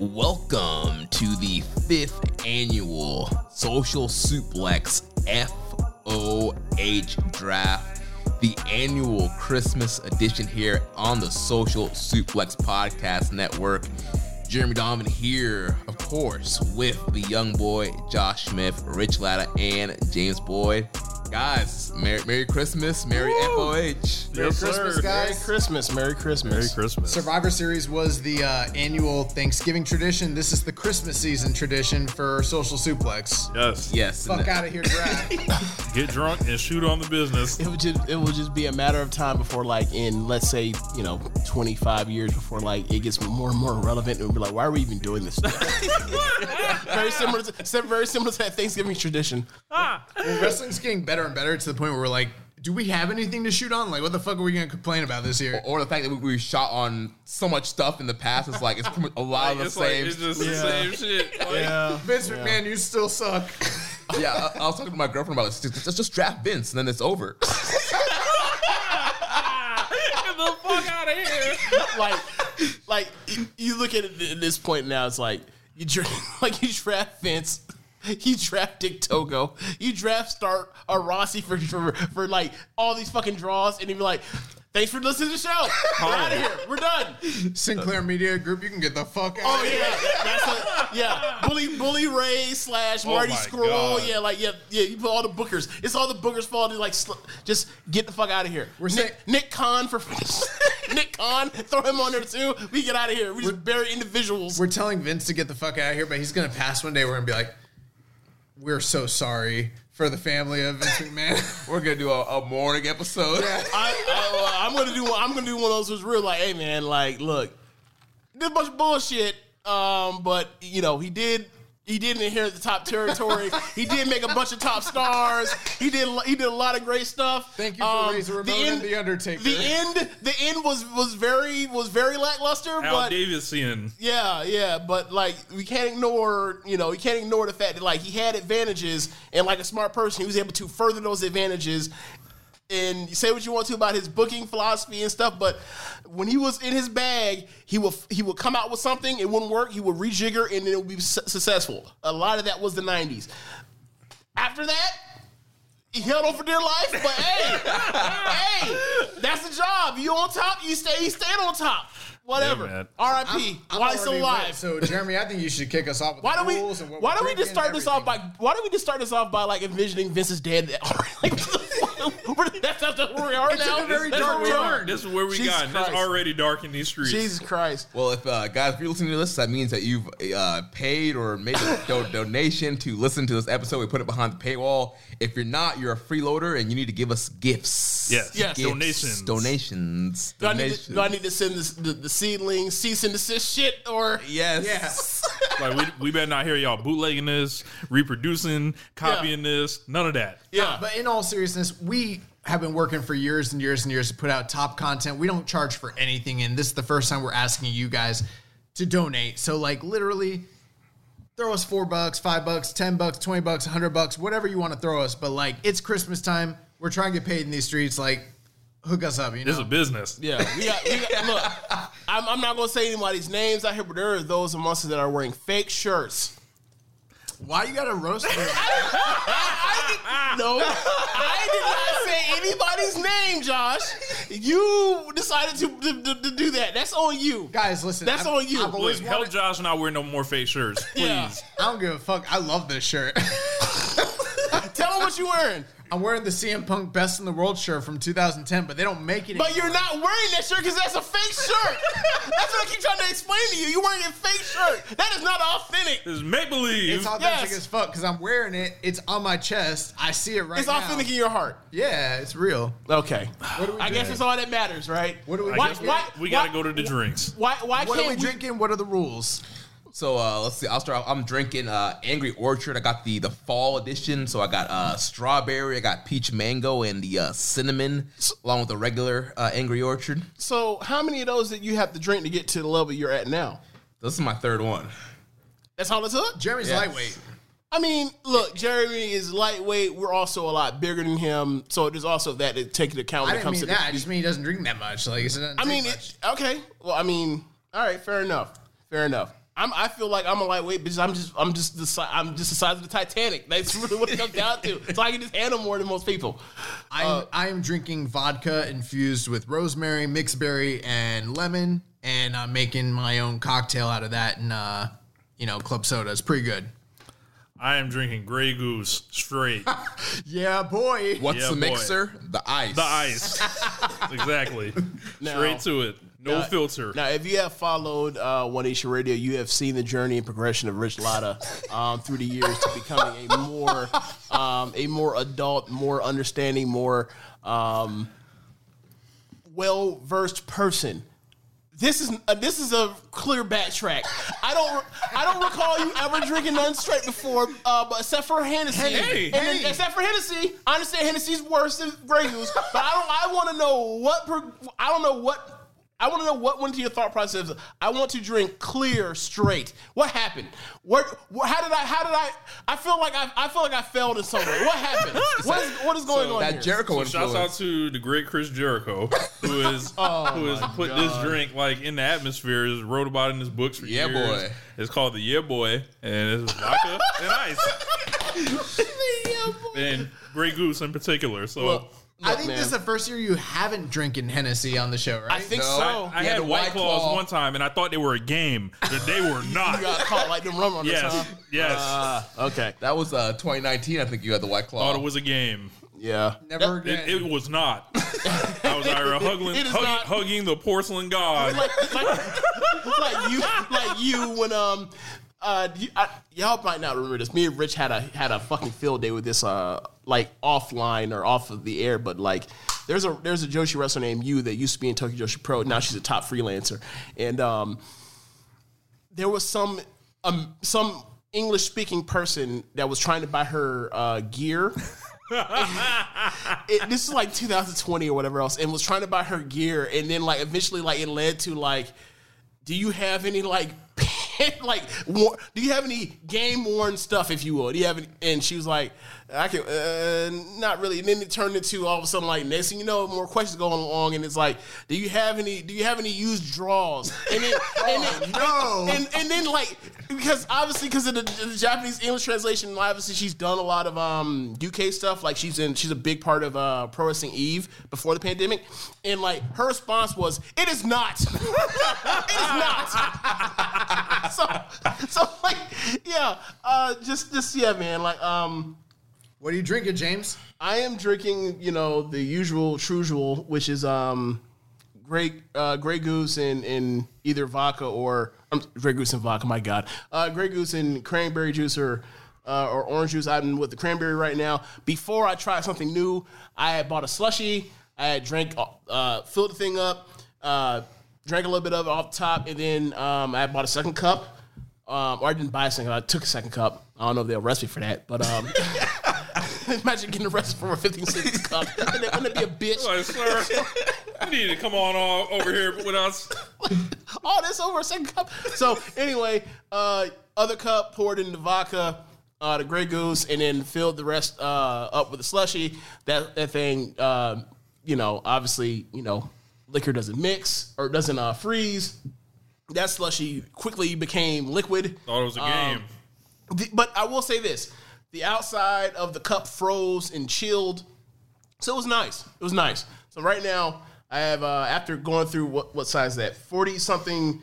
Welcome to the fifth annual Social Suplex FOH Draft, the annual Christmas edition here on the Social Suplex Podcast Network. Jeremy Donovan here, of course, with the young boy Josh Smith, Rich Latta, and James Boyd. Guys, Merry, Merry Christmas, Merry FOH. Merry Christmas, guys. Merry Christmas. Merry Christmas. Merry Christmas. Survivor Series was the uh, annual Thanksgiving tradition. This is the Christmas season tradition for Social Suplex. Yes. Yes. and Fuck out of here, draft. Get drunk and shoot on the business. It would just it would just be a matter of time before like in let's say you know 25 years before like it gets more and more relevant and we'll be like why are we even doing this? very similar to very similar to that Thanksgiving tradition. well, wrestling's getting better and better to the point where we're like, do we have anything to shoot on? Like, what the fuck are we gonna complain about this year? or the fact that we, we shot on so much stuff in the past is like it's a lot of the it's like same. it's just the same shit. Like, Yeah. Vince McMahon, you still suck. yeah, I, I was talking to my girlfriend about it. Just, just, just draft Vince and then it's over. Get the fuck out of here. like like you- you look at it at this point now it's like you dra- like you draft Vince. You draft Dick Togo. You draft start a Rossi for, for for like all these fucking draws, and you be like, "Thanks for listening to the show. We're out of here. We're done." Sinclair Media Group, you can get the fuck out. Oh of here. yeah, that's a, yeah. Bully Bully Ray slash oh Marty my Scurll. God. Yeah, like yeah, yeah. You put all the bookers. It's all the bookers' fault. Like sl- just get the fuck out of here. We're Nick, saying- Nick Khan for Nick Khan. Throw him on there too. We get out of here. We just bury individuals. We're telling Vince to get the fuck out of here, but he's gonna pass one day. We're gonna be like, we're so sorry for the family of Vince McMahon. We're gonna do a, a mourning episode. I, I, I'm gonna do. one- I'm gonna do one of those was real like, hey man, like, look, did a bunch of bullshit. Um, but you know, he did. He didn't inherit the top territory. he did make a bunch of top stars. He did. He did a lot of great stuff. Thank you for Um, Razor Ramon and The Undertaker. The end. The end was was very was very lackluster. Al but Davidson. yeah, yeah, but like we can't ignore, you know, we can't ignore the fact that like he had advantages, and like a smart person, he was able to further those advantages. And say what you want to about his booking philosophy and stuff, but when he was in his bag, he would he would come out with something, it wouldn't work, he would rejigger, and then it would be su- successful. A lot of that was the '90s. After that, he held on for dear life, but hey, hey, that's the job. You on top, you stay, you staying on top. Whatever. Yeah. R.I.P. I'm While he's still alive. So, Jeremy, I think you should kick us off with Why don't we? and what Why don't we just start this off by? Why don't we just start this off by like envisioning Vince is dead? like, what the fuck? We're- that's, that's where we are It's now. very That's dark where we are. This is where we Jesus got. and It's already dark in these streets. Jesus Christ. Well, if uh, guys, if you're listening to this, that means that you've uh, paid or made a do- donation to listen to this episode. We put it behind the paywall. If you're not, you're a freeloader and you need to give us gifts. Yes. Yes. Gifts. Donations. Donations. Do I, need Donations. to, do I need to send this, the, the seedling cease and desist shit or? Yes. Yes. Like we, we better not hear y'all bootlegging this, reproducing, copying this. None of that. Yeah. But in all seriousness, we have been working for years and years and years to put out top content. We don't charge for anything, and this is the first time we're asking you guys to donate. So, like, literally, throw us four bucks, five bucks, ten bucks, twenty bucks, hundred bucks, whatever you want to throw us. But like, it's Christmas time. We're trying to get paid in these streets. Like, hook us up. You know. This is a business. Yeah, we got, we got look. I'm, I'm not gonna say anybody's names out here, but there are those amongst us that are wearing fake shirts. Why you gotta roast me? I, I, I did, no, I did not say anybody's name, Josh. You decided to, to, to, to do that. That's on you. Guys, listen. That's I've- on you. I've always Look, help wanted- Josh not wear no more fake shirts, please. Yeah. I don't give a fuck. I love this shirt. Tell them what you're wearing. I'm wearing the CM Punk Best in the World shirt from 2010, but they don't make it. But anymore. you're not wearing that shirt because that's a fake shirt. that's what I keep trying to explain to you. You're wearing a fake shirt. That is not authentic. It's make believe. It's authentic Yes. as fuck because I'm wearing it. It's on my chest. I see it right It's now. authentic in your heart. Yeah, it's real. Okay. What are we I guess it's all that matters, right? What are we Why, why, we gotta why- go to the drinks. Why, why What can't are we we drinking? What are the rules? So uh, let's see. I'll start. I'm drinking uh, Angry Orchard. I got the the fall edition. So I got uh, strawberry. I got peach mango and the uh, cinnamon, along with the regular uh, Angry Orchard. So, how many of those did you have to drink to get to the level you're at now? This is my third one. That's all it took? Jeremy's Yeah. lightweight. I mean, look, Jeremy is lightweight. We're also a lot bigger than him. So, there's also that to take into account I when it didn't comes mean to that. I the, just mean he doesn't drink that much. Like, it doesn't I mean, much. it, okay. Well, I mean, all right, fair enough. Fair enough. I'm, I feel like I'm a lightweight because I'm just I'm just the I'm just the size of the Titanic. That's really what it comes down to. So I can just handle more than most people. I'm, I am drinking vodka infused with rosemary, mixed berry, and lemon, and I'm making my own cocktail out of that and uh, you know, club soda. It's pretty good. I am drinking Grey Goose straight. Yeah, boy. What's Yeah, the boy. mixer? The ice. The ice. exactly. Now- straight to it. No Now- filter. Now, if you have followed uh, One Nation Radio, you have seen the journey and progression of Rich Latta um, through the years to becoming a more, um, a more adult, more understanding, more um, well versed person. This is uh, this is a clear backtrack. I don't I don't recall you ever drinking none straight before, uh, but except for Hennessy. Hey, and then, except for Hennessy, I understand Hennessy's worse than Grey Goose, but I don't. I want to know what. I don't know what. I want to know what went into your thought process. I want to drink clear, straight. What happened? What? what how did I? How did I? I feel like I. I feel like I failed in some way. What happened? What is? What is going on that here? Jericho So shouts out to the great Chris Jericho, who is Oh who has put this drink like in the atmosphere. Has wrote about it in his books for Yeah, years. boy. It's called the Yeah Boy, and it's vodka and ice, yeah, boy and Grey Goose in particular. So Look, I think man. this is the first year you haven't drinking Hennessy on the show, right? I think No. so. I Yeah, had the White White Claws Claw. one time, and I thought they were a game, but they were not. You got caught like them rum runners, yes, huh? yes. Ah, okay. That was uh, 2019. I think you had the White Claw. thought it was a game. Yeah. Never again. It, it was not. I was either hugging, It is hugging, not. hugging the porcelain god. like, like, like you, like you when um, uh, you, I, y'all might not remember this. Me and Rich had a had a fucking field day with this uh, like offline or off of the air, but like. There's a there's a Joshi wrestler named Yu that used to be in Tokyo Joshi Pro. Now she's a top freelancer, and um, there was some um some English speaking person that was trying to buy her uh, gear. it, this is like 2020 or whatever else, and was trying to buy her gear, and then like eventually like it led to like, do you have any like like do you have any game worn stuff if you will? Do you have any? And she was like, I can uh, not really. And then it turned into all of a sudden like next thing you know, more questions going along, and it's like, do you have any? Do you have any used draws? And then and then, no. and, and then like because obviously because of the, the Japanese English translation, obviously she's done a lot of um UK stuff. Like she's in she's a big part of uh Pro Wrestling Eve before the pandemic, and like her response was, "It is not. it is not." so so like yeah, uh just just yeah, man. Like um. What are you drinking, James? I am drinking, you know, the usual trusual, which is um, Grey uh, Grey Goose and in either vodka or um, Grey Goose and vodka. My God, uh, Grey Goose and cranberry juice or uh, or orange juice. I'm with the cranberry right now. Before I tried something new, I had bought a slushy. I had drank, uh, filled the thing up, uh, drank a little bit of it off the top, and then um, I bought a second cup. Um, or I didn't buy a second. I took a second cup. I don't know if they'll arrest me for that, but um, imagine getting arrested for a 15 cent cup. Wouldn't it, be a bitch? Like, sir, you need to come on all over here with us. All this over a second cup. So anyway, uh, other cup poured in the vodka, uh, the Grey Goose, and then filled the rest uh, up with a slushy. That that thing, um, you know, obviously, you know, liquor doesn't mix or doesn't uh, freeze. That slushy quickly became liquid. Thought it was a game. The- but I will say this: the outside of the cup froze and chilled, So it was nice. It was nice. So right now I have uh after going through what what size is that? 40 something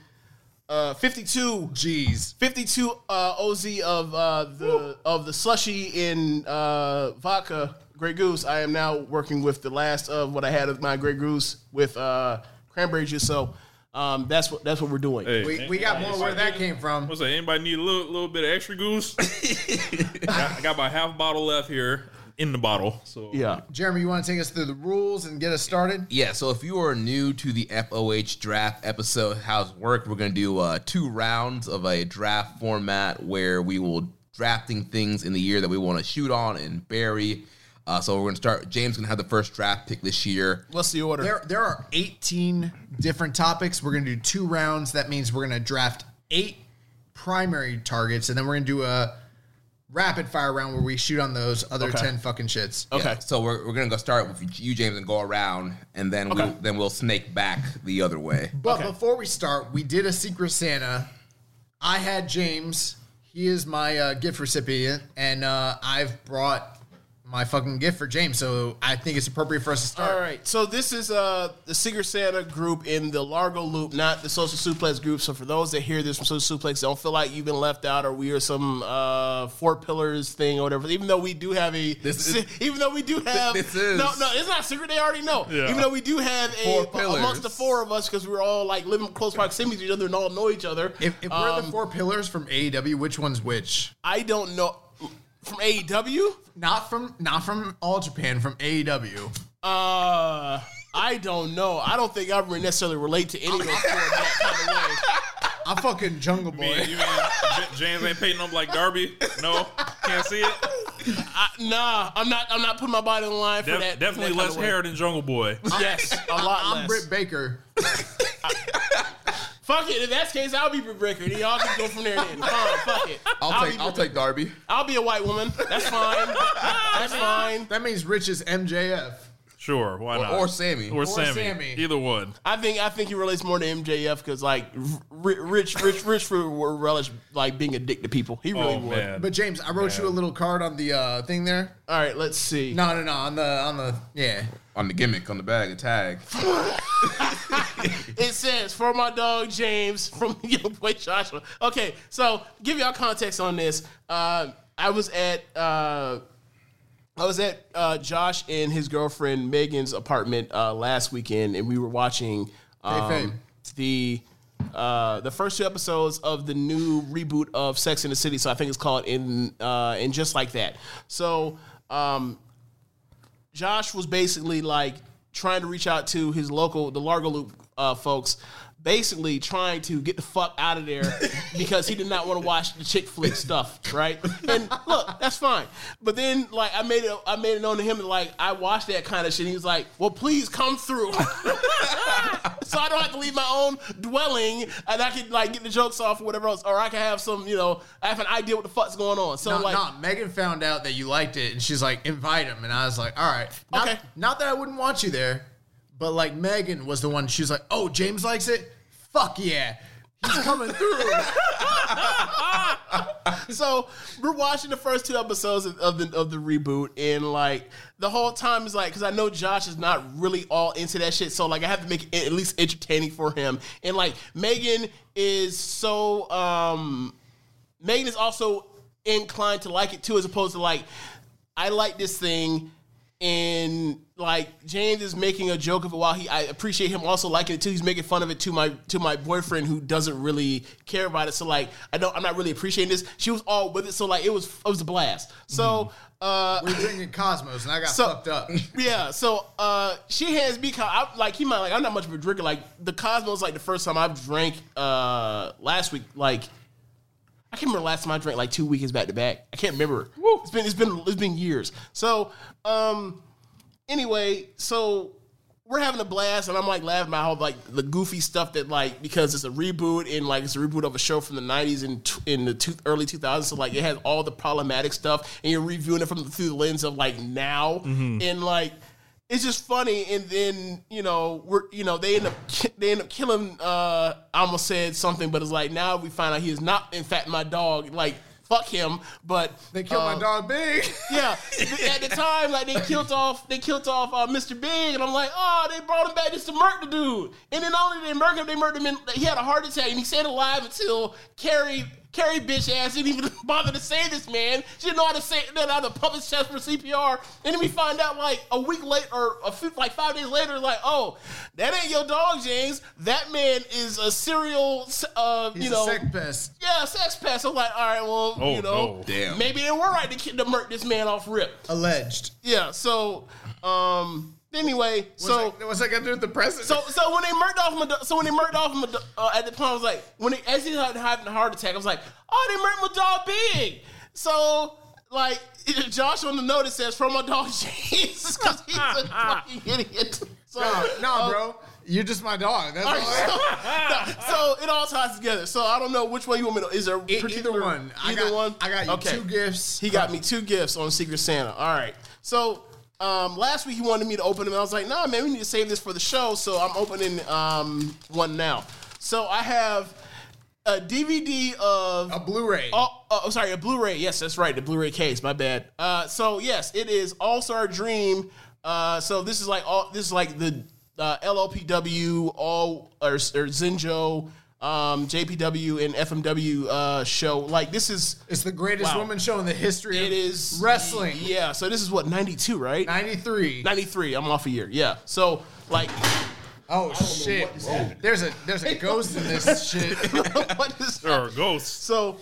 uh 52 Jeez. 52 uh OZ of uh the of the slushy in uh vodka Grey Goose. I am now working with the last of what I had of my Grey Goose with uh cranberry juice. So um that's what that's what we're doing. Hey, We, we got more where that came from. What's that? Anybody need a little little bit of extra goose? I, I got my half bottle left here in the bottle. So Yeah. Jeremy, you want to take us through the rules and get us started? Yeah, so if you are new to the FOH draft episode, how it's worked, we're going to do uh, two rounds of a draft format where we will drafting things in the year that we want to shoot on and bury. Uh, so we're going to start. James going to have the first draft pick this year. What's the order? There, there are 18 different topics. We're going to do two rounds. That means we're going to draft eight primary targets, and then we're going to do a rapid fire round where we shoot on those other Okay. 10 fucking shits. Okay. Yeah, so we're, we're going to go start with you, James, and go around, and then Okay. we'll, then we'll snake back the other way. But Okay. before we start, we did a Secret Santa. I had James. He is my uh, gift recipient, and uh, I've brought my fucking gift for James. So I think it's appropriate for us to start. All right, so this is uh the Secret Santa group in the Largo Loop, not the Social Suplex group. So for those that hear this from Social Suplex, don't feel like you've been left out or we are some uh four pillars thing or whatever. Even though we do have a, This is- even though we do have, This is- no, no, it's not secret. They already know. Yeah. Even though we do have a Four pillars. amongst the four of us because we're all like living close proximity to each other and all know each other. If, if we're Um, the four pillars from AEW, which one's which? I don't know from AEW. Not from not from All Japan, from AEW. Uh, I don't know. I don't think I really necessarily relate to any of those four that kind of way. I'm fucking Jungle Boy. mean, you mean James ain't painting them like Darby? No, can't see it. I, nah, I'm not. I'm not putting my body on the line for Def- that. definitely that less hair than Jungle Boy. Yes, a lot I'm less. Britt Baker. Fuck it. In that case, I'll be Britt Breaker. Then y'all can go from there. Then fine. Fuck it. I'll, be take I'll take Darby. I'll be a white woman. That's fine. That's fine. That means Rich is MJF. Sure, why Or, not? or Sammy. Or Sammy. Sammy. Either one. I think I think he relates more to MJF because like R- Rich Rich Rich would relish like being a dick to people. He really Oh would. man. But James, I wrote you a little card on the uh, thing there. All right, let's see. No, no, no, on the on the yeah. On the gimmick, on the bag, the tag. It says for my dog James from your boy Joshua. Okay, so give y'all context on this. Uh, I was at uh, I was at uh, Josh and his girlfriend Megan's apartment uh, last weekend, and we were watching Kayfabe. um, the uh, the first two episodes of the new reboot of Sex and the City. So I think it's called in uh, and just like that. So um, Josh was basically like trying to reach out to his local, the Largo Loop uh, folks, basically trying to get the fuck out of there because he did not want to watch the chick flick stuff, right? And look, that's fine. But then, like, I made it, I made it known to him that like I watched that kind of shit. He was like, "Well, please come through." so I don't have to leave my own dwelling, and I can like get the jokes off or whatever else, or I can have some, you know, I have an idea what the fuck's going on. So No, like, no, Megan found out that you liked it, and she's like, invite him. And I was like, all right. Not, Okay. Not that I wouldn't want you there, but like Megan was the one. She was like, oh, James likes it. Fuck yeah, he's coming through. so we're watching the first two episodes of, the of the reboot, and like the whole time is like because I know Josh is not really all into that shit, so like I have to make it at least entertaining for him. And like Megan is so um Megan is also inclined to like it too, as opposed to like I like this thing. And like James is making a joke of it while he I appreciate him also liking it too. He's making fun of it to my to my boyfriend who doesn't really care about it. So like I don't I'm not really appreciating this. She was all with it, so like it was it was a blast. So uh We're drinking Cosmos, and I got So- fucked up. yeah, so uh, she hands me. I, like he might like I'm not much of a drinker. Like the Cosmos, like the first time I've drank uh, last week. Like I can't remember last time I drank like two weekends back to back. I can't remember. It's been it's been it's been years. So um, anyway, so we're having a blast, and I'm like laughing about how like the goofy stuff that like because it's a reboot and like it's a reboot of a show from the '90s and t- in the two, early 2000s, so like it has all the problematic stuff, and you're reviewing it from through the lens of like now, and like it's just funny. And then you know we're you know they end up they end up killing. uh I almost said something, but it's like now we find out he is not in fact my dog. Like fuck him. But They killed uh, my dog Big. yeah, at the time, like they killed off, they killed off uh, Mr. Big, and I'm like, oh, they brought him back just to murder the dude. And then not only did they murk him, they murdered him. In, he had a heart attack, and he stayed alive until Carrie, Carrie bitch ass didn't even bother to save this man. She didn't know how to say, didn't know how to pump his chest for CPR. And then we find out like a week later, or a few, like five days later, like, oh, that ain't your dog, James. That man is a serial, uh, He's you know, a sex pest. yeah, sex pest. I'm like, all right, well, Oh, you know, no. Damn. maybe they were right to, ki- to murk this man off rip. Alleged. Yeah. So, um, anyway, so. what's that, what's that got to do with the president? So, so when they murked off my, so when they murked off my, uh, at the point, I was like, when they, as he had having a heart attack, I was like, oh, they murked my dog big. So, like, Josh on the note it says from my dog James because he's a fucking idiot. So, no, no, uh, bro. You're just my dog. That's all. all right, so, no, so it all ties together. So I don't know which one you want me to. Is there particular either one. I Either got, one. I got you okay. two gifts. He got me two gifts on Secret Santa. All right. So um, last week he wanted me to open them. I was like, nah, man, we need to save this for the show. So I'm opening um, one now. So I have a DVD of a Blu-ray. Oh, oh, sorry, a Blu-ray. Yes, that's right, the Blu-ray case. My bad. Uh, so yes, it is All Star Dream. Uh, so this is like all. This is like the uh, LLPW, all or, or Zenjo, um, JPW, and FMW uh, show. Like this is. It's the greatest Wow. woman show in the history It of is wrestling. Yeah. So this is what ninety two, right? 93. Ninety three. I'm off a year. Yeah. So like, Oh shit. There's a there's a ghost in this shit. what is Or ghosts. So,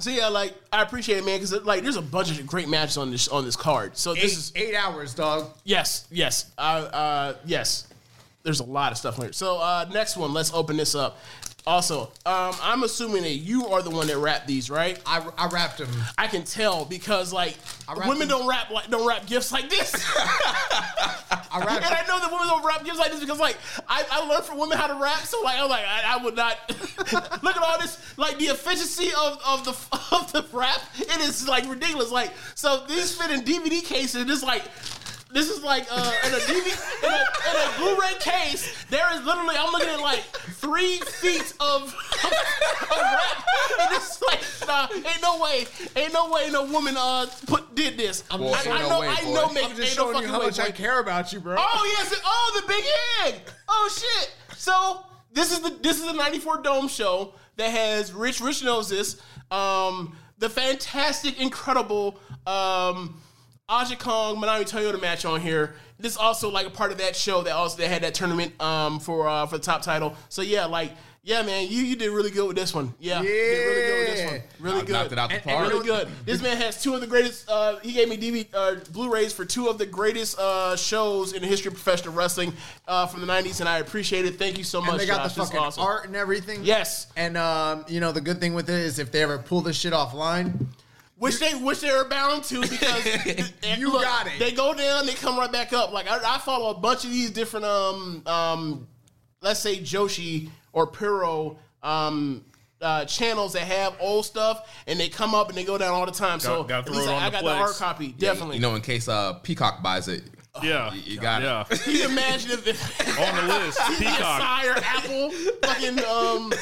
so yeah, like I appreciate it, man, because like there's a bunch of great matches on this on this card. So this eight, is eight hours, dog. yes, yes, uh, uh, yes. There's a lot of stuff here. So uh, next one, let's open this up. Also, um, I'm assuming that you are the one that wrapped these, right? I, I wrapped him. I can tell because like women them- don't wrap like don't wrap gifts like this. I and I know that women don't wrap gifts like this because like I, I learned from women how to wrap, So like I'm like I, I would not look at all this like the efficiency of, of the of the wrap. It is like ridiculous. Like so these fit in DVD cases. It's like. This is like uh, in a DVD in a, in a Blu-ray case. There is literally I'm looking at like three feet of, of wrap, and it's like nah, ain't no way, ain't no way no woman uh put did this. I'm Boy, I, ain't I no know, way, I boy. know, I'm make, I'm just ain't no showing fucking you how way, much I boy. care about you, bro. Oh yes! Oh, the big egg. Oh shit! So this is the this is the '94 Dome show that has Rich. Rich knows this. Um, the fantastic, incredible um, Aja Kong Manami Toyota match on here. This is also like a part of that show that also that had that tournament um, for uh, for the top title. So yeah, like yeah, man, you you did really good with this one. Yeah, you did really good with this one. Really good. knocked it out the And- park. and really good. This man has two of the greatest. Uh, he gave me DVD, uh, Blu-rays for two of the greatest uh, shows in the history of professional wrestling uh, from the '90s, and I appreciate it. Thank you so much. and they got Josh. the fucking awesome. art and everything. Yes. And um, you know the good thing with it is if they ever pull this shit offline, Which they which they are bound to because and You got it. They go down, they come right back up. Like I, I follow a bunch of these different um um let's say Joshi or Puro um uh, channels that have old stuff and they come up and they go down all the time. so gotta at least it I, on I the got the hard copy, definitely. You know, in case uh, Peacock buys it, Yeah. you, you got yeah. it. Can you imagine if, if On the list. Peacock. Sire Apple fucking um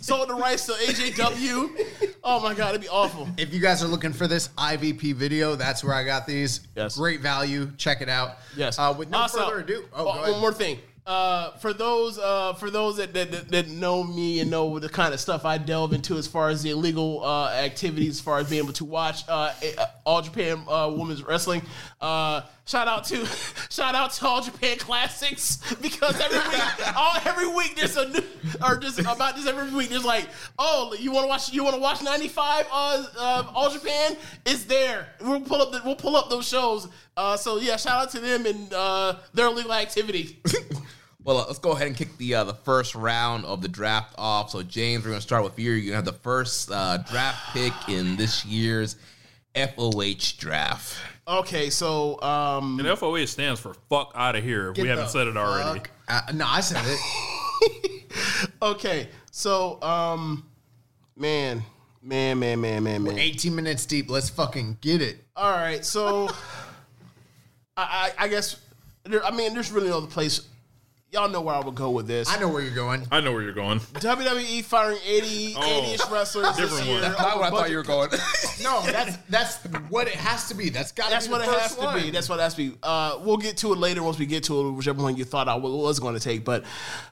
sold the rights to AJW? Oh my god, it'd be awful. if you guys are looking for this IVP video, that's where I got these. Yes. Great value. Check it out. Yes. Uh, with no Also, further ado, oh, go ahead. one more thing. Uh, for those uh, for those that, that, that, that know me and know the kind of stuff I delve into as far as the illegal uh, activities, as far as being able to watch uh, uh, All Japan uh, Women's Wrestling, uh, shout out to shout out to All Japan Classics because every week, all every week there's a new or just about this every week there's like, oh, you want to watch you want to watch '95 uh, uh, All Japan? It's there. We'll pull up the, we'll pull up those shows. Uh, so yeah, shout out to them and uh, their illegal activity. Well, uh, let's go ahead and kick the uh, the first round of the draft off. So, James, we're gonna start with you. You're gonna have the first uh, draft pick in this year's FOH draft. Okay, so um, And FOA stands for fuck out of here. if we haven't said it already. fuck out- no, I said it. okay, so um, man, man, man, man, man, man. 18 minutes deep. Let's fucking get it. All right, so I, I, I guess there, I mean, there's really no other place. Y'all know where I would go with this. I know where you're going. I know where you're going. WWE firing 80 Oh, 80ish wrestlers this year. That's not what I thought you were going. No, that's that's what it has to be. That's got. That's be what the it first has to be. That's what it has to be. Uh, we'll get to it later once we get to it, whichever one you thought I was going to take. But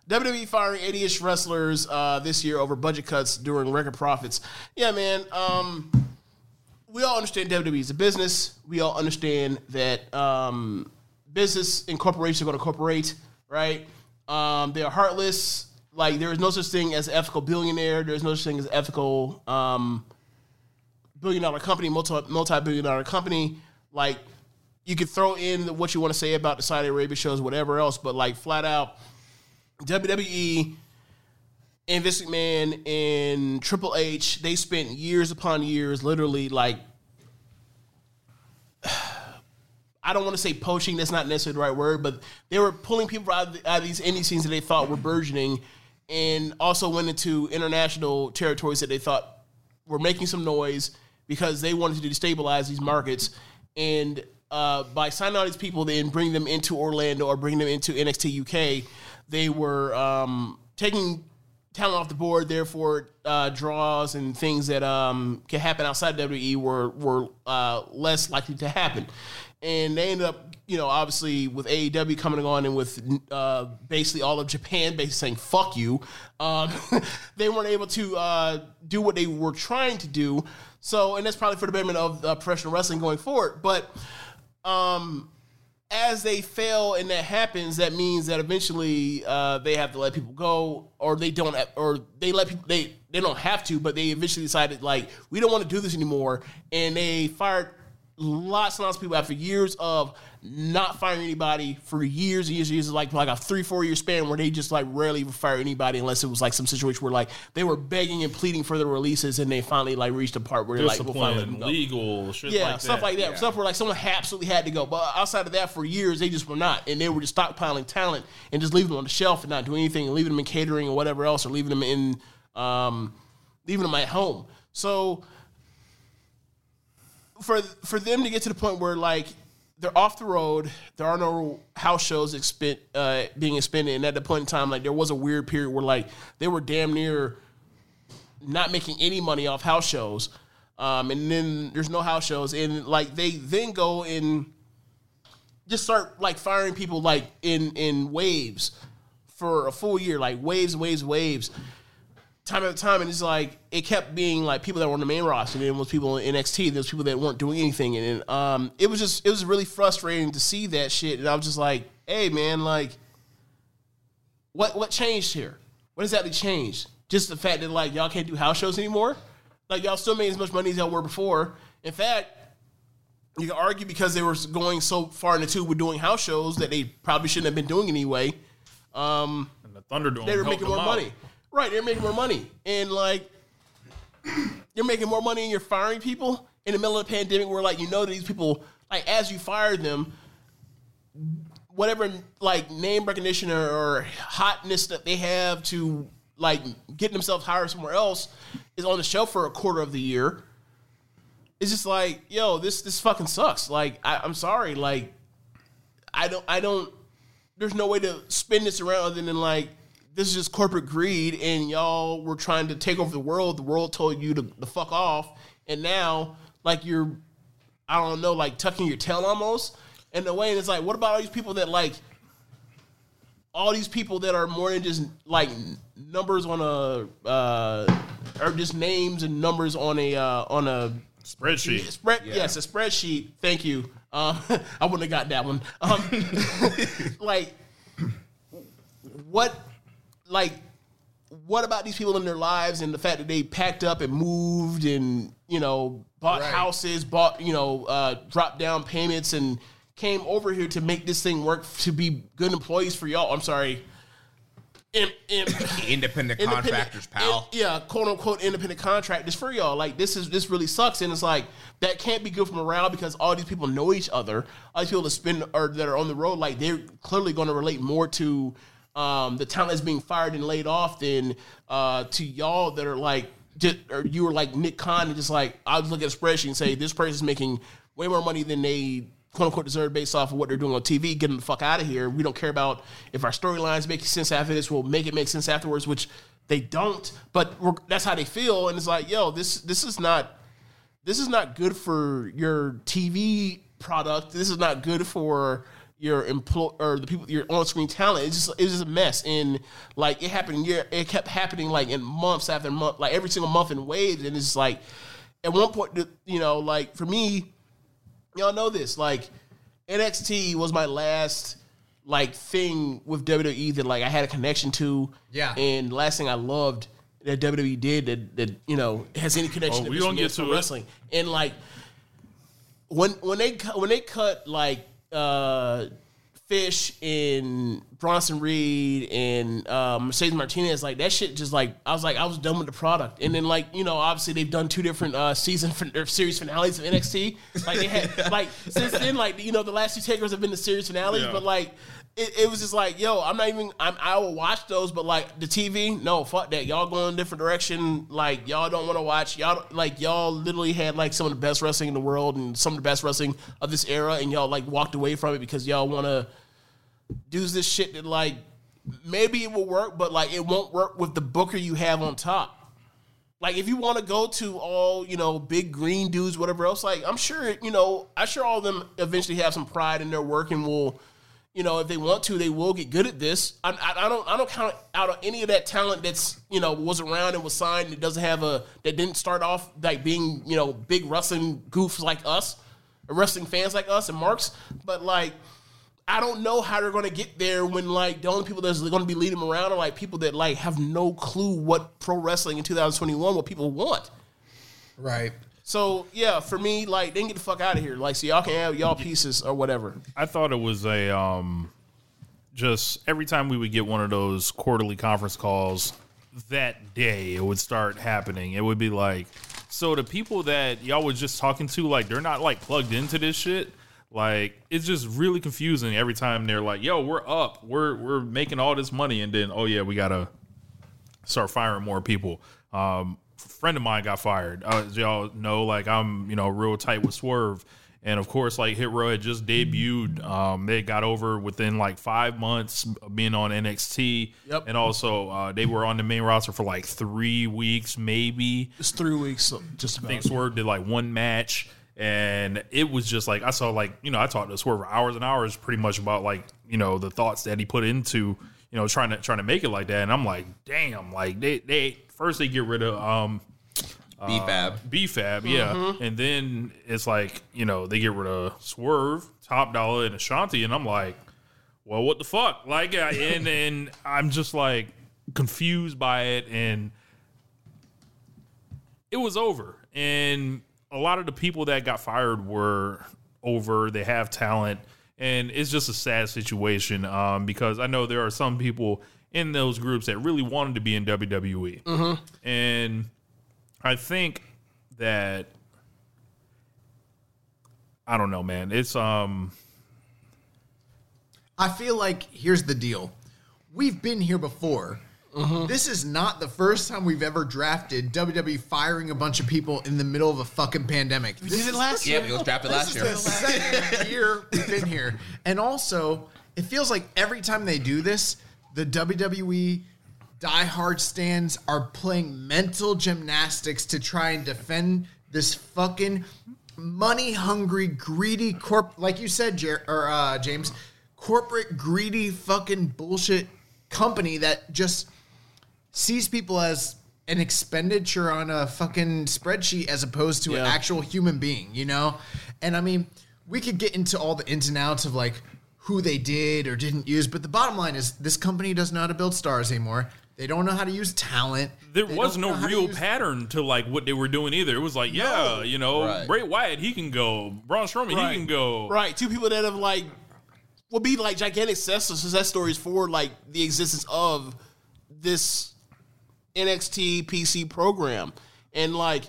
WWE firing 80-ish wrestlers uh, this year over budget cuts during record profits. Yeah, man. Um, we all understand WWE is a business. We all understand that um, business and corporations are going to corporate, right? Um, they are heartless. Like there is no such thing as ethical billionaire. There is no such thing as ethical um, billion dollar company, multi multi billion dollar company. Like you could throw in what you want to say about the Saudi Arabia shows, whatever else, but like flat out, WWE and Vince McMahon and Triple H, they spent years upon years, literally like. I don't want to say poaching. That's not necessarily the right word, but they were pulling people out of, the, out of these indie scenes that they thought were burgeoning, and also went into international territories that they thought were making some noise because they wanted to destabilize these markets. And uh, by signing all these people, then bring them into Orlando or bring them into NXT UK, they were um, taking talent off the board. Therefore, uh, draws and things that um, can happen outside WWE were were uh, less likely to happen. And they ended up, you know, obviously with AEW coming on and with uh, basically all of Japan basically saying "fuck you," um, they weren't able to uh, do what they were trying to do. So, and that's probably for the betterment of uh, professional wrestling going forward. But um, as they fail and that happens, that means that eventually uh, they have to let people go, or they don't, or they let people they they don't have to, but they eventually decided like we don't want to do this anymore, and they fired lots and lots of people after years of not firing anybody for years and years and years, like like a three four year span where they just like rarely would fire anybody unless it was like some situation where like they were begging and pleading for their releases, and they finally like reached a part where they're like, we'll finally let them go legal, shit yeah, like stuff that. like that. Stuff where like someone absolutely had to go. But outside of that, for years they just were not, and they were just stockpiling talent and just leaving them on the shelf and not doing anything, and leaving them in catering or whatever else, or leaving them in, um, leaving them at home. So for for them to get to the point where like they're off the road, there are no house shows expen- uh, being expended, and at the point in time, like there was a weird period where like they were damn near not making any money off house shows. Um, and then there's no house shows, and like they then go and just start like firing people like in in waves for a full year, like waves, waves, waves, time after time. And it's like it kept being like people that were on the main roster, and then was people in NXT, there's people that weren't doing anything, and um, it was just it was really frustrating to see that shit. And I was just like, hey man, like what what changed here? What exactly changed? Just the fact that like y'all can't do house shows anymore. Like y'all still made as much money as y'all were before. In fact, you can argue because they were going so far in the tube with doing house shows that they probably shouldn't have been doing anyway. Um, And the Thunderdome they were making more out. Right, they're making more money. And like you're making more money and you're firing people in the middle of the pandemic where like you know these people like as you fire them whatever like name recognition or, or hotness that they have to like getting themselves hired somewhere else is on the shelf for a quarter of the year. It's just like, yo, this this fucking sucks. Like, I, I'm sorry. Like, I don't I don't. There's no way to spin this around other than like this is just corporate greed, and y'all were trying to take over the world. The world told you to, to fuck off, and now like you're, I don't know, like tucking your tail almost in a way. And it's like, what about all these people that like all these people that are more than just like numbers on a uh, or just names and numbers on a uh, on a Spreadsheet. spread. Yes, a spreadsheet. Thank you. Um, I wouldn't have got that one. Um, like what? Like what about these people in their lives and the fact that they packed up and moved and you know bought Right. houses, bought you know uh, dropped down payments and came over here to make this thing work to be good employees for y'all. I'm sorry. Independent independent- contractors, pal. in- yeah, quote unquote independent contractors for y'all. Like this is this really sucks, and it's like that can't be good for morale because all these people know each other. All these people that spend or that are on the road, like they're clearly going to relate more to um, the talent that's being fired and laid off then uh, to y'all that are like. Just, or you were like Nick Khan and just like I was looking at a spreadsheet and say this person's making way more money than they quote unquote deserve based off of what they're doing on TV. Get them the fuck out of here. We don't care about if our storylines make sense after this. We'll make it make sense afterwards, which they don't. But that's how they feel, and it's like, yo, this this is not this is not good for your TV product. This is not good for your employ or the people your on screen talent. It's just it's just a mess. And like it happened year it kept happening like in months after month, like every single month in waves. And it's like at one point, you know, like for me, y'all know this. Like NXT was my last like thing with WWE that like I had a connection to. Yeah. And the last thing I loved that WWE did that that you know has any connection Oh, to we gonna get to for it. wrestling. And like when when they when they cut like uh Fish and Bronson Reed and uh, Mercedes Martinez, like that shit, just like I was like I was done with the product. And then like you know, obviously they've done two different uh, season fin- or series finales of NXT. Like they had like since then, like you know, the last two takers have been the series finales, Yeah. but like. It, it was just like, yo, I'm not even. I'm, I will watch those, but like the TV, no, fuck that. Y'all going a different direction. Like y'all don't want to watch. Y'all like y'all literally had like some of the best wrestling in the world and some of the best wrestling of this era, and y'all like walked away from it because y'all want to do this shit that like maybe it will work, but like it won't work with the booker you have on top. Like if you want to go to all you know big green dudes, whatever else, like I'm sure you know I'm sure all of them eventually have some pride in their work and will, you know, if they want to, they will get good at this. I, I, I don't I don't count out of any of that talent that's you know was around and was signed that doesn't have a that didn't start off like being you know big wrestling goofs like us, wrestling fans like us and marks, but like. I don't know how they're going to get there when like the only people that's going to be leading them around are like people that like have no clue what pro wrestling in 2021 what people want. Right. So yeah, for me, like they get the fuck out of here. Like so y'all can have y'all pieces or whatever. I thought it was a um, just every time we would get one of those quarterly conference calls, that day it would start happening. It would be like, so the people that y'all was just talking to, like they're not like plugged into this shit. Like it's just really confusing every time they're like, "Yo, we're up, we're we're making all this money," and then oh yeah, we gotta start firing more people. Um, friend of mine got fired. Uh, as y'all know, like I'm, you know, real tight with Swerve, and of course, like Hit Row had just debuted. Um, they got over within like five months of being on NXT, Yep. and also uh, they were on the main roster for like three weeks, maybe. It's three weeks, so just I think Swerve did like one match, and it was just like I saw like you know I talked to Swerve for hours and hours, pretty much about like you know the thoughts that he put into you know trying to trying to make it like that, and I'm like, damn, like they they first they get rid of um BFAB. BFAB, yeah, and then it's like you know they get rid of Swerve, Top Dollar, and Ashante, and I'm like, well, what the fuck, like, uh, and and I'm just like confused by it, and it was over, and a lot of the people that got fired were over. They have talent, and it's just a sad situation um, because I know there are some people in those groups that really wanted to be in WWE, and I think that I don't know, man. It's um I feel like here's the deal. We've been here before. This is not the first time we've ever drafted WWE firing a bunch of people in the middle of a fucking pandemic. We did it last year? Yeah, year. we was drafted last year. Is the second year we've been here. And also, it feels like every time they do this, the WWE diehard stands are playing mental gymnastics to try and defend this fucking money hungry, greedy corp. Like you said, Jer- or uh, James, corporate greedy fucking bullshit company that just sees people as an expenditure on a fucking spreadsheet as opposed to an actual human being, you know? And I mean, we could get into all the ins and outs of like who they did or didn't use, but the bottom line is this company doesn't know how to build stars anymore. They don't know how to use talent. there They was no know how to real use- pattern to like what they were doing either. It was like, yeah, you know, Right. Bray Wyatt, he can go. Braun Strowman, Right. he can go. Right, two people that have like will be like gigantic success, success stories for like the existence of this NXT PC program, and like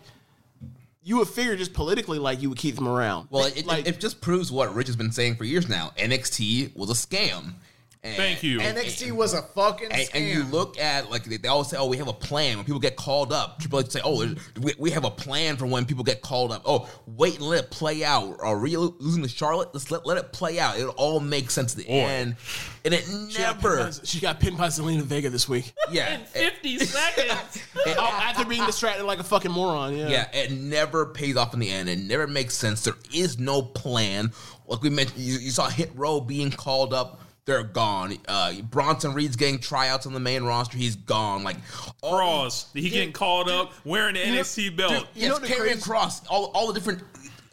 you would figure just politically like you would keep them around. Well, it, like it just proves what Rich has been saying for years now. NXT was a scam. And- Thank you. NXT was a fucking And, and you look at like they, they always say, "Oh, we have a plan." When people get called up, Triple H say, "Oh, we, we have a plan for when people get called up." Oh, wait and let it play out. Are we losing to Charlotte? Let's let, let it play out. It all makes sense at the end, and it She got, never. by, she got pinned by Zelina Vega this week. Yeah, it, 50 seconds. it- Oh, after being distracted like a fucking moron. Yeah. yeah, it never pays off in the end. It never makes sense. There is no plan. Like we mentioned, you, you saw Hit Row being called up. They're gone. Uh, Bronson Reed's getting tryouts on the main roster. He's gone. Like all Cross. He getting called up wearing the NXT belt. Dude, yes, know the carrying crazy- cross, all, all the different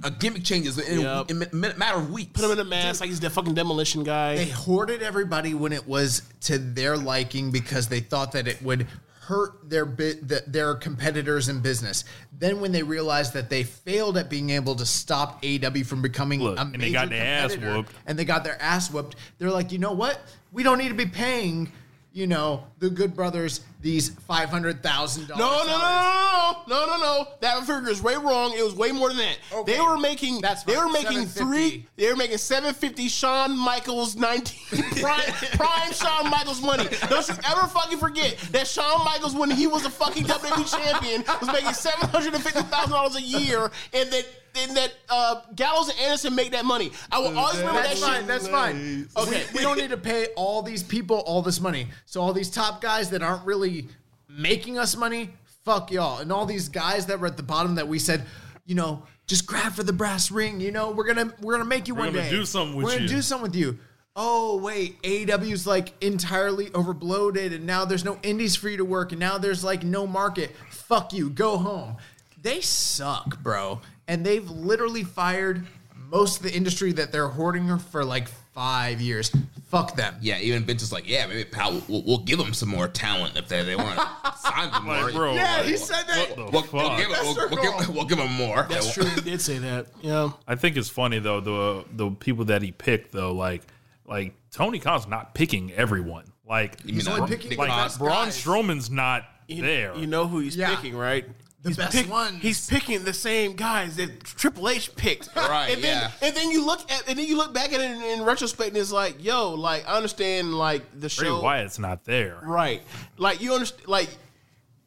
uh, gimmick changes in, Yep. in, a matter of weeks. Put him in a mask like he's the fucking demolition guy. they hoarded everybody when it was to their liking because they thought that it would hurt their bit the, their competitors in business. Then when they realized that they failed at being able to stop AEW from becoming Look, a and they got their ass whooped. and they got their ass whooped, they're like, you know what? We don't need to be paying. You know the Good Brothers these five hundred thousand dollars. No, no, no, no, no, no, no, no. That figure is way wrong. It was way more than that. Okay. They were making. That's they were making three. They were making seven fifty. Shawn Michaels nineteen prime, prime Shawn Michaels money. Don't you ever fucking forget that Shawn Michaels when he was a fucking WWE champion was making seven hundred and fifty thousand dollars a year, and that. And that uh, Gallows and Anderson make that money. I will always remember That's that fine. shit. That's fine. Okay. we, we don't need to pay all these people all this money. So all these top guys that aren't really making us money, fuck y'all. And all these guys that were at the bottom that we said, you know, just grab for the brass ring. You know, we're gonna we're gonna make you one gonna day. do something with we're gonna you." do something with you. Oh wait, AEW's like entirely overbloated, and now there's no indies for you to work, and now there's like no market. Fuck you, go home. They suck, bro. And they've literally fired most of the industry that they're hoarding her for like five years. Fuck them. yeah, even Vince is like, yeah, maybe pal, we'll, we'll give them some more talent if they, they want to sign them more. Like, bro. Yeah, like, he said that. What the We'll, fuck? we'll give, it- we'll, we'll give, we'll give them more. That's true. He did say that. Yeah. I think it's funny though the the people that he picked though like like Tony Khan's not picking everyone. Like You mean only uh, picking like Braun. Strowman's not You- there. You know who he's Yeah. picking, right? The he's best pick- ones. He's picking the same guys that Triple H picked. Right, And then, yeah. and then you look at and then you look back at it in, in retrospect and it's like, yo, like I understand like the Bray show. Wyatt's not there. Right. Like you understand like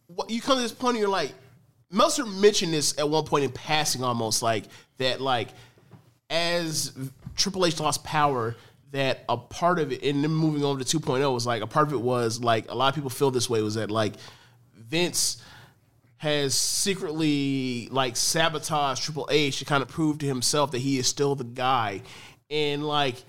what you come to this point and you're like Meltzer mentioned this at one point in passing almost like that like as Triple H lost power that a part of it and then moving over to 2.0 was like a part of it was like a lot of people feel this way was that like Vince has secretly like sabotaged Triple H to kind of prove to himself that he is still the guy. And like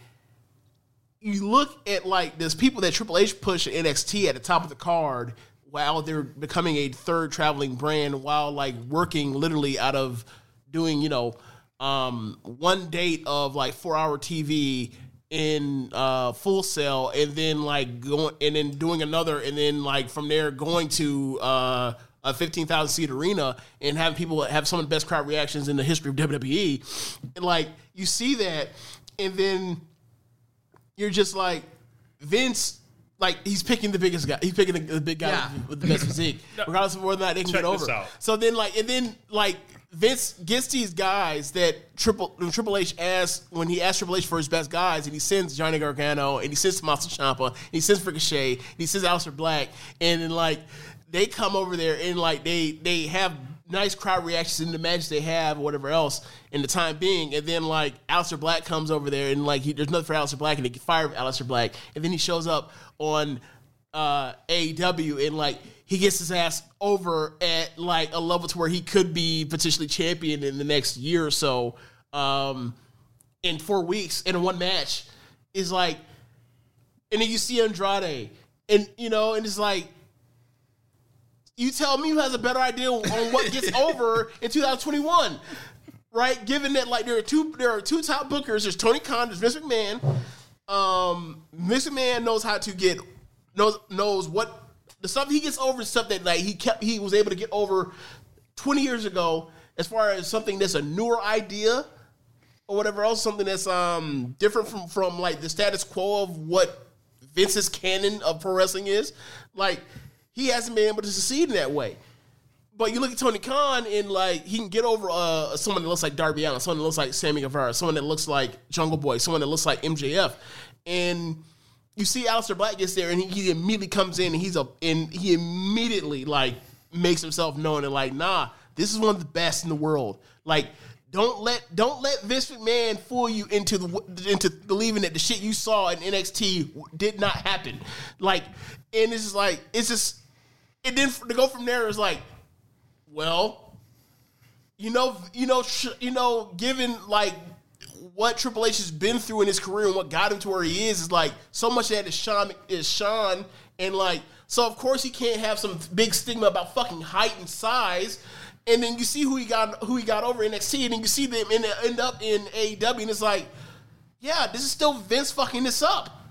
you look at like there's people that Triple H pushed at NXT at the top of the card while they're becoming a third traveling brand while like working literally out of doing you know um, one date of like four hour TV in uh, Full Sail and then like going and then doing another and then like from there going to uh, a 15,000 seat arena and having people have some of the best crowd reactions in the history of WWE and like you see that and then you're just like Vince. Like he's picking the biggest guy. He's picking the, the big guy Yeah. with the best physique, regardless of whether or not they can Check get over. So then, like, and then like Vince gets these guys that Triple Triple H asks when he asks Triple H for his best guys, and he sends Johnny Gargano, and he sends Tommaso Ciampa, and he sends Ricochet, and he sends Aleister Black, and then like they come over there and like they they have nice crowd reactions in the matches they have or whatever else in the time being, and then like Aleister Black comes over there and like he, there's nothing for Aleister Black, and they get fired Aleister Black, and then he shows up on uh, AEW and like he gets his ass over at like a level to where he could be potentially champion in the next year or so. Um, in four weeks in one match is like, and then you see Andrade, and you know, and it's like, you tell me who has a better idea on what gets over in 2021, right? Given that like there are two there are two top bookers. There's Tony Khan, there's Vince McMahon. Um, Vince McMahon knows how to get knows knows what the stuff he gets over is stuff that like he kept he was able to get over 20 years ago as far as something that's a newer idea or whatever else, something that's um different from from like the status quo of what Vince's canon of pro wrestling is. Like he hasn't been able to succeed in that way. But you look at Tony Khan and like he can get over uh, someone that looks like Darby Allin, someone that looks like Sammy Guevara, someone that looks like Jungle Boy, someone that looks like MJF, and you see Aleister Black gets there and he, he immediately comes in and he's a and he immediately like makes himself known and like, nah, this is one of the best in the world. Like, don't let don't let Vince McMahon fool you into the into believing that the shit you saw in NXT did not happen. Like, and it's just like it's just and then to go from there is like, well, you know, you know, you know, given like what Triple H has been through in his career and what got him to where he is is like so much of that is Shawn is Shawn and like so of course he can't have some big stigma about fucking height and size. And then you see who he got who he got over NXT, and then you see them end, end up in AEW, and it's like, yeah, this is still Vince fucking this up.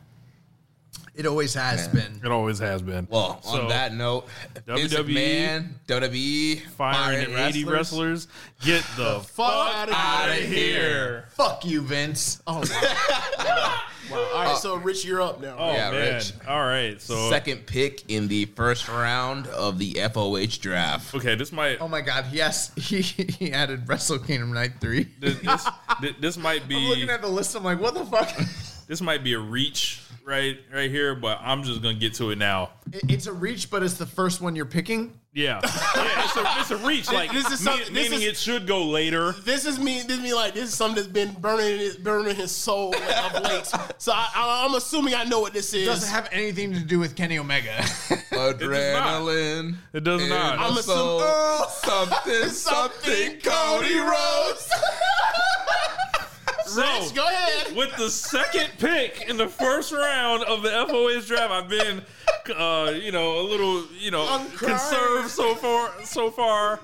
It always has been. It always has been. Well, So, on that note, Vince WWE McMahon, WWE firing firing 80 wrestlers, get the fuck outta out of here. here. Fuck you, Vince. Oh wow. wow. wow. All right, uh, so Rich, you're up now. Oh Yeah, man! Rich. All right, so Second pick in the first round of the FOH draft. okay, this might Oh my god, yes, he, he added Wrestle Kingdom Night 3. this, this, this might be. I'm looking be at the list, I'm like, what the fuck? this might be a reach right right here, but I'm just gonna get to it now. It- it's a reach, but it's the first one you're picking. Yeah, yeah, it's a, it's a reach. Like This is me- this meaning is- it should go later. This is me. This is me. Like this is something that's been burning his, burning his soul like, of late. So I, I, I'm assuming I know what this It is. doesn't have anything to do with Kenny Omega. Adrenaline. It does in not. my I'm soul. Oh. assuming- something, something, Cody Rhodes. Rich, go ahead. With the second pick in the first round of the FOS draft, I've been, uh, you know, a little, you know, conserved so far. So far,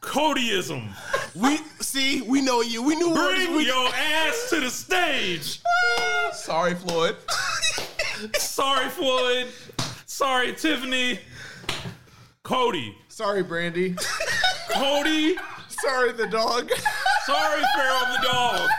Codyism. We see. We know you. We knew Bring we, your ass to the stage. Sorry, Floyd. Sorry, Floyd. Sorry, Tiffany. Cody. Sorry, Brandy. Cody. Sorry, the dog. Sorry, Pharaoh the dog.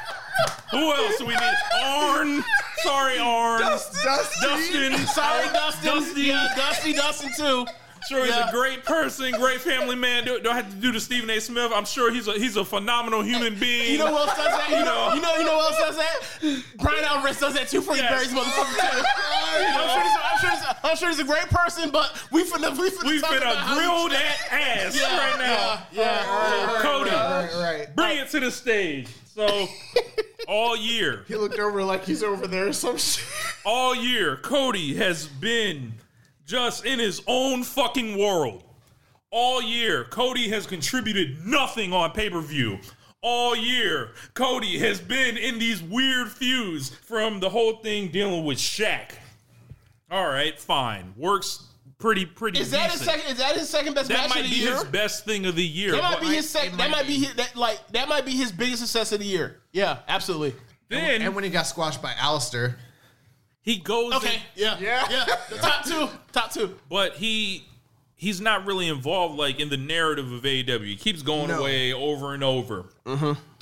Who else do we need? Arn. Sorry, Arn. Dusty. Dustin. Sorry, Dustin. Dusty. Yeah, Dusty, Dustin too. Sure, he's Yeah. a great person, great family man. Do, I have to do the Stephen A. Smith? I'm sure he's a he's a phenomenal human being. You know who else does that? You know, you know, you know who else does that? Bryan Alvarez does that too for Yes. Barry's motherfucker too. I'm sure, he's, I'm, sure I'm sure he's a great person, but we finna we finna We've talk been about a how grill that ass Yeah, right now. Yeah, yeah. Cody, Right, right. bring it to the stage. So, all year, He looked over like he's over there or some shit. all year, Cody has been just in his own fucking world. All year, Cody has contributed nothing on pay per view. All year, Cody has been in these weird feuds from the whole thing dealing with Shaq. All right, fine. Works pretty, pretty Is that his second? Is that his second best That match might of the be year? his best thing of the year. That might But be his second. That might might be be. his, that like that might be his biggest success of the year. Yeah, absolutely. then And when he got squashed by Aleister. He goes Okay, in- yeah, Yeah. yeah. The top two, top two. but he he's not really involved like in the narrative of AEW. He keeps going No. away over and over.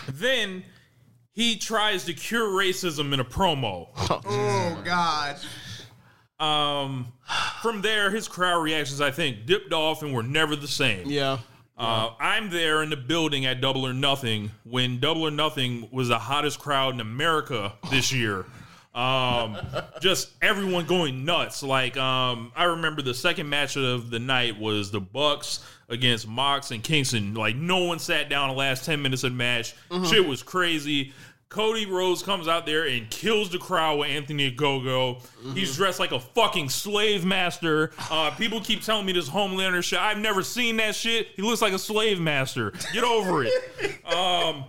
Then he tries to cure racism in a promo. Oh, God. Um, from there, his crowd reactions, I think, dipped off and were never the same. Yeah. Uh, I'm there in the building at Double or Nothing when Double or Nothing was the hottest crowd in America this year. Um, just everyone going nuts. Like um, I remember the second match of the night was the Bucks against Mox and Kingston. Like no one sat down the last ten minutes of the match. Shit was crazy. Cody Rhodes comes out there and kills the crowd with Anthony Ogogo. He's dressed like a fucking slave master. Uh, people keep telling me this Homelander shit. I've never seen that shit. He looks like a slave master. Get over it. Um,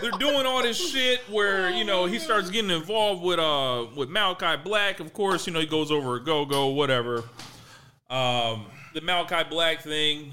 they're doing all this shit where you know he starts getting involved with uh with Malachi Black. Of course, you know he goes over Ogogo whatever. Um, the Malachi Black thing,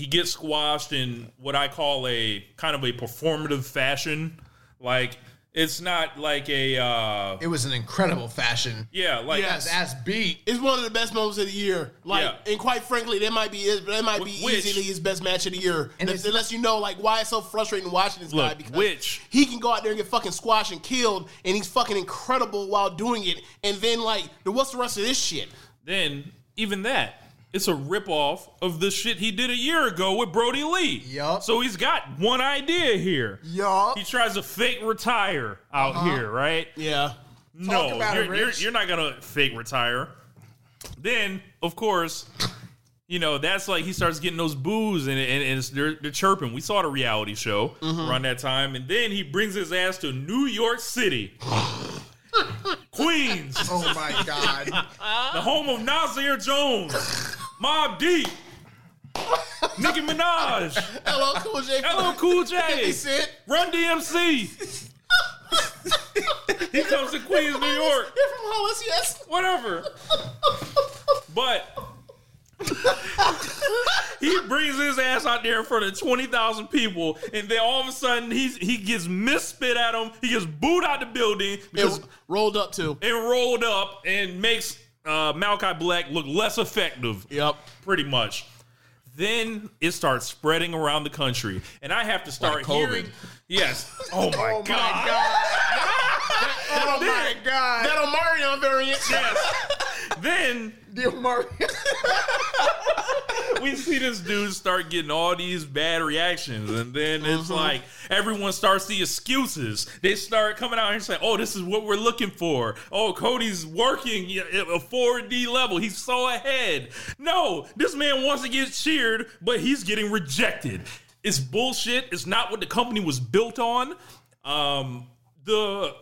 he gets squashed in what I call a kind of a performative fashion. Like it's not like a uh It was an incredible fashion. yeah like Yes. His ass beat. It's one of the best moments of the year. Like, Yeah. and quite frankly, that might be his, that might be which- easily his best match of the year. And And it's- unless you know, like, why it's so frustrating watching this guy because which- he can go out there and get fucking squashed and killed, and he's fucking incredible while doing it. And then, like, what's the rest of this shit? then even that it's a ripoff of the shit he did a year ago with Brodie Lee. Yup. So he's got one idea here. Yup. He tries to fake retire out uh-huh. here, right? Yeah. no, about you're, it, you're, Rich. you're not gonna fake retire. Then, of course, you know that's like he starts getting those boos and, and, and it's, they're, they're chirping. We saw the reality show mm-hmm. around that time, and then he brings his ass to New York City, Queens, Oh my god. the home of Nasir Jones, Mobb Deep, Nicki Minaj, Hello, Cool J. LL Cool J, 50 Cent. Run DMC. he comes to Queens, New York. You're from Hollis, yes. whatever. but he brings his ass out there in front of twenty thousand people, and then all of a sudden he's he gets misspit at him. He gets booed out the building because It rolled up too. it rolled up and makes uh, Malachi Black look less effective. Yep. pretty much. Then it starts spreading around the country, and I have to start Like COVID. hearing. Yes. Oh my Oh god. my god. Oh my god. That Omarion variant. Yes. Then The Omar- we see this dude start getting all these bad reactions, and then it's like everyone starts the excuses. They start coming out and saying, "Oh, this is what we're looking for. Oh, Cody's working at a 4D level. He's so ahead." No, this man wants to get cheered, but he's getting rejected. It's bullshit. It's not what the company was built on. Um, the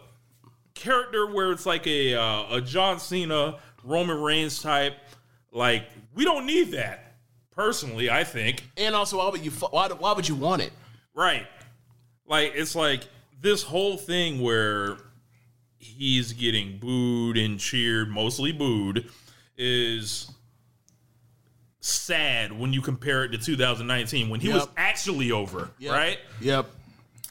character where it's like a uh, a John Cena, Roman Reigns type. Like we don't need that. Personally, I think And also, why would you? Why, why would you want it? right. Like it's like this whole thing where he's getting booed and cheered, mostly booed, is sad when you compare it to 2019 when he was actually over, Yep. right? Yep.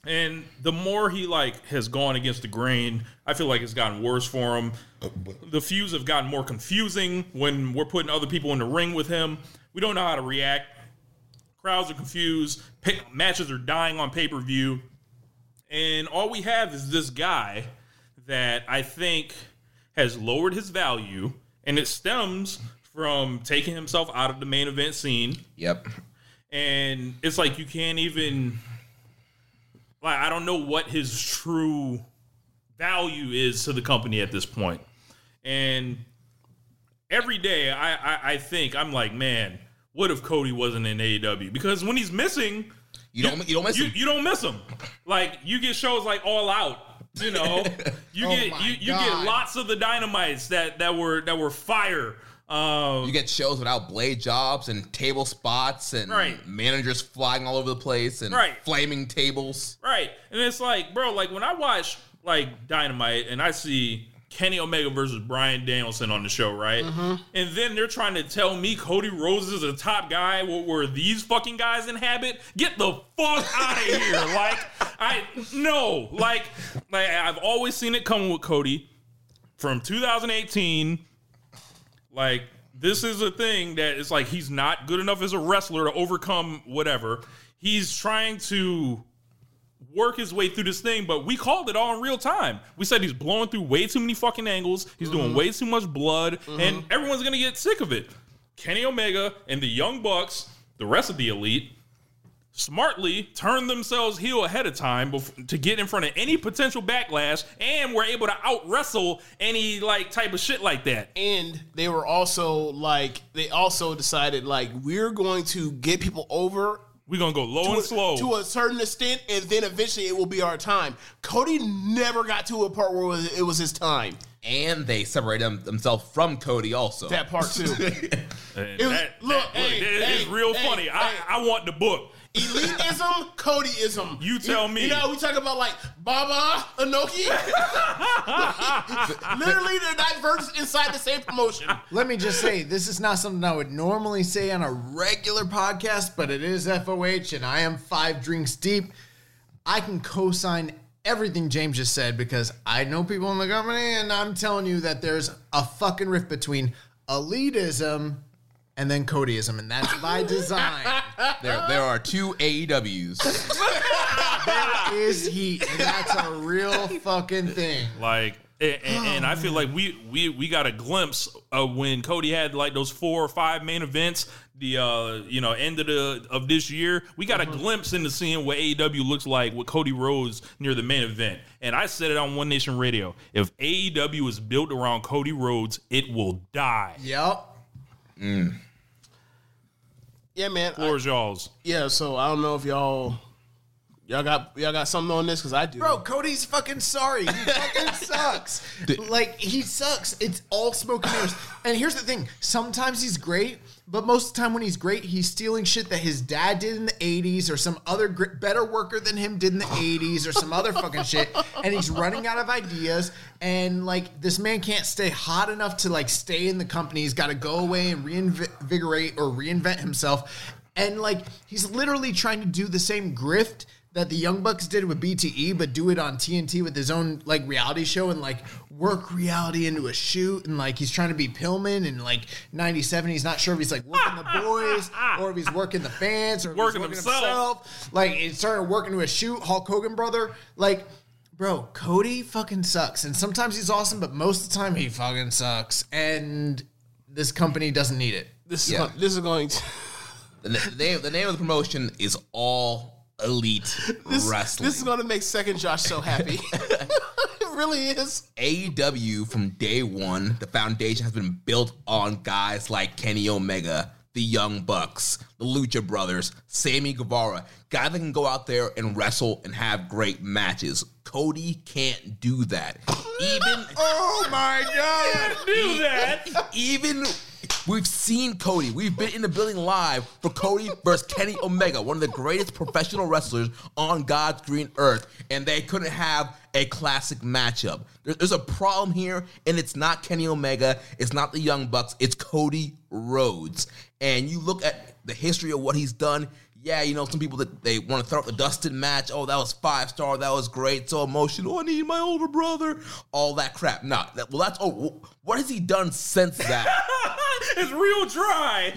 And the more he like has gone against the grain, I feel like it's gotten worse for him. Oh, the feuds have gotten more confusing when we're putting other people in the ring with him. We don't know how to react. Crowds are confused. Matches are dying on pay per view. And all we have is this guy that I think has lowered his value, and it stems from taking himself out of the main event scene Yep. and it's like you can't even like I don't know what his true value is to the company at this point. And every day I, I, I think I'm like, man, what if Cody wasn't in AEW? Because when he's missing, You don't you don't miss you, him. you don't miss him. Like you get shows like All Out. You know, you Oh get you, you God. get lots of the dynamites that that were that were fire. Um, You get shows without blade jobs and table spots and Right. managers flying all over the place and Right. flaming tables. Right. And it's like, bro, like when I watch like Dynamite and I see Kenny Omega versus Bryan Danielson on the show, right? And then they're trying to tell me Cody Rhodes is a top guy where, where these fucking guys inhabit. Get the fuck out of here. like, I no. Like, like I've always seen it coming with Cody from 2018 like this is a thing that it's like he's not good enough as a wrestler to overcome whatever. He's trying to work his way through this thing, but we called it all in real time. We said he's blowing through way too many fucking angles. He's doing mm-hmm. way too much blood, mm-hmm. and everyone's gonna get sick of it. Kenny Omega and the Young Bucks, the rest of the elite, smartly turned themselves heel ahead of time bef- to get in front of any potential backlash, and were able to out wrestle any like type of shit like that. And they were also like, they also decided like we're going to get people over We're gonna go low to and a, slow. to a certain extent, and then eventually it will be our time. Cody never got to a part where it was, his time. And they separated them, themselves from Cody also. That part too. It was- that- look, that- hey, it- it's hey, real hey, funny. I. I want the book. Elitism, Codyism. You tell me. You know, we talk about like Baba Inoki. Literally, they're diverse inside the same promotion. Let me just say, this is not something I would normally say on a regular podcast, but it is FOH, and I am five drinks deep. I can co sign everything James just said because I know people in the company, and I'm telling you that there's a fucking rift between elitism and then Codyism, and that's by design. there, there are two AEWs. is heat, and that's a real fucking thing. Like And, and, and I feel like we, we we got a glimpse of when Cody had like those four or five main events. The uh you know end of the of this year, we got a glimpse into seeing what AEW looks like with Cody Rhodes near the main event. And I said it on One Nation Radio: if AEW is built around Cody Rhodes, it will die. Yep. Yeah, man. I- Floor is y'all's. yeah, so I don't know if y'all y'all got y'all got something on this because I do. Bro, Cody's fucking sorry. He fucking sucks. like he sucks. It's all smoke and mirrors. And here's the thing: sometimes he's great, but most of the time when he's great, he's stealing shit that his dad did in the '80s, or some other gr- better worker than him did in the '80s, or some other fucking shit. And he's running out of ideas. And like this man can't stay hot enough to like stay in the company. He's got to go away and reinvigorate or reinvent himself. And like he's literally trying to do the same grift that the Young Bucks did with BTE, but do it on TNT with his own like reality show and like work reality into a shoot. And like he's trying to be Pillman and like 97, he's not sure if he's like working the boys or if he's working the fans or if Working he's working himself. himself. Like it started working to a shoot, Hulk Hogan brother. Like, bro, Cody fucking sucks. And sometimes he's awesome, but most of the time he fucking sucks. And this company doesn't need it. this is Yeah. this is going to The, the name, the name of the promotion is All Elite this, Wrestling. this is going to make second Josh so happy. it really is. AEW from day one, the foundation has been built on guys like Kenny Omega, the Young Bucks, the Lucha Brothers, Sammy Guevara, guys that can go out there and wrestle and have great matches. Cody can't do that. Even Oh my God. Do that. even we've seen Cody. We've been in the building live for Cody versus Kenny Omega, one of the greatest professional wrestlers on God's green earth, and they couldn't have a classic matchup. There- There's a problem here, and it's not Kenny Omega, it's not the Young Bucks, it's Cody Rhodes. And you look at the history of what he's done. Yeah, you know, some people that they want to throw out the Dustin match. Oh, that was five star. That was great. So emotional. I need my older brother. All that crap. No, that, well, that's oh, what has he done since that? it's real dry.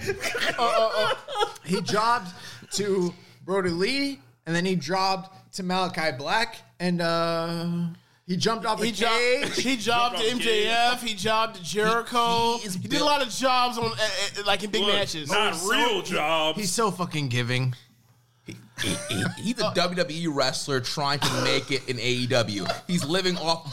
Uh, uh, uh, he jobbed to Brodie Lee, and then he jobbed to Malachi Black, and uh, he jumped off the He jobbed, cage. he jobbed to Jumped MJF. He jobbed to Jericho. He- He, he did a lot of jobs on uh, uh, like in big Look, matches. Not real jobs. He's so fucking giving. He- he- he's a WWE wrestler trying to make it in AEW. He's living off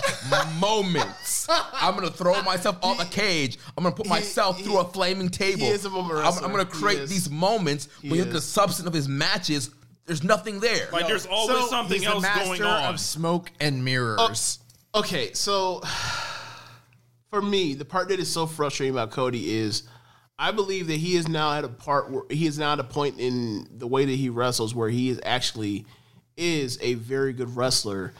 moments. I'm gonna throw myself off a cage. I'm gonna put myself he- through a flaming table. is a moment I'm. I'm gonna create these moments. When you the substance of his matches, there's nothing there. like there's always so something He's the else master going on. of smoke and mirrors. Okay, so for me, the part that is so frustrating about Cody is I believe that he is now at a part where he is now at a point in the way that he wrestles where he is actually is a very good wrestler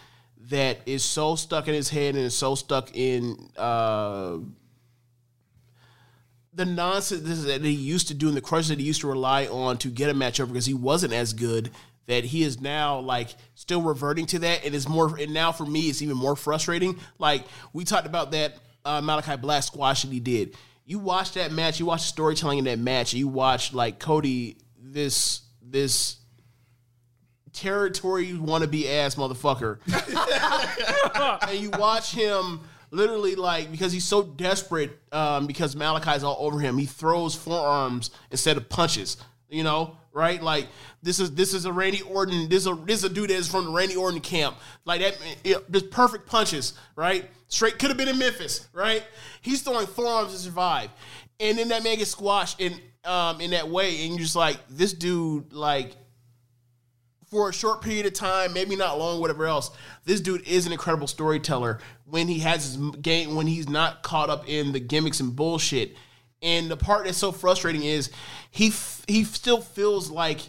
that is so stuck in his head and is so stuck in uh the nonsense that he used to do and the crutches that he used to rely on to get a match over because he wasn't as good that he is now like still reverting to that. And it's more and now for me it's even more frustrating. Like we talked about that uh, Malachi Black squash that he did. You watch that match you watch the storytelling in that match you watch like Cody this this territory wannabe ass motherfucker. And you watch him literally like because he's so desperate um, because Malachi's all over him. He throws forearms instead of punches. You know, right? Like this is this is a Randy Orton. This is a this is a dude that is from the Randy Orton camp. Like that, it, just perfect punches, right? Straight could have been in Memphis, right? He's throwing forearms to survive, and then that man gets squashed in um, in that way, and you're just like this dude like for a short period of time, maybe not long, whatever else. This dude is an incredible storyteller when he has his game, when he's not caught up in the gimmicks and bullshit. And the part that's so frustrating is he f- he still feels like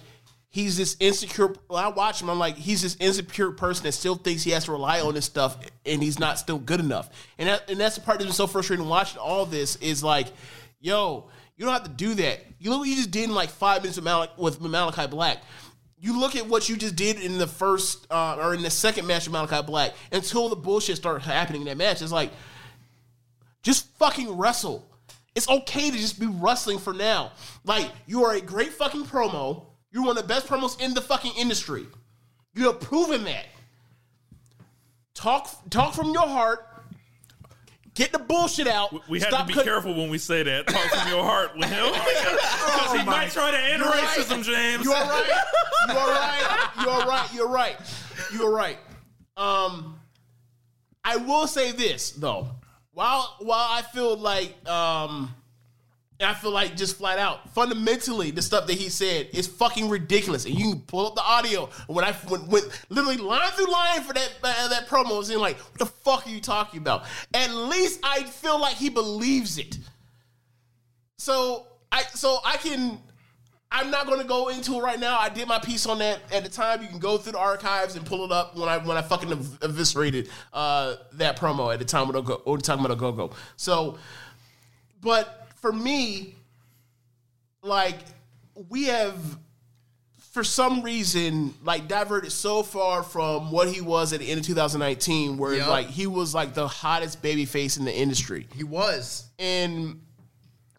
he's this insecure. When I watch him, I'm like he's this insecure person that still thinks he has to rely on this stuff, and he's not still good enough. And that, and that's the part that's so frustrating watching all this is like, yo, you don't have to do that. You look what you just did in like five minutes with, Mal- with Malachi Black you look at what you just did in the first uh, or in the second match of Malachi Black until the bullshit started happening in that match. It's like, just fucking wrestle. It's okay to just be wrestling for now. Like, you are a great fucking promo. You're one of the best promos in the fucking industry. You have proven that. Talk, talk from your heart. Get the bullshit out. We have Stop to be cut- careful when we say that. Talk from your heart with him. Because he might try to end You're right. racism, James. You are right. You are right. You are right. You're right. You are right. Um, I will say this though. While while I feel like um, I feel like just flat out fundamentally the stuff that he said is fucking ridiculous, and you can pull up the audio when I went, went literally line through line for that uh, that promo, was like, what the fuck are you talking about? At least I feel like he believes it. So I so I can I'm not going to go into it right now. I did my piece on that at the time. You can go through the archives and pull it up when I when I fucking ev- eviscerated uh, that promo at the time with Ogo, talking about Ogogo. So, but for me, like we have for some reason like diverted so far from what he was at the end of 2019, where Yep. like he was like the hottest baby face in the industry He was. and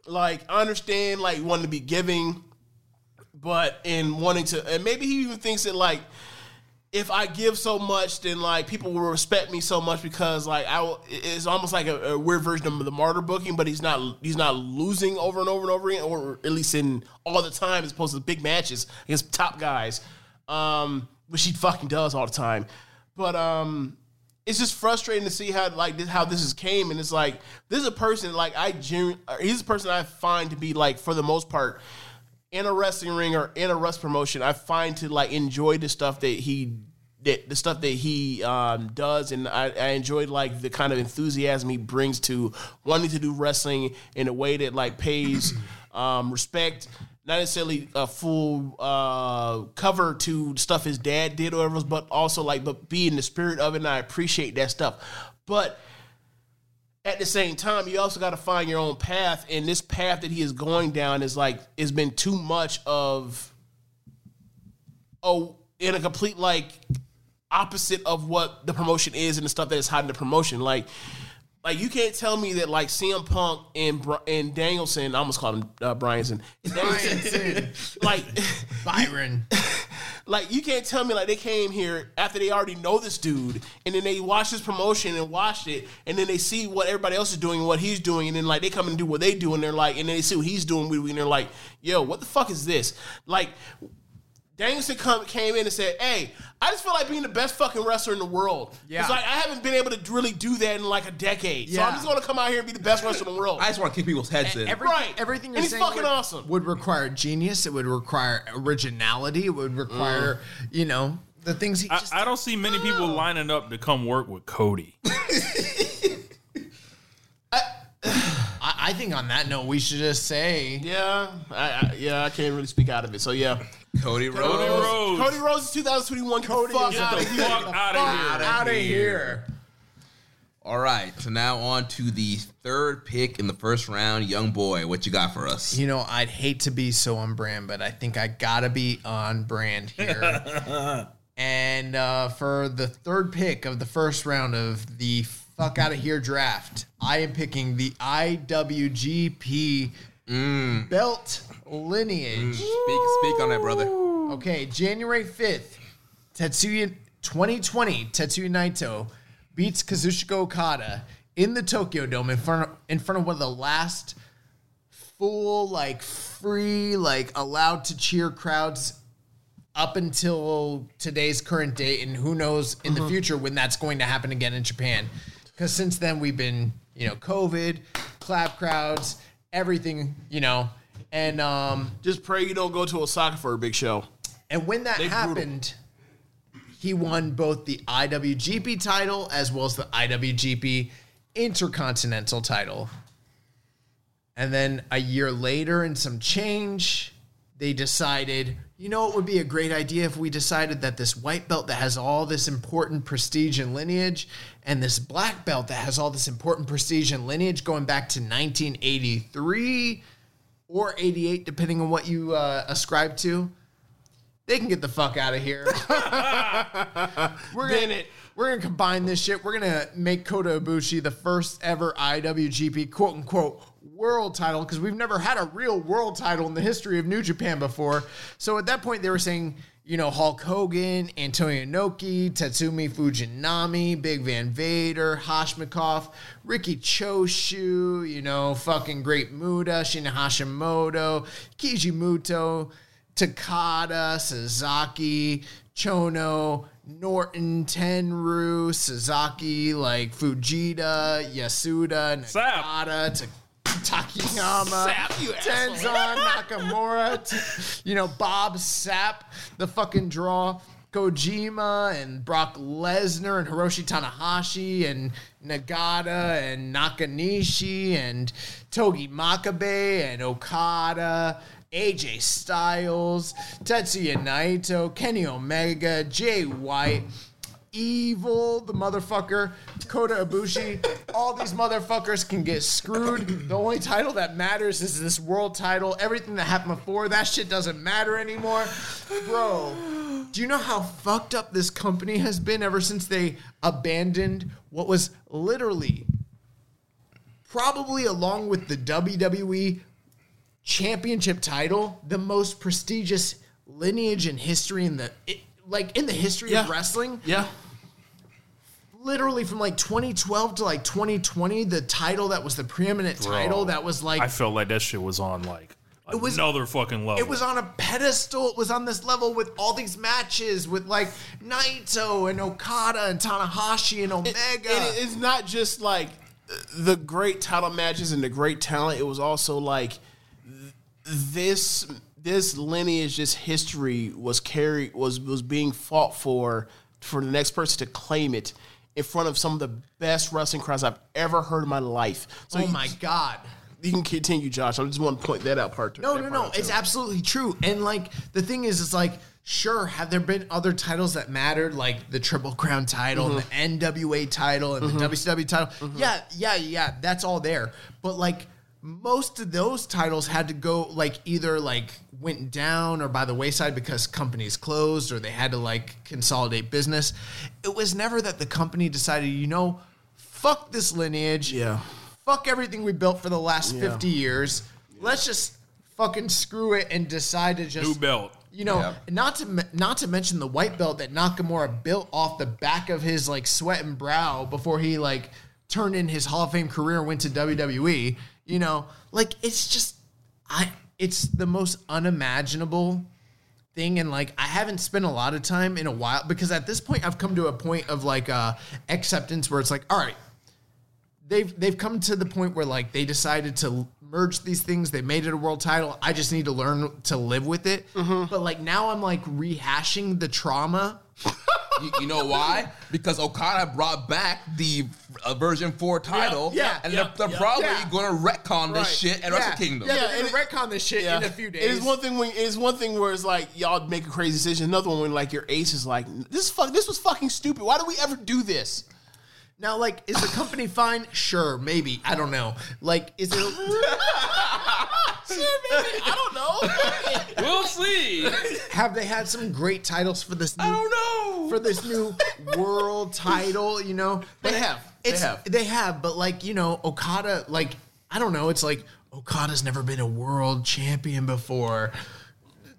like I understand like wanting to be giving, but in wanting to, and maybe he even thinks that like if I give so much, then like people will respect me so much because like I it's almost like a, a weird version of the martyr booking, but he's not he's not losing over and over and over again, or at least in all the time as opposed to big matches against top guys, um, which he fucking does all the time. But um, it's just frustrating to see how like this how this has came, and it's like this is a person like I genu- he's a person I find to be like for the most part in a wrestling ring or in a rust promotion, I find to like enjoy the stuff that he that the stuff that he um, does, and I, I enjoy like the kind of enthusiasm he brings to wanting to do wrestling in a way that like pays um, respect. Not necessarily a full uh, cover to stuff his dad did or whatever, but also like but be in the spirit of it, and I appreciate that stuff. But at the same time, you also got to find your own path, and this path that he is going down is like has been too much of oh in a complete like opposite of what the promotion is and the stuff that is hiding the promotion. Like, like you can't tell me that like CM Punk and and Danielson, I almost called him uh, Bryanson, Danielson, like Byron. like you can't tell me like they came here after they already know this dude and then they watch this promotion and watched it and then they see what everybody else is doing and what he's doing and then like they come and do what they do and they're like and then they see what he's doing and they're like yo what the fuck is this? Like Danielson come, came in and said, "Hey, I just feel like being the best fucking wrestler in the world. Yeah. Like I haven't been able to really do that in like a decade. Yeah. So I'm just gonna come out here and be the best wrestler in the world. I just want to kick people's heads in. Every- Right. Everything you're And he's saying fucking would, awesome. would require genius. It would require originality. It would require, mm. you know, the things he I, just. I don't see many oh. people lining up to come work with Cody. I, I think on that note, we should just say yeah, I, I, yeah, I can't really speak out of it. So yeah, Cody Rhodes. Cody Rhodes. Cody Rhodes is 2021. Cody, fuck Get out the of here. fuck out of here. out of here. All right, so now on to the third pick in the first round, young boy. What you got for us? You know, I'd hate to be so on brand, but I think I gotta be on brand here. and uh, for the third pick of the first round of the fuck out of here draft, I am picking the IWGP Mm. belt lineage. Mm. Speak, speak on that, brother. Okay, January 5th, Tetsuya 2020, Tetsuya Naito beats Kazuchika Okada in the Tokyo Dome in front of, in front of one of the last full like free like allowed to cheer crowds up until today's current date and who knows in the mm-hmm. future when that's going to happen again in Japan. Cuz since then we've been, you know, COVID, clap crowds, everything, you know. And um Just pray you don't go to Osaka for a big show. and when that They brutal. happened, he won both the IWGP title as well as the IWGP Intercontinental title. And then a year later, and some change, they decided, you know, it would be a great idea if we decided that this white belt that has all this important prestige and lineage, and this black belt that has all this important prestige and lineage going back to 1983 or 88, depending on what you uh, ascribe to, they can get the fuck out of here. we're gonna, we're gonna combine this shit. We're gonna make Kota Ibushi the first ever IWGP quote unquote world title because we've never had a real world title in the history of New Japan before. So at that point, they were saying, you know, Hulk Hogan, Antonio Inoki, Tatsumi Fujinami, Big Van Vader, Hashimikov, Riki Choshu, you know, fucking Great Muta, Shinya Hashimoto, Keiji Muto, Takada, Sasaki, Chono, Norton, Tenryu, Sasaki, like Fujita, Yasuda. Nakata, Ta- Takayama, Sapp, you Tenzan, Nakamura, t- you know, Bob Sapp, the fucking draw. Kojima and Brock Lesnar and Hiroshi Tanahashi and Nagata and Nakanishi and Togi Makabe and Okada, AJ Styles, Tetsuya Naito, Kenny Omega, Jay White, Evil, the motherfucker, Kota Ibushi. All these motherfuckers can get screwed. The only title that matters is this world title. Everything that happened before, that shit doesn't matter anymore. Bro, do you know how fucked up this company has been ever since they abandoned what was literally, probably along with the WWE championship title, the most prestigious lineage in history in the it, like in the history Yeah. of wrestling. Yeah. Literally from like 2012 to like 2020, the title that was the preeminent title that was like I felt like that shit was on like It was- another fucking level. it was on a pedestal. It was on this level with all these matches with like Naito and Okada and Tanahashi and Omega. And it- it's not just like the great title matches and the great talent. It was also like this this lineage, this history was carried was was being fought for for the next person to claim it in front of some of the best wrestling crowds I've ever heard in my life. So oh you, my god. you can continue, Josh. I just want to point that out part. No, no, part no. It's too. absolutely true. And like the thing is, it's like, sure, have there been other titles that mattered, like the Triple Crown title, Mm-hmm. the NWA title, and the WCW title? Yeah, yeah, yeah. That's all there. But like most of those titles had to go like either like went down or by the wayside because companies closed or they had to like consolidate business. It was never that the company decided, you know, fuck this lineage. Yeah. Fuck everything we built for the last Yeah. 50 years. Let's just fucking screw it and decide to just new belt. you know, Yeah. not to not to mention the white belt that Nakamura built off the back of his like sweat and brow before he like turned in his Hall of Fame career and went to WWE. You know, like it's just I it's the most unimaginable thing and like I haven't spent a lot of time in a while because at this point I've come to a point of like uh acceptance where it's like all right they've they've come to the point where like they decided to merge these things. They made it a world title. I just need to learn to live with it. But like now I'm like rehashing the trauma. You, you know why? Because Okada brought back the uh, version four title. yeah, and yeah, they're, they're yeah. probably Yeah. going to retcon this Right. shit at Wrestle Kingdom. Yeah, Yeah, they're and gonna it- retcon this shit in a few days. It is one thing when it is one thing where it's like y'all make a crazy decision. Another one when like your ace is like this fuck this was fucking stupid. Why do we ever do this? Now, like, is the company fine? Sure, maybe. I don't know. Like, is it? I don't know. We'll see. have they had some great titles for this? New, I don't know. for this new world title. You know, They have. They It's, have. They have, but like you know, Okada. Like I don't know. It's like Okada's never been a world champion before.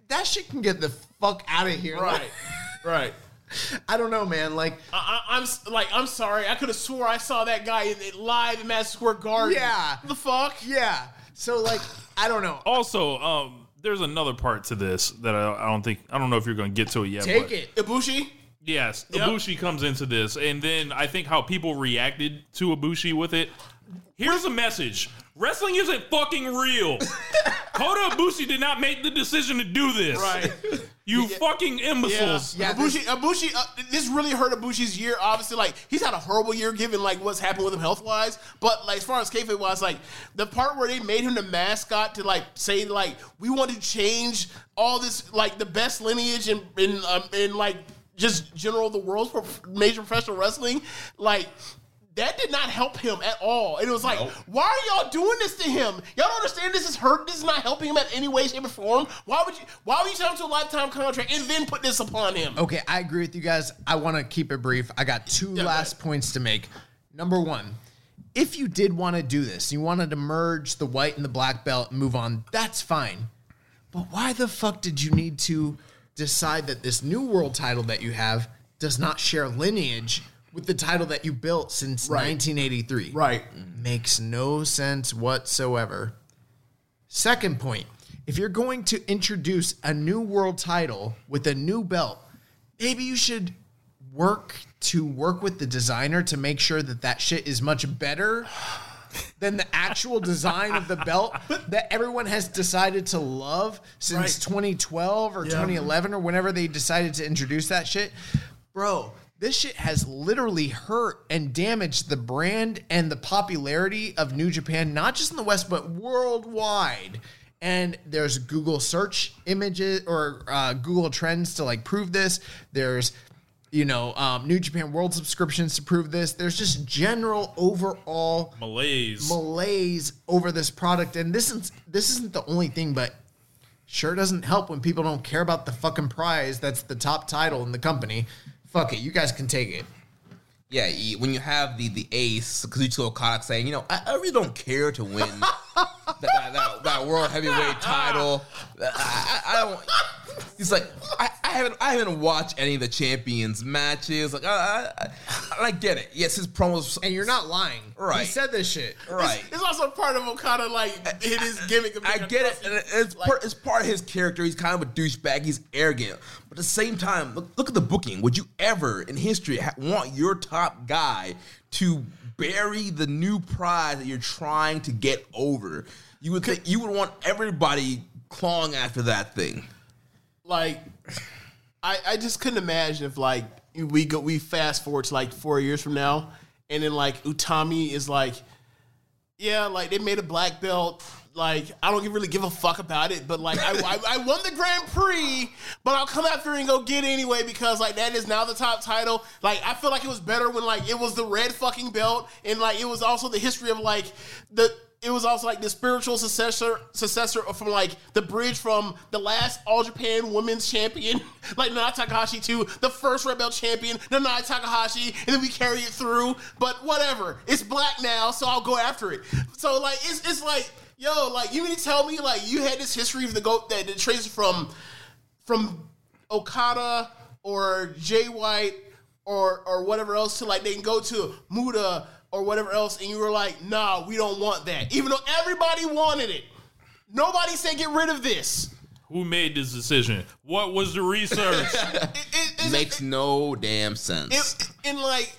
That shit can get the fuck out of here. right, right. I don't know, man. Like, I, I, I'm like I'm sorry. I could have swore I saw that guy in, in live in Madison Square Garden. Yeah. the fuck. yeah. So like, I don't know. Also, um, there's another part to this that I, I don't think I don't know if you're going to get to it yet. Take but- it. Ibushi. Yes, Yep. Ibushi comes into this, and then I think how people reacted to Ibushi with it. Here's a message: Wrestling isn't fucking real. Kota Ibushi did not make the decision to do this. Right. You fucking Yeah, imbeciles. Yeah, Ibushi. Ibushi. Uh, this really hurt Ibushi's year. Obviously, like he's had a horrible year given like what's happened with him health wise. But like as far as kayfabe was, like the part where they made him the mascot to like say like we want to change all this like the best lineage in in um, in like just general the world's prof- major professional wrestling, like. That did not help him at all. And it was like, Nope. why are y'all doing this to him? Y'all don't understand this is hurt. This is not helping him at any way, shape, or form. Why would you? Why would you sign him to a lifetime contract and then put this upon him? Okay, I agree with you guys. I want to keep it brief. I got two Yeah, last right. points to make. Number one, if you did want to do this, you wanted to merge the white and the black belt and move on, that's fine. But why the fuck did you need to decide that this new world title that you have does not share lineage with the title that you built since Right. 1983. Right. Makes no sense whatsoever. Second point if you're going to introduce a new world title with a new belt, maybe you should work to work with the designer to make sure that that shit is much better than the actual design of the belt that everyone has decided to love since Right. 2012 or 2011 or whenever they decided to introduce that shit. Bro, this shit has literally hurt and damaged the brand and the popularity of New Japan, not just in the West, but worldwide. And there's Google search images or uh, Google Trends to like prove this. There's you know, um, New Japan World subscriptions to prove this. There's just general overall Malaise. malaise over this product, and this is this isn't the only thing, but sure doesn't help when people don't care about the fucking prize that's the top title in the company. Fuck it, you guys can take it. Yeah, when you have the the ace, Kazuchika Okada saying, you know, I, I really don't care to win that, that, that, that world heavyweight title. I, I, I don't. He's like, I, I haven't I haven't watched any of the champions matches. Like, I, I, get it. Yes, his promos. And you're not lying. Right. He said this shit. right. It's also part of Okada like his gimmick. of I get it- it's, like- part, it's part of his character. He's kind of a douchebag. He's arrogant. But at the same time, look, look at the booking. Would you ever in history ha- want your top guy to bury the new prize that you're trying to get over? You would think you would want everybody clawing after that thing. like I, I just couldn't imagine if like we go we fast forward to like four years from now and then like Utami is like yeah like they made a black belt like I don't really give a fuck about it but like I, I, I won the Grand Prix but I'll come after and go get it anyway because like that is now the top title like I feel like it was better when like it was the red fucking belt and like it was also the history of like the it was also like the spiritual successor successor from like the bridge from the last All Japan Women's Champion, like Nana Takahashi, to the first Red Belt Champion, Nana Takahashi, and then we carry it through. But whatever, it's black now, so I'll go after it. So like it's it's like yo, like you mean to tell me like you had this history of the goat that that traces from from Okada or Jay White or or whatever else to like they can go to Muda or whatever else, and you were like, nah, we don't want that. Even though everybody wanted it. Nobody said get rid of this. Who made this decision? What was the research? It, it, it's- Makes no damn sense. it, and like,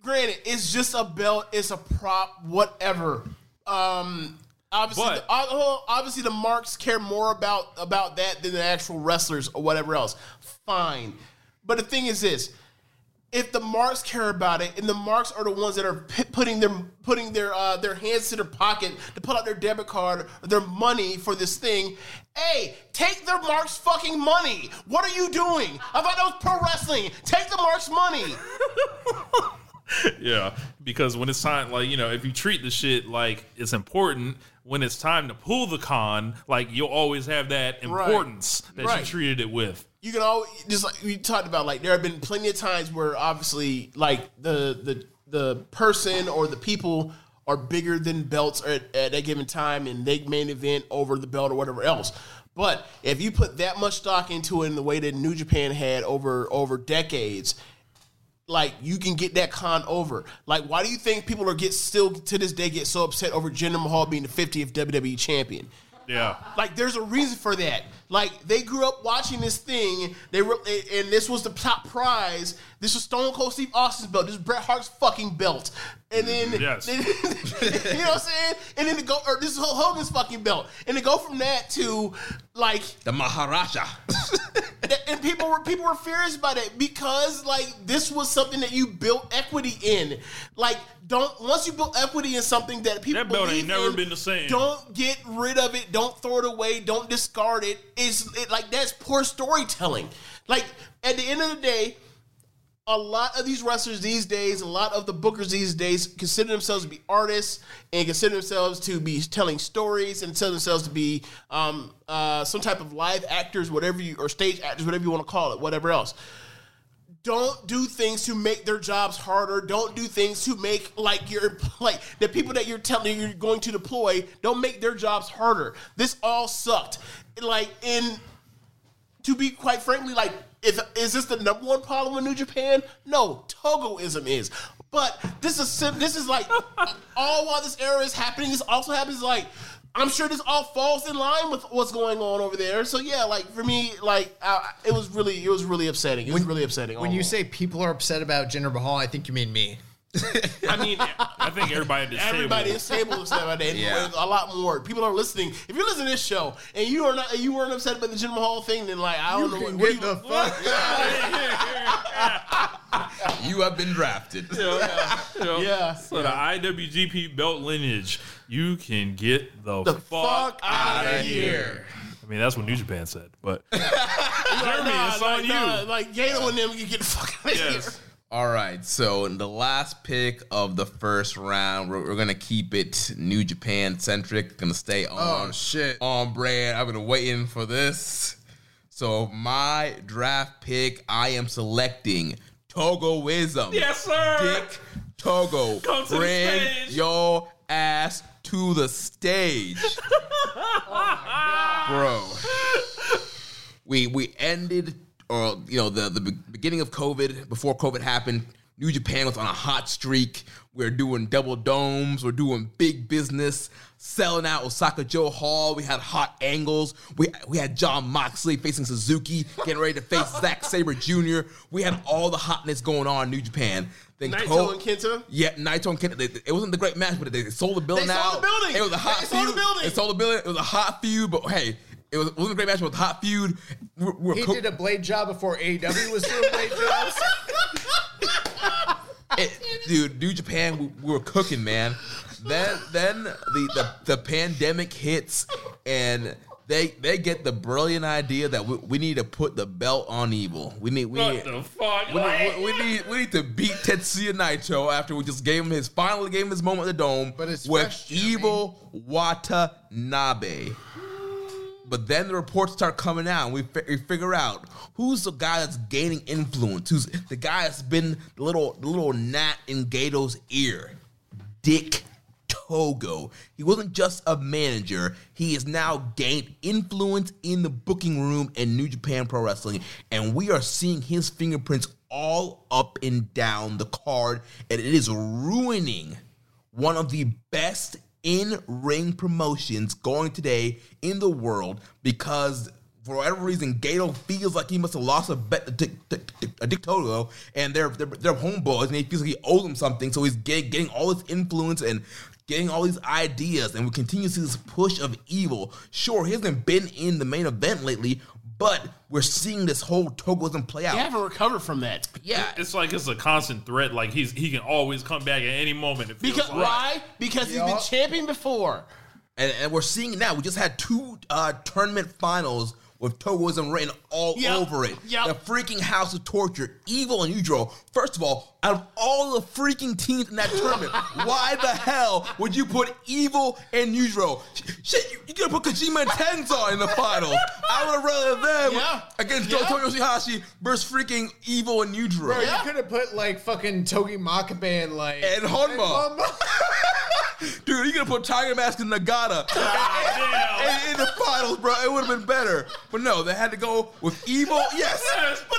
granted, it's just a belt, it's a prop, whatever. Um, obviously, But- the, uh, obviously the marks care more about about that than the actual wrestlers or whatever else. Fine, but the thing is this: if the marks care about it, and the marks are the ones that are p- putting their putting their uh, their hands to their pocket to pull out their debit card or their money for this thing, hey, take their marks fucking money. What are you doing? I thought that was pro wrestling. Take the marks money. yeah, because when it's time, like you know, if you treat the shit like it's important, when it's time to pull the con, like you'll always have that importance that you treated it with. you can always just like we talked about like there have been plenty of times where obviously like the the the person or the people are bigger than belts at, at a given time and they main event over the belt or whatever else. But if you put that much stock into it in the way that new japan had over over decades like you can get that con over. Like, why do you think people are get still to this day get so upset over Jinder Mahal being the 50th WWE champion? Yeah, Like, there's a reason for that. Like, they grew up watching this thing. They were, and this was the top prize. This was Stone Cold Steve Austin's belt. This is Bret Hart's fucking belt. And then, Yes. then- you know what I'm saying? And then to go, or this is Hulk Hogan's fucking belt. And to go from that to like the Maharaja. and people were people were furious about it because like this was something that you built equity in. Like, don't once you build equity in something that people That belt believe ain't never in, been the same. Don't get rid of it. Don't throw it away. Don't discard it. It's it, like that's poor storytelling. Like at the end of the day, a lot of these wrestlers these days, a lot of the bookers these days consider themselves to be artists and consider themselves to be telling stories and tell themselves to be um, uh, some type of live actors, whatever you, or stage actors, whatever you want to call it, whatever else. Don't do things to make their jobs harder. Don't do things to make like your like the people that you're telling you're going to deploy. Don't make their jobs harder. This all sucked. Like in to be quite frankly, like, if is this the number one problem in New Japan? No, Togoism is. But this is this is like all while this era is happening. This also happens like I'm sure this all falls in line with what's going on over there. So yeah, like for me, like I, it was really it was really upsetting. It was really upsetting. When you say people are upset about Jinder Mahal, I think you mean me. I mean, I think everybody at this Everybody table, is table upset about that. Yeah. A lot more people are listening. If you're listening to this show and you are not, you weren't upset about the Jim Hall thing, then like I don't know what, what do you, fuck. You have been drafted. yeah. So the IWGP belt lineage, you can get the, The fuck, fuck of here. I mean, that's what New Japan said, but Jeremy, it's on you. like Gedo and them, you get the fuck out of yes. All right, so in the last pick of the first round, we're, we're gonna keep it New Japan centric. Gonna stay oh, on Oh, shit. on brand. I've been waiting for this. So my draft pick, I am selecting Togoism. Yes, sir. Dick Togo. Come to Bring your ass to the stage, bro. We we ended, or you know, the the beginning of COVID before COVID happened. New Japan was on a hot streak. We're doing double domes. We're doing big business, selling out Osaka-jo Hall. We had hot angles. We we had Jon Moxley facing Suzuki, getting ready to face Zack Sabre Jr. We had all the hotness going on in New Japan. Then Naito Co- and Kenta. yeah, Naito and Kenta. They, it wasn't the great match, but they, they sold the building They sold out. the building. It was a hot They sold the building. They sold the building. It was a hot feud, but hey, it, was, wasn't a great match, but it was a hot feud. We're, we're He co- did a blade job before AEW was doing blade jobs. it- dude, New Japan, we, we were cooking, man. Then, then the, the the pandemic hits, and they they get the brilliant idea that we, we need to put the belt on Evil. We need we What need, the fuck? we, need, we need we need to beat Tetsuya Naito after we just gave him his finally gave him his moment at the dome But it's with fresh, Evil Watanabe. But then the reports start coming out, and we, fi- we figure out who's the guy that's gaining influence. Who's the guy that's been the little the little gnat in Gedo's ear? Dick Togo. He wasn't just a manager. He has now gained influence in the booking room in New Japan Pro Wrestling, and we are seeing his fingerprints all up and down the card, and it is ruining one of the best in ring promotions going today in the world because for whatever reason Gedo feels like he must have lost a bet Dick, uh, Dick Togo and they're, they're they're homeboys and he feels like he owes them something so he's getting, getting all this influence and getting all these ideas and we continue to see this push of evil. Sure he hasn't been in the main event lately but we're seeing this whole Togoism play out You haven't recovered from that. yeah It's like it's a constant threat. Like he's he can always come back at any moment. It feels Because like. why? Because he's been Yup. champion before. And, and we're seeing it now. We just had two uh, tournament finals with Togoism written all Yep. over it. Yep. The freaking House of Torture, Evil and Yujiro. First of all, out of all the freaking teams in that tournament, why the hell would you put Evil and Yujiro? Shit, you, you could have put Kojima and Tenzan in the finals. I would have rather them Yeah. against Yeah. Goto Yoshihashi versus freaking Evil and Yujiro. Bro, Yeah. you could have put like fucking Togi Makabe and like And Honma. And Dude, you could have put Tiger Mask and Nagata ah, in, in the finals, bro. It would have been better. But no, they had to go with Evil. Yes. Yes, but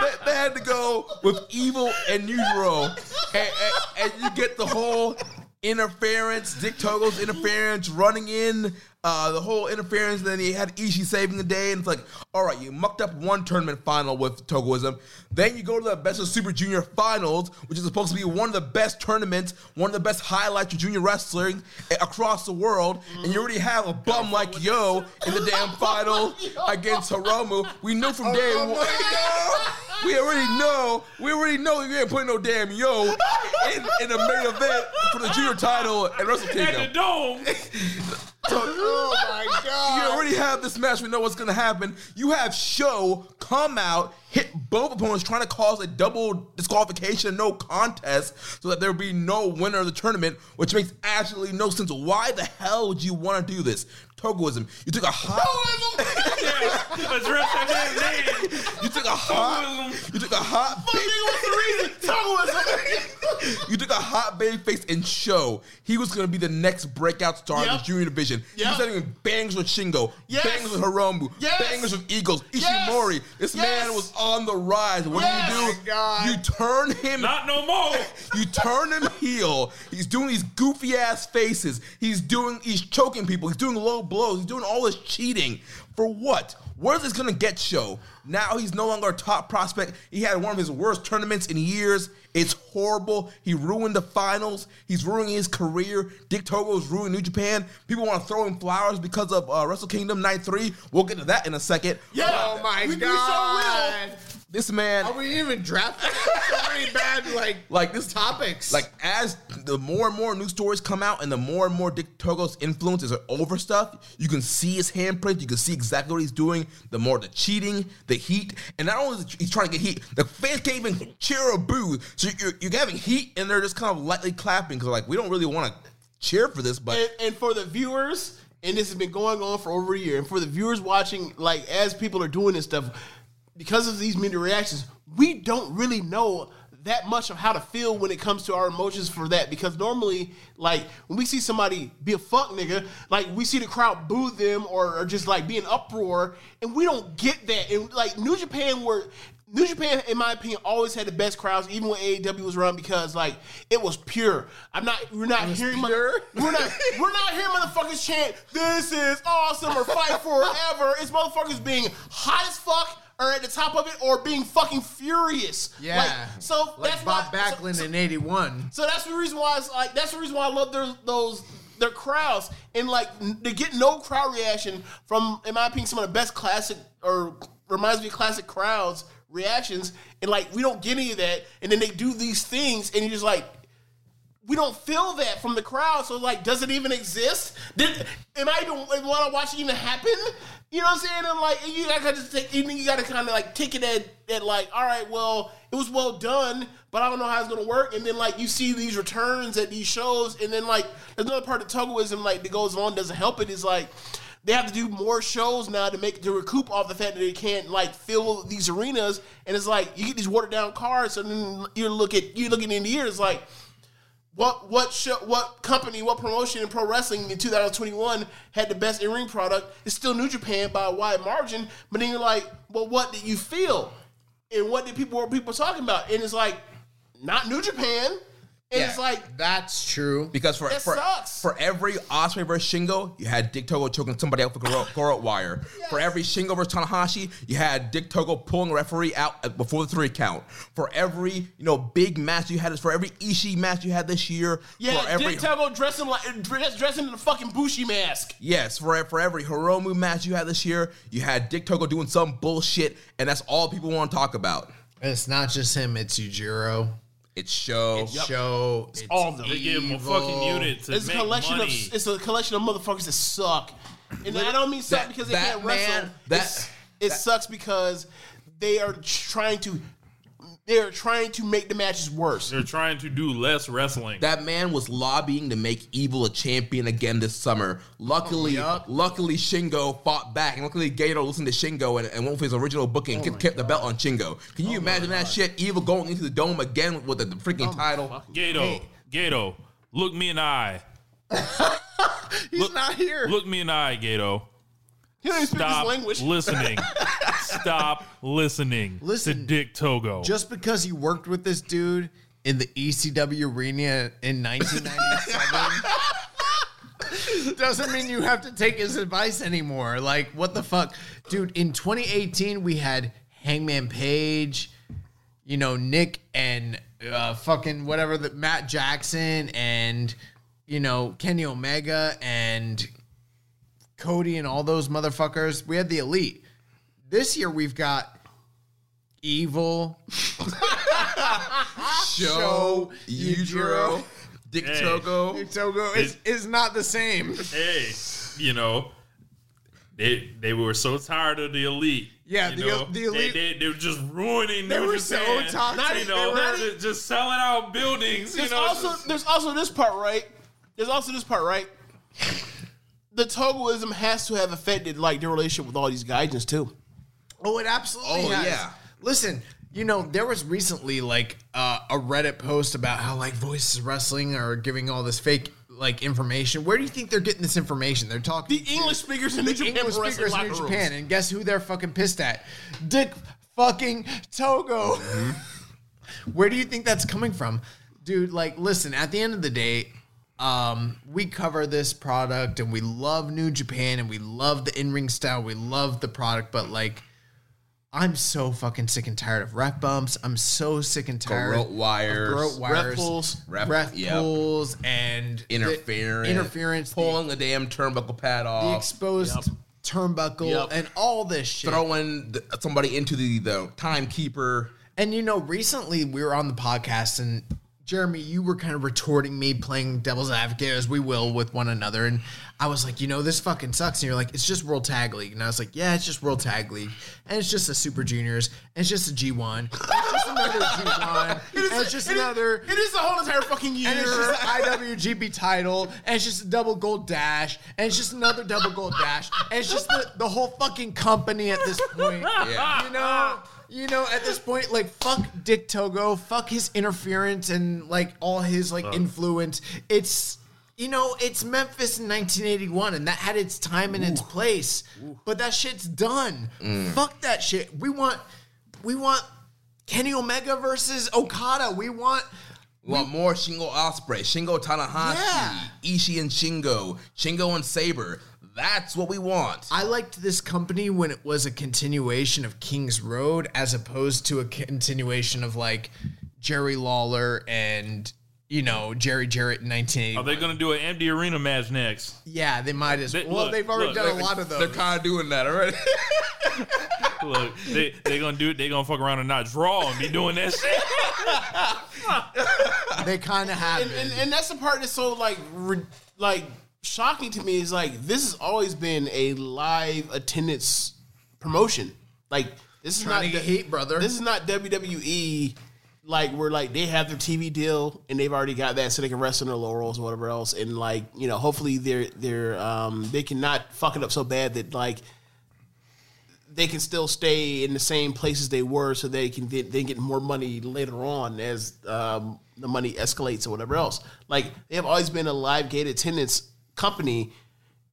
they, they had to go with Evil and Neutral. And, and, and you get the whole interference, Dick Togo's interference, running in, uh, the whole interference. Then he had Ishii saving the day. And it's like, all right, you mucked up one tournament final with Togoism. Then you go to the Best of Super Junior Finals, which is supposed to be one of the best tournaments, one of the best highlights of junior wrestling across the world. And you already have a bum like Yo in the damn final against Hiromu. We knew from day one. We already know. We already know you ain't putting no damn yo in, in the main event for the junior title and Wrestle Kingdom. at the Kingdom. oh my god! You already have this match. We know what's gonna happen. You have Show come out. hit both opponents, trying to cause a double disqualification, no contest, so that there would be no winner of the tournament, which makes absolutely no sense. Why the hell would you want to do this? Togoism. You took a that. You took a hot. You took a hot. Fuck, nigga, what's the reason? Togoism. You took a hot baby face and show he was going to be the next breakout star in Yep. the junior division. He Yep. was having bangs with Shingo, Yes. bangs with Hiromu, Yes. bangers with Eagles, Yes. Ishimori. This Yes. man was on the rise. What Yes. do you do? God. You turn him. Not no more. You turn him heel. He's doing these goofy ass faces. He's doing. He's choking people. He's doing low blows. He's doing all this cheating for what? Where is this gonna get show? Now he's no longer a top prospect. He had one of his worst tournaments in years. It's horrible. He ruined the finals. He's ruining his career. Dick Togo's ruining New Japan. People want to throw him flowers because of uh, Wrestle Kingdom Night Three. We'll get to that in a second. Yeah. Oh my we, we so god. This man. Are we even drafting so many bad like like this topics? Like as the more and more news stories come out, and the more and more Dick Togo's influences are over stuff, you can see his handprint. You can see exactly what he's doing. The more the cheating, the heat, and not only is he's trying to get heat, the fans can't even cheer or boo. So you're, you're having heat, and they're just kind of lightly clapping because like we don't really want to cheer for this, but and, and for the viewers, and this has been going on for over a year, and for the viewers watching, like as people are doing this stuff, because of these media reactions, we don't really know that much of how to feel when it comes to our emotions for that. Because normally, like when we see somebody be a fuck nigga, like we see the crowd boo them or, or just like be an uproar, and we don't get that. And like New Japan were. New Japan, in my opinion, always had the best crowds, even when AEW was run, because like it was pure. I'm not, we're not hearing, pure? we're not, we're not hearing motherfuckers chant, "This is awesome" or "Fight forever." It's motherfuckers being hot as fuck or at the top of it or being fucking furious. yeah. Like, so like that's Bob why, Backlund so, in '81. so that's the reason why it's like that's the reason why I love their those their crowds and like to get no crowd reaction from in my opinion some of the best classic or reminds me of classic crowds reactions and like we don't get any of that and then they do these things and you're just like we don't feel that from the crowd. So like, does it even exist? Did am I even want to watch it even happen? You know what I'm saying? And like, you gotta just take, you, you gotta kind of like take it at, at like, all right, well, it was well done, but I don't know how it's gonna work. And then like, you see these returns at these shows, and then like, there's another part of Togoism like that goes on doesn't help it is like. They have to do more shows now to make to recoup off the fact that they can't like fill these arenas, and it's like you get these watered down cards, and then you look at you looking in the ear, it's like what what show, what company, what promotion in pro wrestling in 2021 had the best in ring product? It's still New Japan by a wide margin. But then you're like, well, what did you feel? And what did people what people talking about? And it's like, not New Japan. And it's like, that's true. Because for for, sucks. for every Ospreay versus Shingo, you had Dick Togo choking somebody out with a Goro, Goro wire. For every Shingo versus Tanahashi, you had Dick Togo pulling a referee out uh, before the three count. For every you know big match you had, for every Ishii match you had this year, yeah, for every Dick Togo dressing like dress, dressing in a fucking Bushi mask. yes, for for every Hiromu match you had this year, you had Dick Togo doing some bullshit, and that's all people want to talk about. It's not just him. It's Yujiro. It's show. It's Show. It's all of them. They give him a fucking unit to It's a make collection money. of it's a collection of motherfuckers that suck. And I don't mean suck That- because they that can't wrestle. man- that- It's- it sucks because they are trying to they are trying to make the matches worse. They're trying to do less wrestling. That man was lobbying to make Evil a champion again this summer. Luckily, oh, yup. luckily Shingo fought back, and luckily Gedo listened to Shingo and, and went for his original booking and oh kept, kept the belt on Shingo. Can you oh imagine that shit? Evil going into the dome again with the, the freaking title. Gedo, Gedo, look me in the eye. He's not here. Oh, Look me in the eye, Gedo. He don't even speak this Stop language. listening. Stop listening Listen, to Dick Togo. Just because you worked with this dude in the ECW arena in 1997 doesn't mean you have to take his advice anymore. Like, what the fuck? Dude, in 2018, we had Hangman Page, you know, Nick and uh, fucking whatever, the, Matt Jackson and, you know, Kenny Omega and Cody and all those motherfuckers. We had the elite. This year we've got Evil, Show, Yujiro, Dick Hey. Togo. Togo is, is not the same. hey, you know, they they were so tired of the elite. Yeah, the- know? the elite- They, they, they were just ruining. They New were so Japan. toxic. You know, They were- ju- just selling out buildings. You There's know, also just- there's also this part, right? There's also this part, right? The Togoism has to have affected like their relationship with all these gaijins too. Oh, it absolutely Oh, has. yeah. Listen, you know, there was recently like uh, a Reddit post about how like Voices Wrestling are giving all this fake like information. Where do you think they're getting this information? They're talking The English speakers in the Japan English speakers in New. Japan, and guess who they're fucking pissed at? Dick fucking Togo. Where do you think that's coming from, dude? Like, listen. At the end of the day, um, we cover this product and we love New Japan and we love the in ring style. We love the product, but like. I'm so fucking sick and tired of ref bumps. I'm so sick and tired Garrote wires, of garrote wires, pulls, ref- ref yep. pulls, and the interference, interference, the- pulling the damn turnbuckle pad off, the exposed Yep. turnbuckle, Yep. and all this shit. throwing the, somebody into the the timekeeper. And you know, recently we were on the podcast, and Jeremy, you were kind of retorting me, playing devil's advocate as we will with one another. And I was like, you know, this fucking sucks. And you're like, it's just World Tag League. And I was like, yeah, it's just World Tag League, and it's just the Super Juniors, and it's just a G1, and it's just another G1, and it's just It is- another. It is the whole entire fucking year. And it's just an IWGP title, and it's just a double gold dash, and it's just another double gold dash, and it's just the, the whole fucking company at this point. Yeah. You know, you know, at this point, like fuck Dick Togo, fuck his interference and like all his like influence. It's you know, it's Memphis in 1981, and that had its time and its place. But that shit's done. Fuck that shit. We want, we want Kenny Omega versus Okada. We want We want more Shingo Ospreay, Shingo Tanahashi, Yeah. Ishii and Shingo, Shingo and Sabre. That's what we want. I liked this company when it was a continuation of King's Road as opposed to a continuation of like Jerry Lawler and you know Jerry Jarrett in 1980. are they going to do an empty arena match next? yeah, they might as They- well. look, they've already look, done a lot of those. They're kind of doing that already. Look, they they gonna do it. They gonna fuck around and not draw and be doing that shit. they kind of have. and, and, been. and that's the part that's so like re, like shocking to me is like this has always been a live attendance promotion. Like this is Trying not to get heat, brother. This is not WWE. Like where like they have their TV deal and they've already got that so they can rest on their laurels or whatever else and like you know hopefully they're they're um they cannot fuck it up so bad that like they can still stay in the same places they were so they can they get more money later on as um, the money escalates or whatever else. Like they have always been a live gate attendance company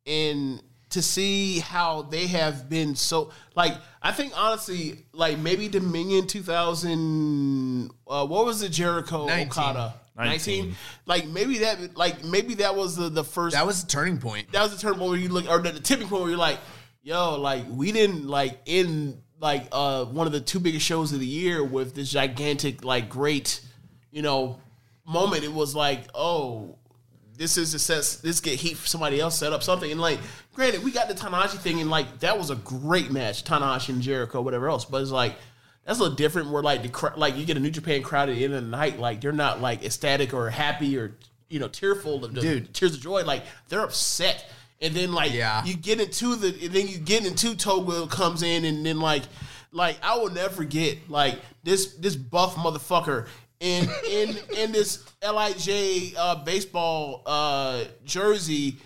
and to see how they have been so like I think honestly like maybe Dominion 2000 uh, what was it Jericho 19. Okada 19. 19. like maybe that like maybe that was the the first that was a turning point. that was the turn point where you look or the, the tipping point where you're like, yo, like we didn't like in like uh one of the two biggest shows of the year with this gigantic like great, you know, moment. It was like, oh, this is a set this get heat for somebody else set up something. And like, granted, we got the Tanahashi thing and like that was a great match, Tanahashi and Jericho, whatever else. But it's like that's a little different. Where like the cr- like you get a New Japan crowd at the end of the night, like they're not like ecstatic or happy or you know tearful of the Dude. tears of joy. Like they're upset, and then like Yeah. you get into the and then you get into Togo comes in, and then like like I will never forget like this this buff motherfucker in in in this Lij uh, baseball uh, jersey.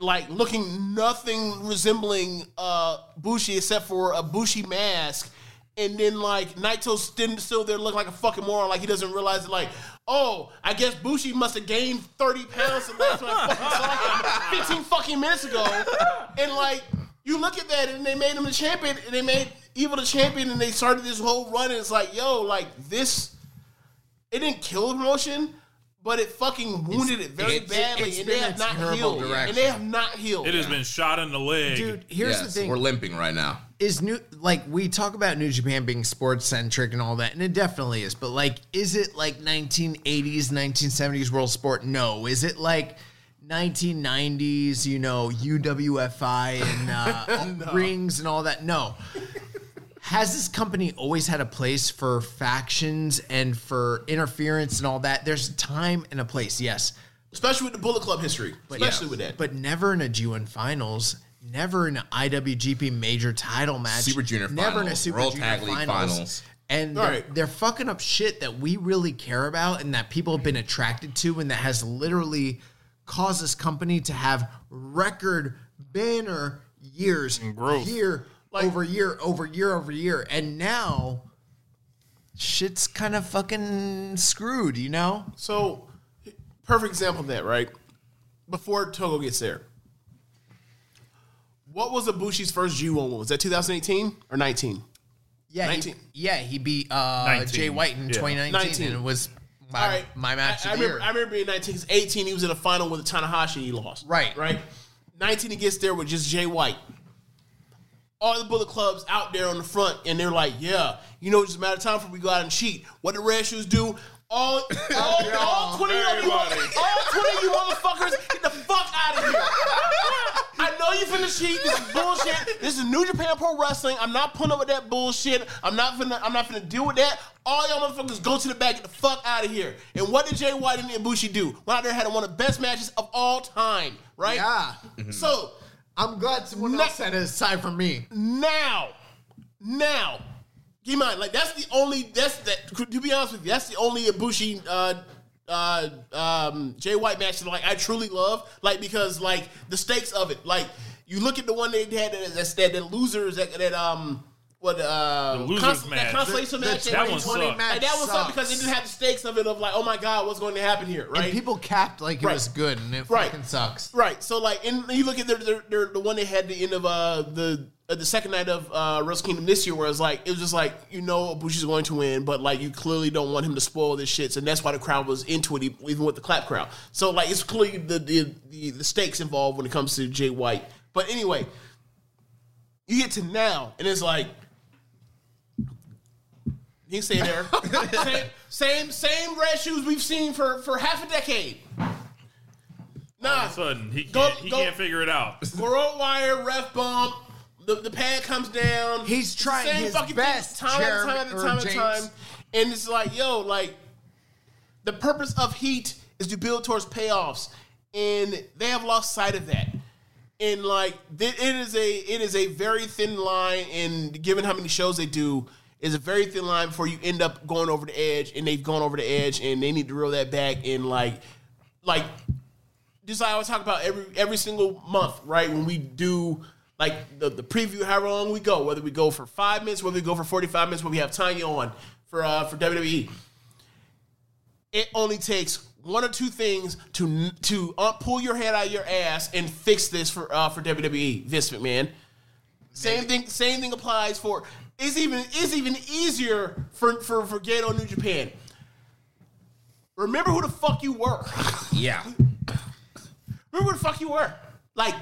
Like looking nothing resembling uh Bushi except for a Bushi mask, and then like Naito's still, there looking like a fucking moron, like he doesn't realize it. Like, oh, I guess Bushi must have gained thirty pounds the last time I fucking saw him fifteen fucking minutes ago, and like you look at that and they made him the champion, and they made Evil the champion, and they started this whole run, and it's like, yo, like this, it didn't kill the promotion. But it fucking wounded it very it's- badly, it's and they been have a not terrible healed. direction. And they have not healed. It has been shot in the leg. Dude, here's the yes, thing. we're limping right now. is new like we talk about New Japan being sports centric and all that, and it definitely is. But like, is it like 1980s, 1970s world sport? No. Is it like 1990s? You know, UWFI and uh, rings and all that? No. Has this company always had a place for factions and for interference and all that? There's a time and a place, yes. especially with the Bullet Club history, But especially yeah, with that. But never in a G1 finals, never in an IWGP major title match, Super Junior never in a Super World Junior Tag League Finals. And they're, Right. they're fucking up shit that we really care about and that people have been attracted to, and that has literally caused this company to have record banner years, and growth. year over year over year over year, and now shit's kind of fucking screwed, you know? So, perfect example of that, right? Before Togo gets there. What was Ibushi's first G1 one? Was that 2018 or 19? Yeah, 19. He, yeah, he beat uh, 19. Jay White in Yeah. 2019, 19. and it was my, All right. my match I, I of the remember, year. I remember being 19 because 18 he was in a final with Tanahashi and he lost. Right. Right. 19 he gets there with just Jay White. All the Bullet Clubs out there on the front, and they're like, "Yeah, you know, it's just a matter of time before we go out and cheat." What did Red Shoes do? All, all, all 20 of you, all 20 of you motherfuckers, get the fuck out of here! I know you finna cheat. This is bullshit. This is New Japan Pro Wrestling. I'm not putting up with that bullshit. I'm not finna. I'm not finna deal with that. All y'all motherfuckers go to the back. Get the fuck out of here. And what did Jay White and Ibushi do? Went out there had one of the best matches of all time. Right? yeah, So I'm glad someone Ne- else said it aside from me. now, now, keep in mind, like that's the only. That's that. To be honest with you, that's the only Ibushi. Uh, uh, um, Jay White match that like I truly love, like because like the stakes of it, like you look at the one they had that that, that losers that that um what uh The losers cons- match. that constellation The- match the that, one 2020 sucked. match like, that was up because it didn't have the stakes of it of like oh my god what's going to happen here right And people capped like it Right. was good, and it Right. fucking sucks. Right. So like, and you look at their, their, their the one they had the end of uh the uh, the second night of uh Wrestle Kingdom this year, where it's like it was just like you know Bushi's going to win, but like you clearly don't want him to spoil this shit, so that's why the crowd was into it, e- even with the clap crowd. So like, it's clearly the the the, the stakes involved when it comes to Jay White. But anyway, you get to now, and it's like. You can stay there. same, same, same red shoes we've seen for, for half a decade. Nah, All of a sudden, he can't, he go- can't figure it out. Road wire, ref bump, the, the pad comes down. He's trying Same his fucking best, thing, time after time Jeremy- after time after time. James. And it's like, yo, like, the purpose of Heat is to build towards payoffs. And they have lost sight of that. And like it is a it is a very thin line, and given how many shows they do, is a very thin line before you end up going over the edge, and they've gone over the edge, and they need to reel that back and like, like just like I always talk about every every single month, right? When we do like the, the preview, however long we go, whether we go for five minutes, whether we go for forty five minutes, when we have Tanya on for uh, for WWE, it only takes one or two things to to uh, pull your head out of your ass and fix this for uh, for WWE. Vince McMahon. Same thing. Same thing applies for. It's even it's even easier for for for Gedo New Japan. Remember who the fuck you were. Yeah. Remember who the fuck you were. Like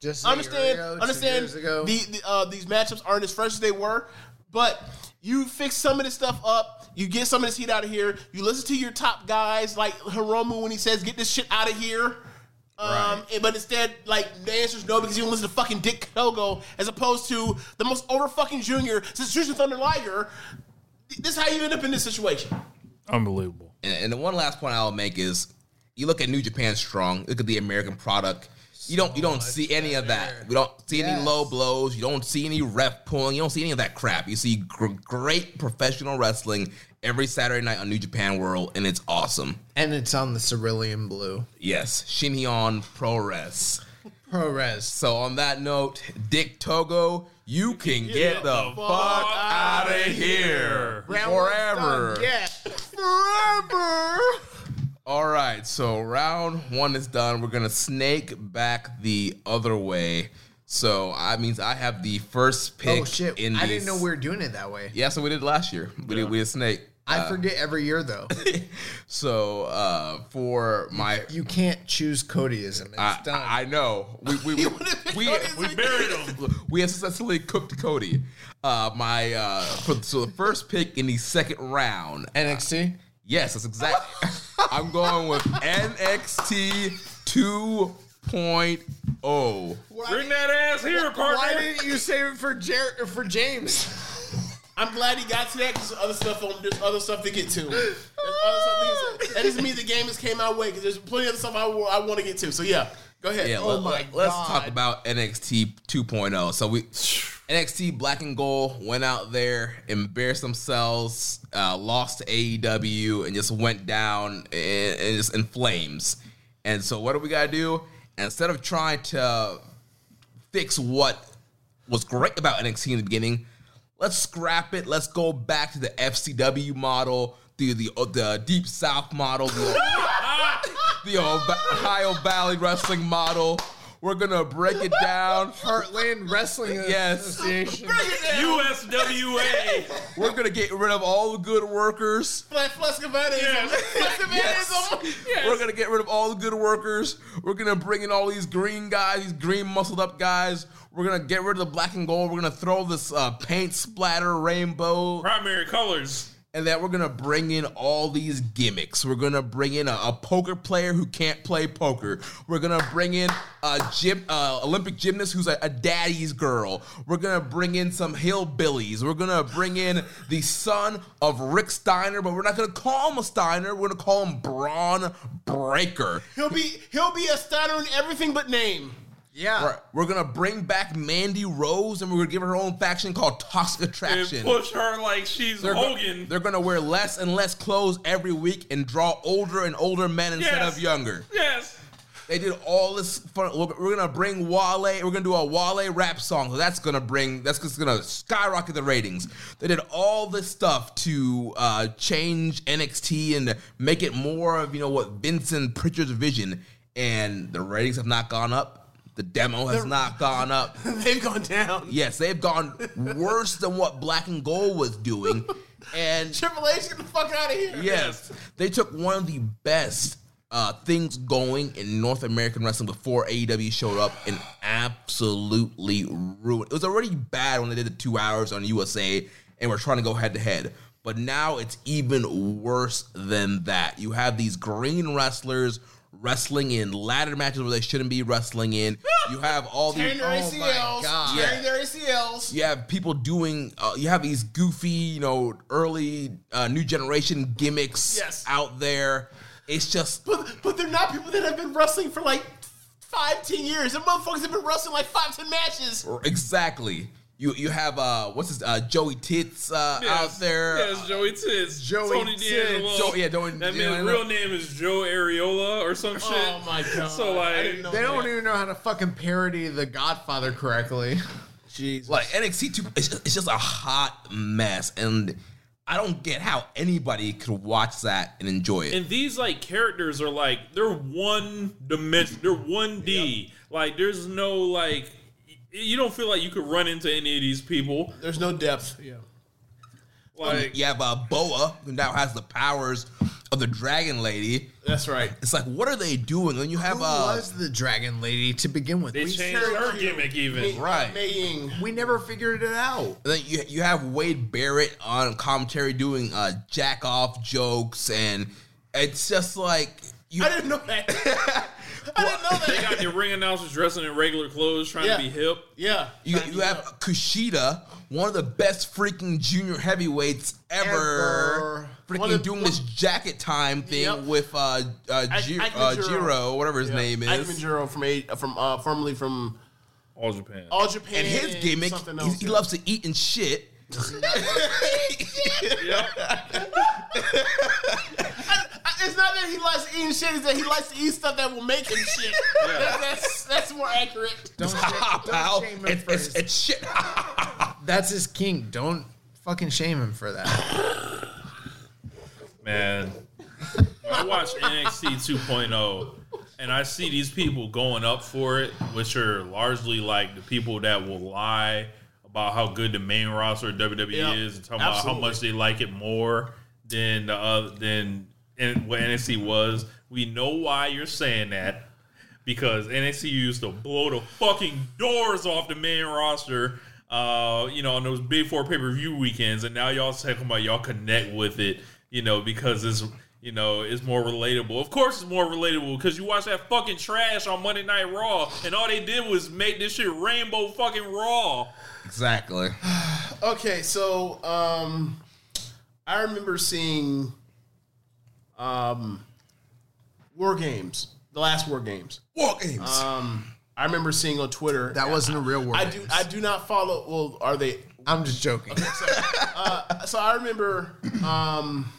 Just understand ago, understand the, the uh, these matchups aren't as fresh as they were, but you fix some of this stuff up. You get some of this heat out of here. You listen to your top guys like Hiromu when he says, "Get this shit out of here." Um, and- but instead, like the answer is no because you don't listen to fucking Dick Togo as opposed to the most over fucking junior since Jushin Thunder Liger. This is how you end up in this situation. Unbelievable. And, and the one last point I'll make is, you look at New Japan Strong. Look at the American product. You don't you don't see any of that. We don't see any low blows. You don't see any ref pulling. You don't see any of that crap. You see gr- great professional wrestling every Saturday night on New Japan World, and it's awesome. and it's on the cerulean blue. Yes, Shin Nihon Pro Res. Pro res. So on that note, Dick Togo, you can get the fuck out of here forever. Yeah. Forever. All right, so round one is done. We're gonna snake back the other way. So I means I have the first pick. Oh shit! In I didn't know we were doing it that way. Yeah, so we did last year. We did we did snake. I forget every year though. So uh, for my, you can't choose Codyism. It's I, done. I know we we we, we, We buried him. we have successfully cooked Cody. Uh, my uh, for, so the first pick in the second round. NXT. Yes, that's exactly. I'm going with NXT 2.0. Bring that ass here, partner. Why didn't you save it for Jer- for James? I'm glad he got to that because there's other stuff on there's other stuff to get to. There's other stuff to get to. That doesn't mean the game has came my way because there's plenty of stuff I, I want to get to. So yeah, Go ahead. Yeah, Oh let, my us talk about NXT 2.0. So we NXT Black and Gold went out there, embarrassed themselves, uh, lost to AEW, and just went down and, and just in flames. And so what do we gotta do? Instead of trying to fix what was great about NXT in the beginning, let's scrap it. Let's go back to the FCW model, the the the Deep South model, the the Ohio Valley Wrestling model. We're gonna break it down. Heartland Wrestling Yes. Association. USWA. We're gonna get rid of all the good workers. Flash Flascavanism. Yes. We're gonna get rid of all the good workers. We're gonna bring in all these green guys, these green muscled up guys. We're gonna get rid of the black and gold. We're gonna throw this uh, paint splatter rainbow. Primary colors. And that we're gonna bring in all these gimmicks. We're gonna bring in a, a poker player who can't play poker. We're gonna bring in a gym, uh, Olympic gymnast who's a, a daddy's girl. We're gonna bring in some hillbillies. We're gonna bring in the son of Rick Steiner, but we're not gonna call him a Steiner. We're gonna call him Bron Breakker. He'll be he'll be a Steiner in everything but name. Yeah. Right. We're gonna bring back Mandy Rose, and we're gonna give her her own faction called Toxic And Attraction. push her like she's They're, go- Hogan. they're gonna wear less and less clothes every week and draw older and older men instead Yes. of younger. yes. They did all this fun. We're we're gonna bring Wale. We're gonna do a Wale rap song. So that's gonna bring. That's just gonna skyrocket the ratings. They did all this stuff to uh, change NXT and make it more of you know what Vincent Prichard's vision. And the ratings have not gone up. The demo has not gone up. They've gone down. Yes, they've gone worse than what Black and Gold was doing. And Triple H, get the fuck out of here. Yes, they took one of the best uh, things going in North American wrestling before AEW showed up and absolutely ruined. It was already bad when they did the two hours on USA and we're trying to go head to head. But now it's even worse than that. You have these green wrestlers wrestling in ladder matches where they shouldn't be wrestling in. You have all these Tearing their my ACLs. God. Tearing their ACLs. you have people doing uh, you have these goofy you know early uh, new generation gimmicks Yes. out there it's just But but they're not people that have been wrestling for like five, ten years. Them motherfuckers have been wrestling like five, ten matches. exactly you you have uh what's his uh joey tits uh out there Yes, Joey Tits. Joey Tony Tits. D'Angelo. Jo- yeah, Joey- That yeah, I man's know. real name is Joe Areola or some shit. Oh my god. So like, I didn't know They that. don't even know how to fucking parody The Godfather correctly. Jesus. like nxt 2 it's just, it's just a hot mess and i don't get how anybody could watch that and enjoy it and these like characters are like they're one dimension. They're one D. Like there's no like. Y- You don't feel like you could run into any of these people. There's no depth. Yeah. Like you have uh, boa who now has the powers of the dragon lady That's right. it's like what are they doing then you have Who uh was the Dragon Lady to begin with? they We, changed her gimmick even. Right. Mei Ying. we never figured it out. And then you you have Wade Barrett on commentary doing uh, jack off jokes, and it's just like you. I didn't know that. I didn't know that. They got their ring announcers dressing in regular clothes, trying Yeah. to be hip. Yeah. You, you have Kushida, one of the best freaking junior heavyweights ever, Ever. freaking One of- doing this jacket time thing Yep. with uh, uh, Ji- Ike uh, Manjiro. Jiro, whatever his name Ike is. Manjiro from a from uh, formerly from All Japan. All Japan. And his gimmick, something he, else. he loves to eat and shit. I- It's not that he likes eating shit; it's that he likes to eat stuff that will make him shit. That- that's that's more accurate. Don't, Ha ha, don't shame him It's, for it's, his- it's shit. That's his king. Don't fucking shame him for that. Man, I watch NXT 2.0 and I see these people going up for it, which are largely like the people that will lie about how good the main roster of WWE Yeah, is and talking about how much they like it more than the other than and what NXT was. We know why you're saying that because NXT used to blow the fucking doors off the main roster. Uh, you know, on those big four pay per view weekends, and now y'all talking about y'all connect with it, you know, because it's you know it's more relatable. Of course, it's more relatable because you watch that fucking trash on Monday Night Raw, and all they did was make this shit rainbow fucking raw. exactly. Okay, so um, I remember seeing um, War Games the last War Games. War games. Um, I remember seeing on Twitter That wasn't a real war. I do I do not follow. Well, are they? I'm just joking. So I remember, um,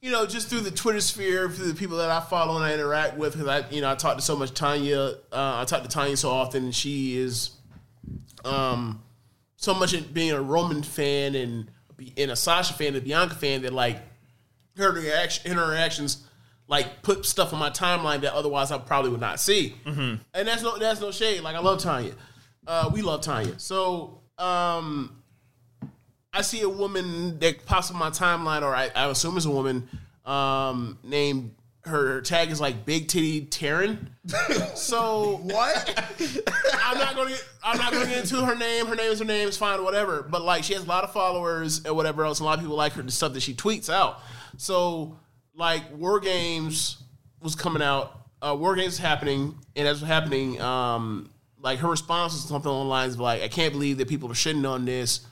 you know, just through the Twitter sphere, through the people that I follow and I interact with, because I, you know, I talk to so much Tanya. Uh, I talk to Tanya so often, and she is, um, so much in being a Roman fan and and a Sasha fan, a Bianca fan, that like her reaction, her reactions, like put stuff on my timeline that otherwise I probably would not see. And that's no that's no shade. Like I love Tanya. Uh, we love Tanya. So um, I see a woman that pops on my timeline, or I, I assume is a woman, um, named her, her tag is like Big Titty Taryn. so what? I'm not gonna get, I'm not gonna get into her name. Her name is her name. It's fine, whatever. But like, she has a lot of followers and whatever else. A lot of people like her the stuff that she tweets out. So like, War Games was coming out. Uh, War Games is happening, and as happening, um, like her response was something along the lines of like, "I can't believe that people are shitting on this."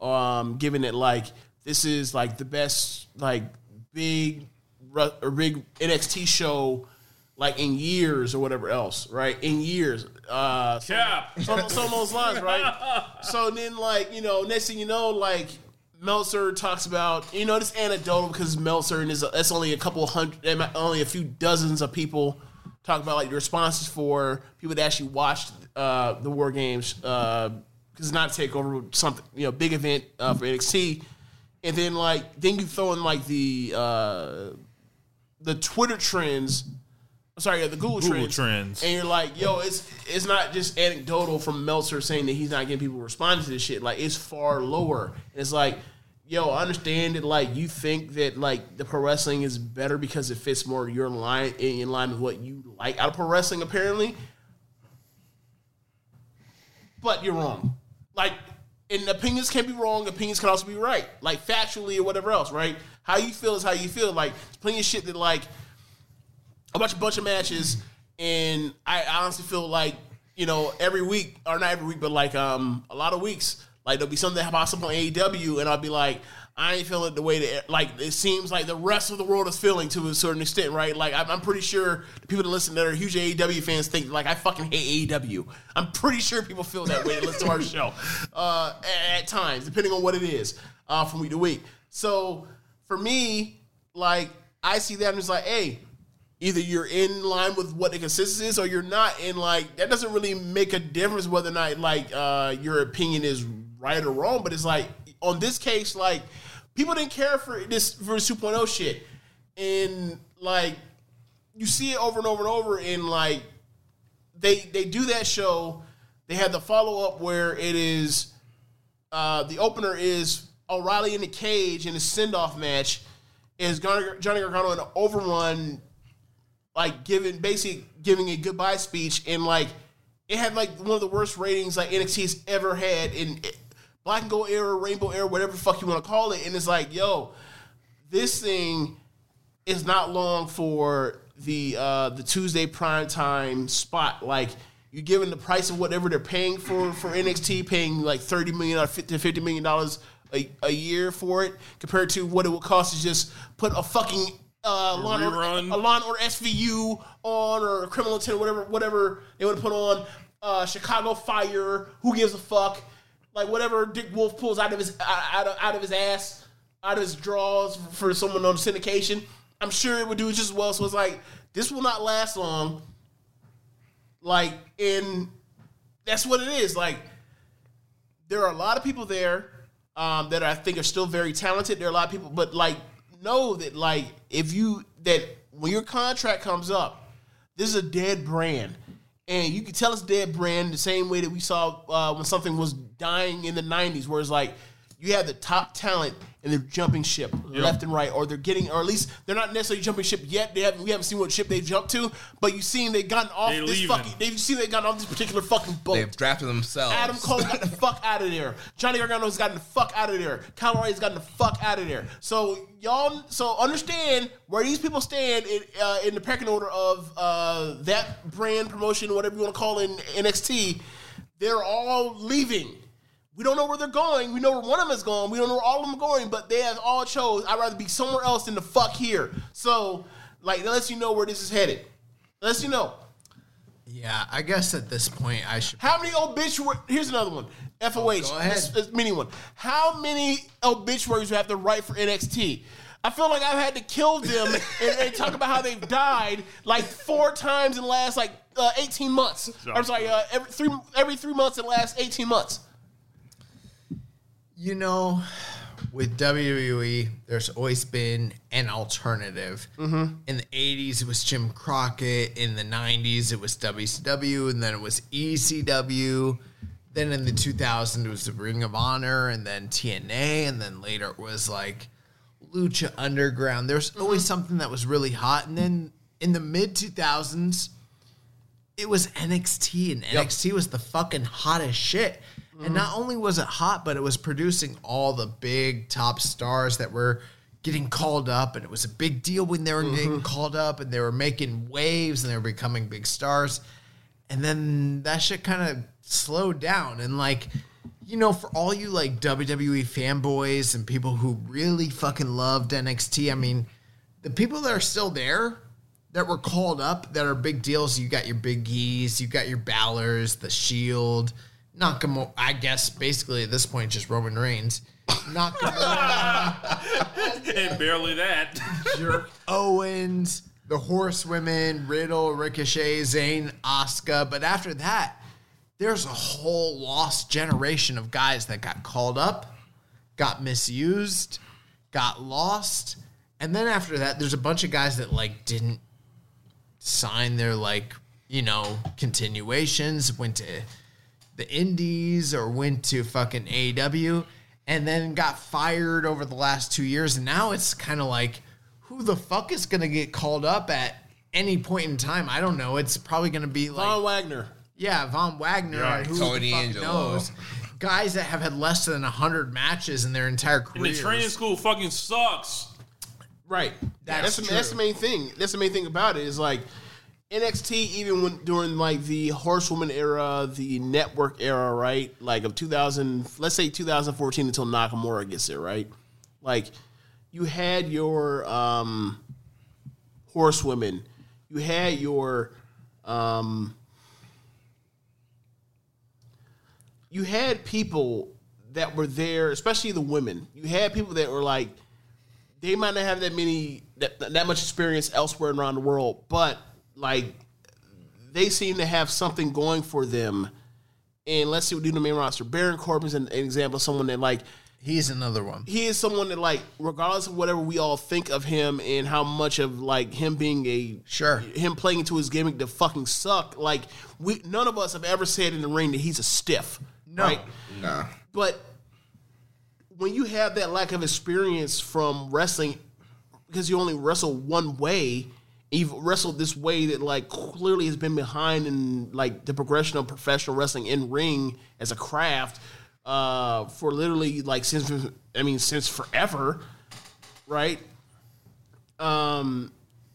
Um, given it like this is like the best like big or big NXT show like in years or whatever else, right? In years. Uh so, Cap. so, so on those lines, right? so then like, you know, next thing you know, like Meltzer talks about, you know, this anecdotal because Meltzer and is that's only a couple hundred, only a few dozens of people talk about like the responses for people that actually watched uh, the War Games because it's not a takeover, something you know, big event uh, for NXT, and then like then you throw in like the uh, the Twitter trends. Sorry, yeah, the Google, Google trends, trends. and you're like, yo, it's it's not just anecdotal from Meltzer saying that he's not getting people responding to this shit. Like it's far lower. And it's like, yo, I understand that like you think that like the pro wrestling is better because it fits more your line in line with what you like out of pro wrestling, apparently. But you're wrong. Like, and opinions can be wrong. Opinions can also be right. Like factually or whatever else, right? How you feel is how you feel. Like, there's plenty of shit that like I watch a bunch of matches, and I honestly feel like you know every week or not every week, but like um a lot of weeks, like there'll be something that pops on AEW, and I'll be like, I ain't feeling it the way that like it seems like the rest of the world is feeling to a certain extent, right? Like I'm, I'm pretty sure the people that listen that are huge AEW fans think like I fucking hate AEW. I'm pretty sure people feel that way listen to our show uh, at, at times, depending on what it is uh, from week to week. So for me, like I see that and it's like, hey, either you're in line with what the consensus is or you're not in like that doesn't really make a difference whether or not like uh your opinion is right or wrong but it's like on this case like people didn't care for this for this 2.0 shit. And like you see it over and over and over and like they they do that show. They have the follow-up where it is uh the opener is O'Reilly in the cage in a send-off match. Is Johnny Johnny Gargano in an overrun like giving basically giving a goodbye speech. And like it had like one of the worst ratings like NXT's ever had in black and gold era, rainbow era, whatever the fuck you want to call it. And it's like, yo, this thing is not long for the uh the Tuesday prime time spot. Like you're giving the price of whatever they're paying for for NXT, paying like thirty million or fifty to fifty million dollars a, a year for it, compared to what it would cost to just put a fucking uh, Law and Order- rerun. a Law and Order SVU on or a Criminal Intent, whatever, whatever they would put on. Uh, Chicago Fire, who gives a fuck? Like whatever Dick Wolf pulls out of his out of, out of his ass, out of his drawers for someone on syndication. I'm sure it would do just as well. So it's like this will not last long. Like, and that's what it is. Like, there are a lot of people there um, that I think are still very talented. There are a lot of people, but like, know that like if you that when your contract comes up, this is a dead brand, and you can tell it's dead brand the same way that we saw uh, when something was dying in the '90s, where it's like you have the top talent and they're jumping ship left and right, or they're getting, or at least they're not necessarily jumping ship yet. They haven't, we haven't seen what ship they've jumped to, but you've seen they've gotten off They this leaving. fucking, they've seen they've gotten off this particular fucking boat. They've drafted themselves. Adam Cole got the fuck out of there. Johnny Gargano's gotten the fuck out of there. Kyle O'Reilly's gotten the fuck out of there. So y'all, so understand where these people stand in, uh, in the pecking order of uh, that brand promotion, whatever you want to call it in NXT. They're all leaving. We don't know where they're going. We know where one of them is going. We don't know where all of them are going, but they have all chose. I'd rather be somewhere else than the fuck here. So, Like that lets you know where this is headed. It lets you know. Yeah, I guess at this point I should. How many obituaries? Here's another one. FOH. go ahead. This, this mini one. How many obituaries do you have to write for NXT? I feel like I've had to kill them and, and talk about how they've died like four times in the last like uh, 18 months. I'm sorry, uh, every three every three months in the last 18 months. You know, with WWE, there's always been an alternative. Mm-hmm. In the 80s, it was Jim Crockett. In the 90s, it was WCW. And then it was ECW. Then in the 2000s, it was the Ring of Honor. And then TNA. And then later it was like Lucha Underground. There's Mm-hmm. always something that was really hot. And then in the mid 2000s, it was NXT, and NXT was the fucking hottest shit. And not mm. only was it hot, but it was producing all the big top stars that were getting called up, and it was a big deal when they were getting mm-hmm. called up, and they were making waves, and they were becoming big stars. And then that shit kind of slowed down, and like. You know, for all you like WWE fanboys and people who really fucking loved NXT, I mean, the people that are still there that were called up that are big deals. You got your Big E's, you got your Balors, the Shield, Nakamura. I guess basically at this point just Roman Reigns, Nakamura, and barely that. your Owens, the Horsewomen, Riddle, Ricochet, Zayn, Asuka. But after that, there's a whole lost generation of guys that got called up, got misused, got lost. And then after that, there's a bunch of guys that like didn't sign their like, you know, continuations, went to the indies or went to fucking AEW and then got fired over the last two years. And now it's kind of like, who the fuck is going to get called up at any point in time? I don't know. It's probably going to be like, Von Wagner. yeah, Von Wagner. Yeah, who Tony the fuck Angelo. knows? Guys that have had less than 100 matches in their entire And career. the training school fucking sucks. Right. That's That's, the, that's the main thing. That's the main thing about it is like NXT, even when during like the Horsewoman era, the Network era, right? Like of 2000, let's say 2014 until Nakamura gets there, right? Like you had your um, Horsewomen, you had your um, you had people that were there, especially the women. You had people that were like they might not have that many that, that much experience elsewhere around the world, but like they seem to have something going for them. And let's see what do the main roster. Baron Corbin's an, an example of someone that like He's another one. he is someone that like regardless of whatever we all think of him and how much of like him being a Sure. him playing into his gimmick to fucking suck like we none of us have ever said in the ring that he's a stiff No. right Nah. but when you have that lack of experience from wrestling, because you only wrestle one way, you've wrestled this way that like clearly has been behind in like the progression of professional wrestling in ring as a craft uh, for literally like since I mean since forever, right? Um,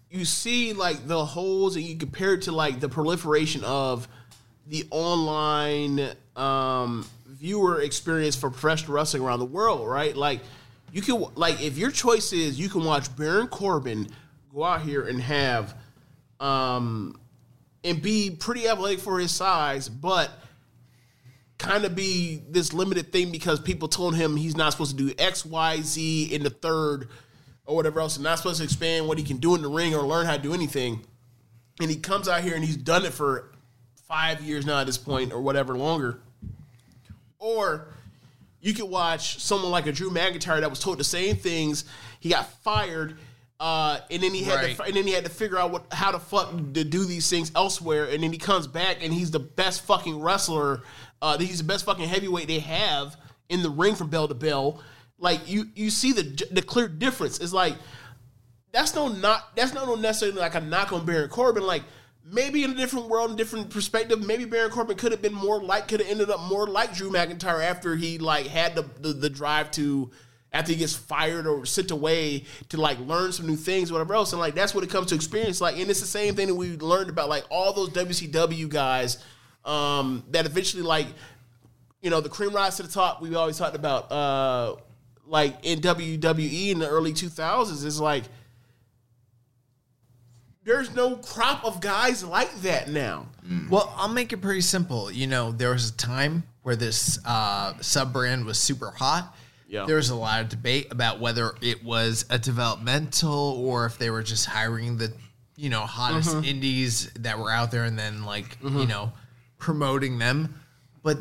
you see like the holes and you compare it to like the proliferation of the online um, viewer experience for professional wrestling around the world, right? Like you can like if your choice is you can watch Baron Corbin go out here and have um and be pretty athletic for his size, but kind of be this limited thing because people told him he's not supposed to do X, Y, Z in the third or whatever else, and not supposed to expand what he can do in the ring or learn how to do anything. And he comes out here and he's done it for five years now at this point or whatever longer. Or you could watch someone like a Drew McIntyre that was told the same things. He got fired, uh, and then he had Right. to, and then he had to figure out what how to fuck to do these things elsewhere. And then he comes back and he's the best fucking wrestler. Uh, he's the best fucking heavyweight they have in the ring from bell to bell. Like you, you see the the clear difference. It's like that's no not that's not no necessarily like a knock on Baron Corbin. Like maybe in a different world, in a different perspective, maybe Baron Corbin could have been more like could have ended up more like Drew McIntyre after he like had the, the the drive to after he gets fired or sent away to like learn some new things, whatever else. And like that's what it comes to experience. Like, and it's the same thing that we learned about like all those WCW guys um, that eventually like you know the cream rise to the top. We always talked about uh, like in WWE in the early two thousands is like there's no crop of guys like that now. Well, I'll make it pretty simple. You know, there was a time where this uh, sub brand was super hot. Yeah. There was a lot of debate about whether it was a developmental or if they were just hiring the, you know, hottest mm-hmm. indies that were out there and then like, you mm-hmm. know, promoting them. But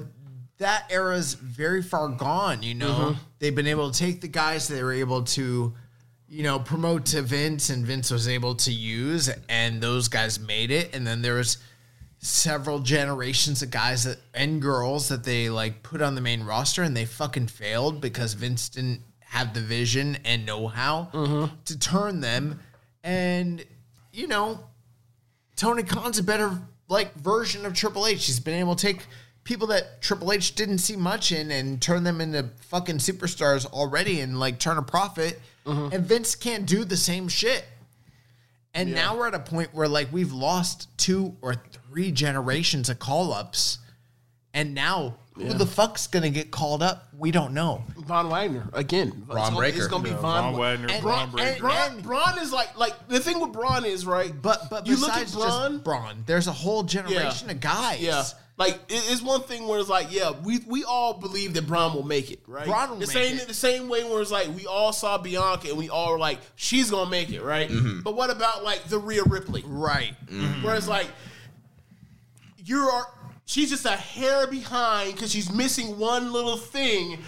that era's very far gone, you know. Mm-hmm. They've been able to take the guys that they were able to you know, promote to Vince, and Vince was able to use, and those guys made it. And then there was several generations of guys that and girls that they like put on the main roster, and they fucking failed because Vince didn't have the vision and know how mm-hmm. to turn them. And you know, Tony Khan's a better like version of Triple H. He's been able to take people that Triple H didn't see much in and turn them into fucking superstars already and like turn a profit. Mm-hmm. And Vince can't do the same shit. And now we're at a point where like we've lost two or three generations of call ups. And now who the fuck's gonna get called up? We don't know. Von Wagner again. It's gonna- Breakker. It's gonna be Yeah, Von, Von Wagner, and- Bron and- Breakker. Bron, Bron is like like the thing with Bron is right. But but you look at besides Bron, just Bron, there's a whole generation of guys. Yeah. Like it's one thing where it's like, yeah, we we all believe that Bron will make it, right? Bron will the make same it. the same way where it's like we all saw Bianca and we all were like, she's gonna make it, right? Mm-hmm. But what about like the Rhea Ripley? Right. Where it's like you are she's just a hair behind because she's missing one little thing.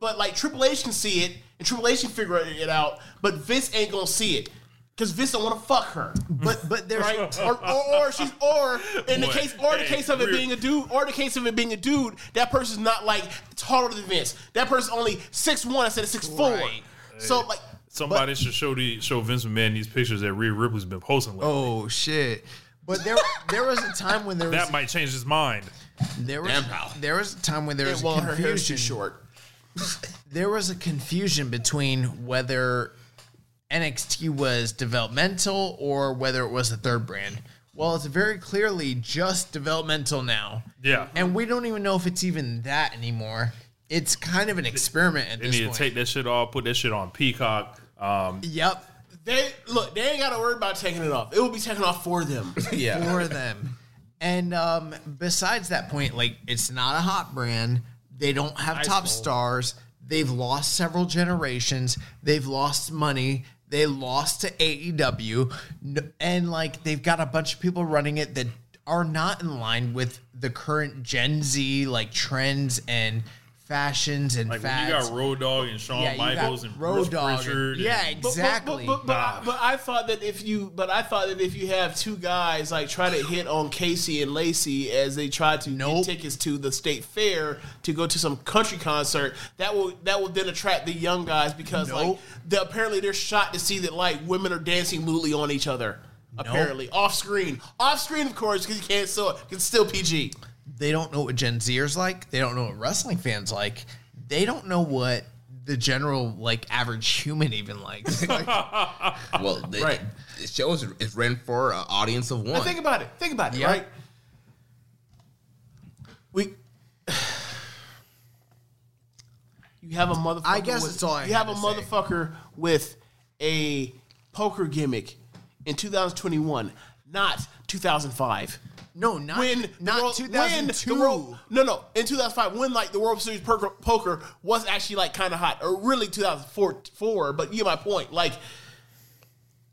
But like Triple H can see it and Triple H can figure it out, but Vince ain't gonna see it. Because Vince don't want to fuck her. But but there's Right, or, or, or she's, or in the Boy, case, or the case of it we're- being a dude, or the case of it being a dude, that person's not like taller than Vince. That person's only six one instead of six four. Right. So like, Somebody should show the show Vince McMahon these pictures that Rhea Ripley's been posting. Lately. oh shit. But there there was a time when there was that might change his mind. there was Damn, pal. there was a time when there was well, a her hair's too confusion. short. There was a confusion between whether NXT was developmental or whether it was a third brand. Well, it's very clearly just developmental now. Yeah. And we don't even know if it's even that anymore. It's kind of an experiment at They this need to point. take that shit off, put that shit on Peacock. Um, yep. They look, they ain't got to worry about taking it off. It will be taken off for them. Yeah. for them. And um, besides that point, like it's not a hot brand. They don't have top stars. They've lost several generations. They've lost money. They lost to AEW, and like they've got a bunch of people running it that are not in line with the current Gen Z like trends and fashions and like when you got Road Dogg and Shawn Yeah, Michaels and Road Bruce Dogg and- Pritchard. and- yeah, But- but- exactly. But, but, but, Nah. but I thought that if you, but I thought that if you have two guys like try to hit on Casey and Lacey as they try to Nope. get tickets to the state fair to go to some country concert, that will that will then attract the young guys because like the, apparently they're shocked to see that like women are dancing lewdly on each other. Apparently off screen, off screen of course because you can't still it's still PG. They don't know what Gen Zers like. They don't know what wrestling fans like. They don't know what the general like average human even likes. Like, Well, the, Right. the show is, is written for an audience of one. Now think about it. Think about it, Yeah. right? We You have a motherfucker I guess with, that's all I You have a to say. motherfucker with a poker gimmick in 2021, not 2005. No, not When not world- two when thousand the two. world- no, no, in 2005, when like the World Series poker, poker was actually like kind of hot, or really 2004, four, but you get my point. Like,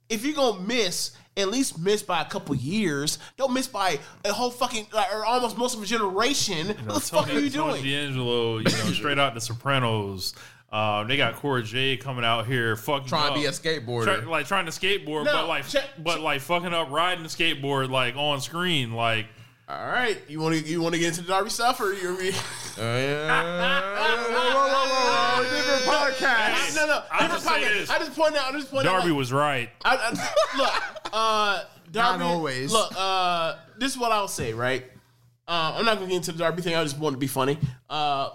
if you're gonna miss, at least miss by a couple years. Don't miss by a whole fucking like, or almost most of a generation. what the fuck are you Tony doing? D'Angelo, you know, straight out the Sopranos. Uh, they got Cora J coming out here, fucking Trying to be a skateboarder. Try- like trying to skateboard, No, but like, check- but like fucking up riding the skateboard like on screen, like All right, you want to you want to get into the Darby stuff or you're different podcast. no no I'll different just say podcast. this. I just point out. I just point out. Darby like, was right. I, I, look, uh, Darby. Not always. Look, uh, this is what I'll say, right? Uh, I'm not gonna get into the Darby thing. I just want to be funny. Uh,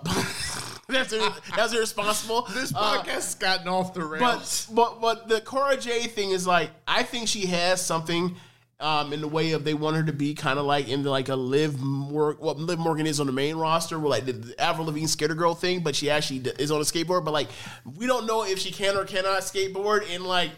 that's that's irresponsible. This Uh, podcast has gotten off the rails. but but but the Cora J thing is like I think she has something um, in the way of they want her to be kind of like in the, like a Liv Morgan. What Liv Morgan is on the main roster, where like the, the Avril Lavigne skater Girl thing, but she actually is on a skateboard. But like we don't know if she can or cannot skateboard, and like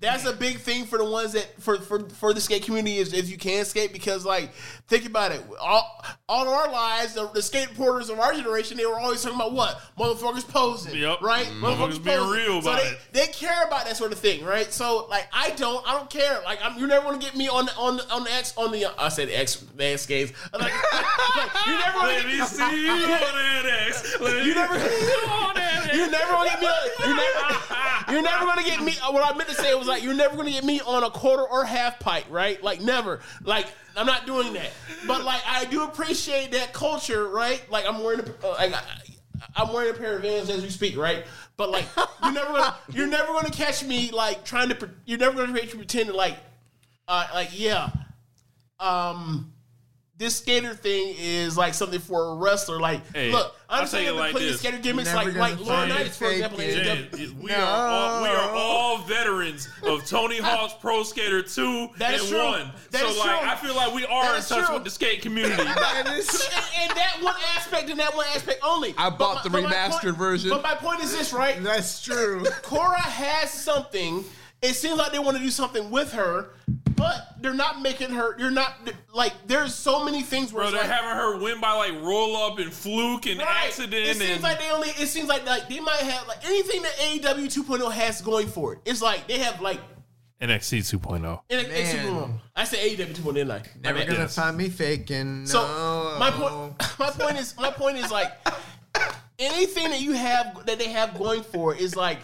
That's a big thing for the ones that for for, for the skate community is if you can skate because like think about it all all of our lives the, the skateboarders of our generation they were always talking about what motherfuckers posing Yep. right Mm. Motherfuckers being real so about they, it. they care about that sort of thing right so like I don't I don't care like I'm, you're never gonna get me on the on the on the X on the I said X Games like, like, you're never gonna Let get me see you on that X. Let you never, see you on that you're never gonna get me. You're never, you're never gonna get me. What I meant to say was like, you're never gonna get me on a quarter or half pipe, right? Like never. Like I'm not doing that. But like I do appreciate that culture, right? Like I'm wearing, a, uh, like I'm wearing a pair of Vans as we speak, right? But like you're never gonna, you're never gonna catch me like trying to. You're never gonna catch me pretend to like, uh, like yeah, um. This skater thing is like something for a wrestler. Like, Hey, look, I'll I'm saying it the like clean this. skater gimmicks, Never like like Lauren fake Knights, for example. fake in it. AEW. James, we are all we are all veterans of Tony Hawk's Pro Skater 2 That and is true. 1. That so is like true. I feel like we are That in touch true. with the skate community. That is- and, and that one aspect and that one aspect only. I bought my- the but my remastered point- version. But my point is this, right? That's true. Cora has something. It seems like they want to do something with her, but they're not making her. You're not like. There's so many things where Bro, it's they're like, having her win by like roll up and fluke and Right. accident It seems and like they only. It seems like like they might have like anything that AEW 2.0 has going for it. It's like they have like. NXT 2.0. In, in Man. Oh. I said AEW 2.0, didn't I? My Never bad. gonna find me faking. No. So my point, my point is, my point is like anything that you have that they have going for it is like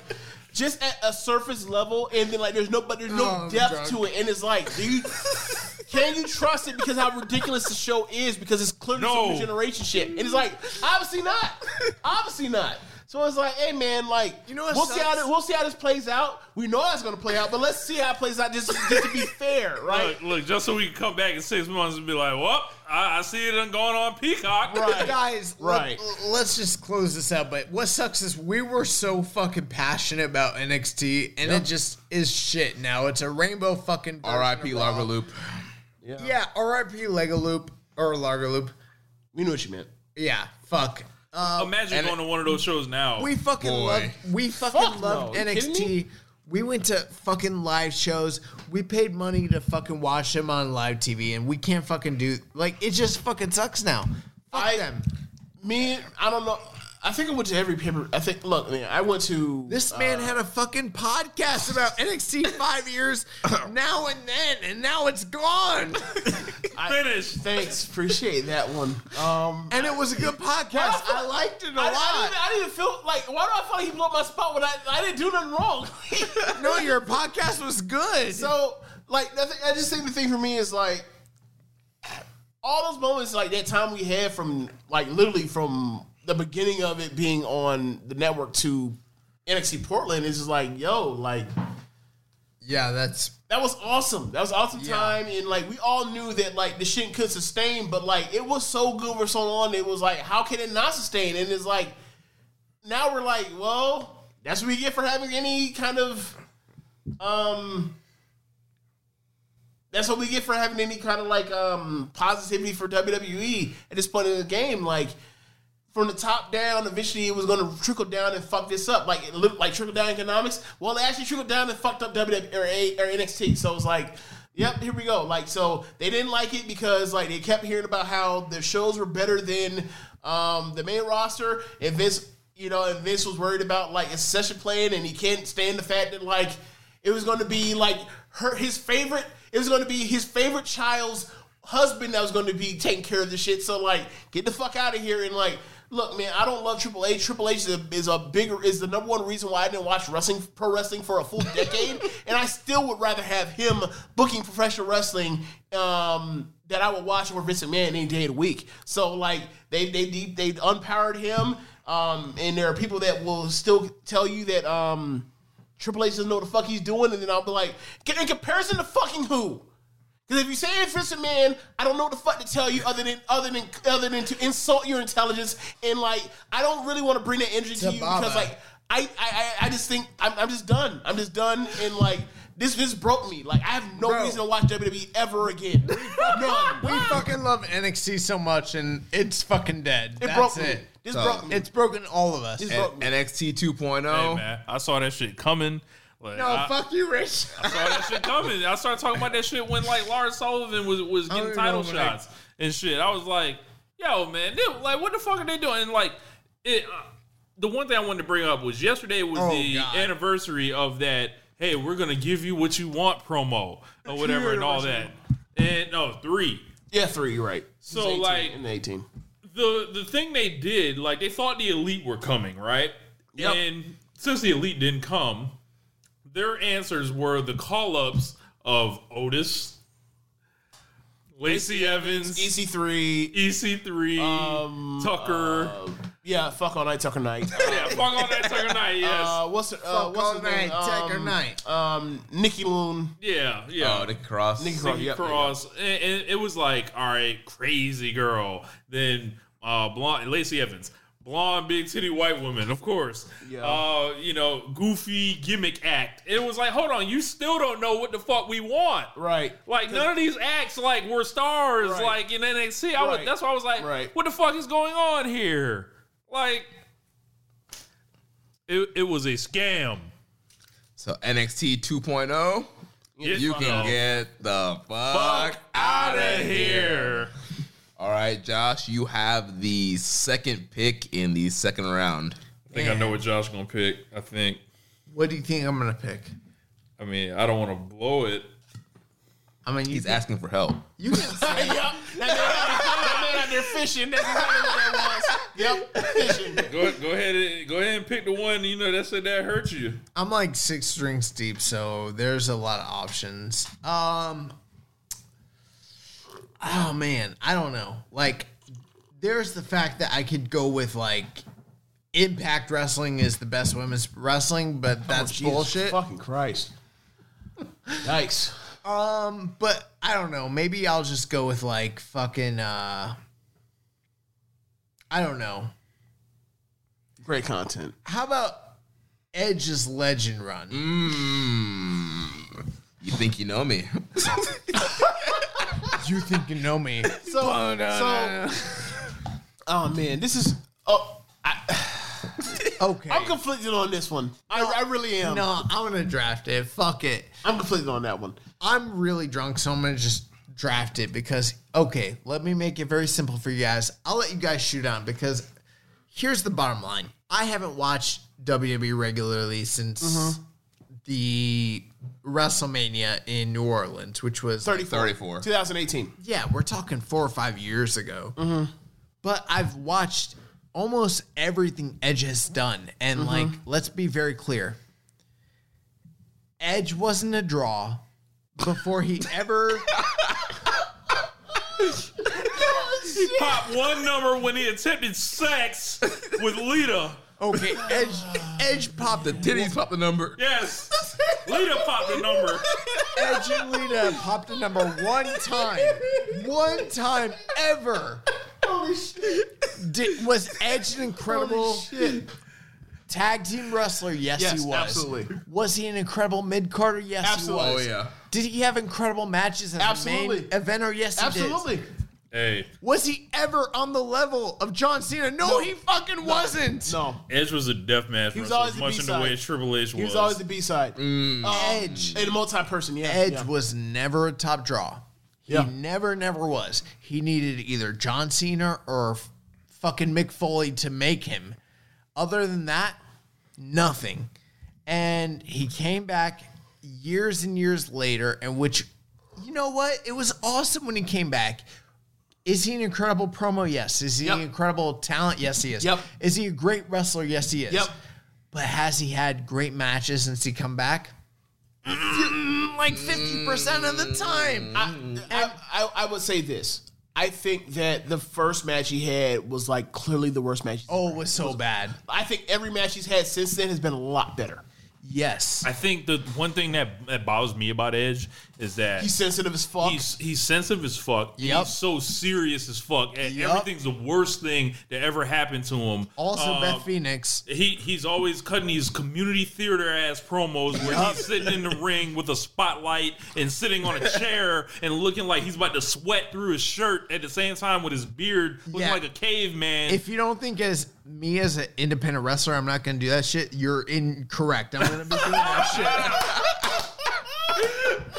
just at a surface level, and then like there's no, but there's no Oh, depth to it, and it's like, do you? Can you trust it because how ridiculous the show is because it's clearly No. some generation shit, and it's like obviously not, obviously not. So it's like, hey man, like You know what we'll see how this, we'll see how this plays out. We know how it's gonna play out, but let's see how it plays out just, just to be fair, right? Look, look, just so we can come back in six months and be like, well, I, I see it going on Peacock. Right. Guys, Right. Let, us just close this out. But what sucks is we were so fucking passionate about NXT, and it just is shit now. It's a rainbow fucking. R.I.P. of Loop. Yeah, R.I.P. Lego Loop or Largo Loop. We knew what you meant. Yeah, fuck. Uh, Imagine And going to one of those shows now. we fucking Boy. loved. We fucking Fuck loved no. Are you kidding NXT. We went to fucking live shows. We paid money to fucking watch them on live TV, and we can't fucking do like it. Just fucking sucks now. Fuck I- them. Me, I don't know. I think I went to every paper. I think. Look, man, I went to This man had a fucking podcast about NXT five years now and then, and now it's gone. Finish. Thanks, appreciate that one. Um, and it was a good podcast. I liked it a I, lot. I, didn't, I didn't feel like. Why do I feel like he blew up my spot when I, I didn't do nothing wrong? no, your podcast was good. so, like, I, think, I just think the thing for me is like all those moments, like that time we had from, like, literally from the beginning of it being on the network to NXT Portland is just like, yo, like. yeah, that's That was awesome. That was awesome Yeah. time, and like we all knew that like the shit could sustain, but like it was so good for so long. It was like, how can it not sustain? And it's like now we're like, well, that's what we get for having any kind of um. That's what we get for having any kind of like um positivity for WWE at this point in the game. Like from the top down, eventually it was going to trickle down and fuck this up, like it looked like trickle down economics. Well, it actually trickled down and fucked up WWE or, or NXT. So it's like, yep, here we go. Like so, they didn't like it because like they kept hearing about how the shows were better than um, the main roster, and Vince, you know, and Vince was worried about like a session playing, and he can't stand the fact that like it was going to be like her his favorite. It was going to be his favorite child's husband that was going to be taking care of the shit. So like, get the fuck out of here and like. Look, man, I don't love Triple H. Triple H is a, is a bigger is the number one reason why I didn't watch wrestling pro wrestling for a full decade, and I still would rather have him booking professional wrestling um, that I would watch over Vince McMahon any day of the week. So like they they they, they unpowered him, um, and there are people that will still tell you that um, Triple H doesn't know what the fuck he's doing, and then I'll be like, get in comparison to fucking who? Because if you say it's Vince McMahon, I don't know what the fuck to tell you other than other than other than to insult your intelligence and like I don't really want to bring that energy to, To you Baba. because like I I I- I just think I'm, I'm just done. I'm just done and like this this broke me. Like I have no Bro. reason to watch WWE ever again. None. we fucking love NXT so much, and it's fucking dead. It That's broke me. it. This So, broke me. It's broken all of us. This And broke me. NXT 2.0. Hey, man, I saw that shit coming Like, No, I, fuck you, Rich. I saw that shit coming. I started talking about that shit when like Lars Sullivan was was getting title know, like- shots and shit. I was like, yo, man, they, like, what the fuck are they doing? And like, it. Uh, the one thing I wanted to bring up was yesterday was Oh, the God. anniversary of that. Hey, we're gonna give you what you want promo or whatever and all that. And no, three. Yeah, three. You're right. So, 18 like- in eighteen. the the thing they did, like they thought the elite were coming, right? Yep. And since the elite didn't come, their answers were the call ups of Otis, Lacey Evans, EC3. EC3, Um, Tucker. Yeah, fuck all night, Tucker Knight. yeah, fuck on that Tucker Knight, yes. Uh, what's her, uh, Fuck what's all her night, name? Tucker Um, night. Um, Nikki Loon. yeah, yeah. Oh, Nick Cross. Nick Cross. Nikki Yep, Cross, and, and it was like, all right, crazy girl. Then uh, blonde Lacey Evans, blonde, big titty white woman, of course. Yeah. Uh, you know, goofy gimmick act. It was like, hold on, you still don't know what the fuck we want. Right. Like none of these acts like were stars Right. like in NXT. I was, Right. that's why I was like, Right. what the fuck is going on here? Like, it, it was a scam. So NXT 2.0. Get You the can get the fuck, fuck out of here. here. All right, Josh, you have the second pick in the second round. I think I know what Josh gonna pick. I think. What do you think I'm gonna pick? I mean, I don't want to blow it. I mean, He's can, asking for help. you can say, yep. That man, that man out there fishing. That's exactly what that was. Yep, fishing. Go go ahead and go ahead and pick the one you know that said that hurt you. I'm like six drinks deep, so there's a lot of options. Um, oh man, I don't know. Like, there's the fact that I could go with like Impact Wrestling is the best women's wrestling, but that's Oh, bullshit. Fucking Christ. Yikes. Um, but I don't know. Maybe I'll just go with like fucking. uh I don't know. Great content. How about Edge's Legend Run? Mmm. You think you know me? You think you know me? So, oh, so oh man, this is. Oh, I, Okay. I'm conflicted on this one. I, I really am. No, I'm gonna draft it. Fuck it. I'm conflicted on that one. I'm really drunk, so I'm gonna just draft it because okay, let me make it very simple for you guys. I'll let you guys shoot on because here's the bottom line. I haven't watched WWE regularly since mm-hmm. the WrestleMania in New Orleans, which was 34. 34. 2018. yeah, we're talking four or five years ago. Mm-hmm. But I've watched almost everything Edge has done. And, mm-hmm. like, let's be very clear Edge wasn't a draw before he ever. He popped one number when he attempted sex with Lita. Okay, Edge, Edge popped The titties popped the number. Yes, Lita popped the number. Edge and Lita popped the number one time. One time ever. Holy shit. Did, was Edge an incredible tag team wrestler? Yes, Yes, he was. absolutely. Was he an incredible mid carder? Yes, Absolutely. he was. Oh yeah. Did he have incredible matches as a Absolutely. main eventer? Yes, he Absolutely. Did. Hey, Was he ever on the level of John Cena? No, he fucking wasn't. No. Edge was a deathmatch was wrestler, always the much in the B-side. way Triple H was. He was always the B side. Mm. Um, Edge. And a multi person, yeah. Edge yeah. was never a top draw. He Yeah. never, never was. He needed either John Cena or fucking Mick Foley to make him. Other than that, nothing. And he came back years and years later, and which, you know what? It was awesome when he came back. Is he an incredible promo? Yes. Is he Yep. an incredible talent? Yes, he is. Yep. Is he a great wrestler? Yes, he is. Yep. But has he had great matches since he come back? Mm, like 50% of the time. I, I, I would say this. I think that the first match he had was like clearly the worst match. oh, it was had. so bad. I think every match he's had since then has been a lot better. Yes. I think the one thing that, that bothers me about Edge is that He's sensitive as fuck. He's he's sensitive as fuck. Yep. He's so serious as fuck. And Yep. everything's the worst thing that ever happened to him. Also, Um, Beth Phoenix. he he's always cutting these community theater ass promos where he's sitting in the ring with a spotlight and sitting on a chair and looking like he's about to sweat through his shirt at the same time with his beard looking Yeah. like a caveman. If you don't think as me as an independent wrestler, I'm not gonna do that shit. You're incorrect. I'm gonna be doing that shit.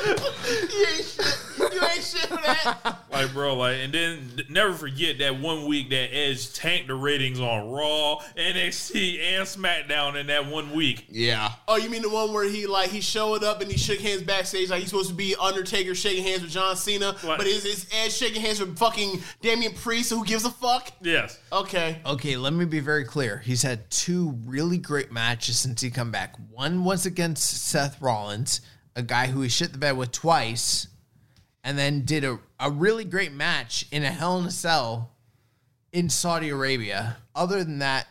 you ain't shit. You ain't shit for that. Like, bro, like, and then never forget that one week that Edge tanked the ratings on Raw, NXT, and SmackDown in that one week. Yeah. Oh, you mean the one where he like he showed up and he shook hands backstage like he's supposed to be Undertaker shaking hands with John Cena, What? but is is Edge shaking hands with fucking Damian Priest? Who gives a fuck? Yes. Okay. Okay, let me be very clear. He's had two really great matches since he come back. One was against Seth Rollins, a guy who he shit the bed with twice, and then did a, a really great match in a Hell in a Cell in Saudi Arabia. Other than that,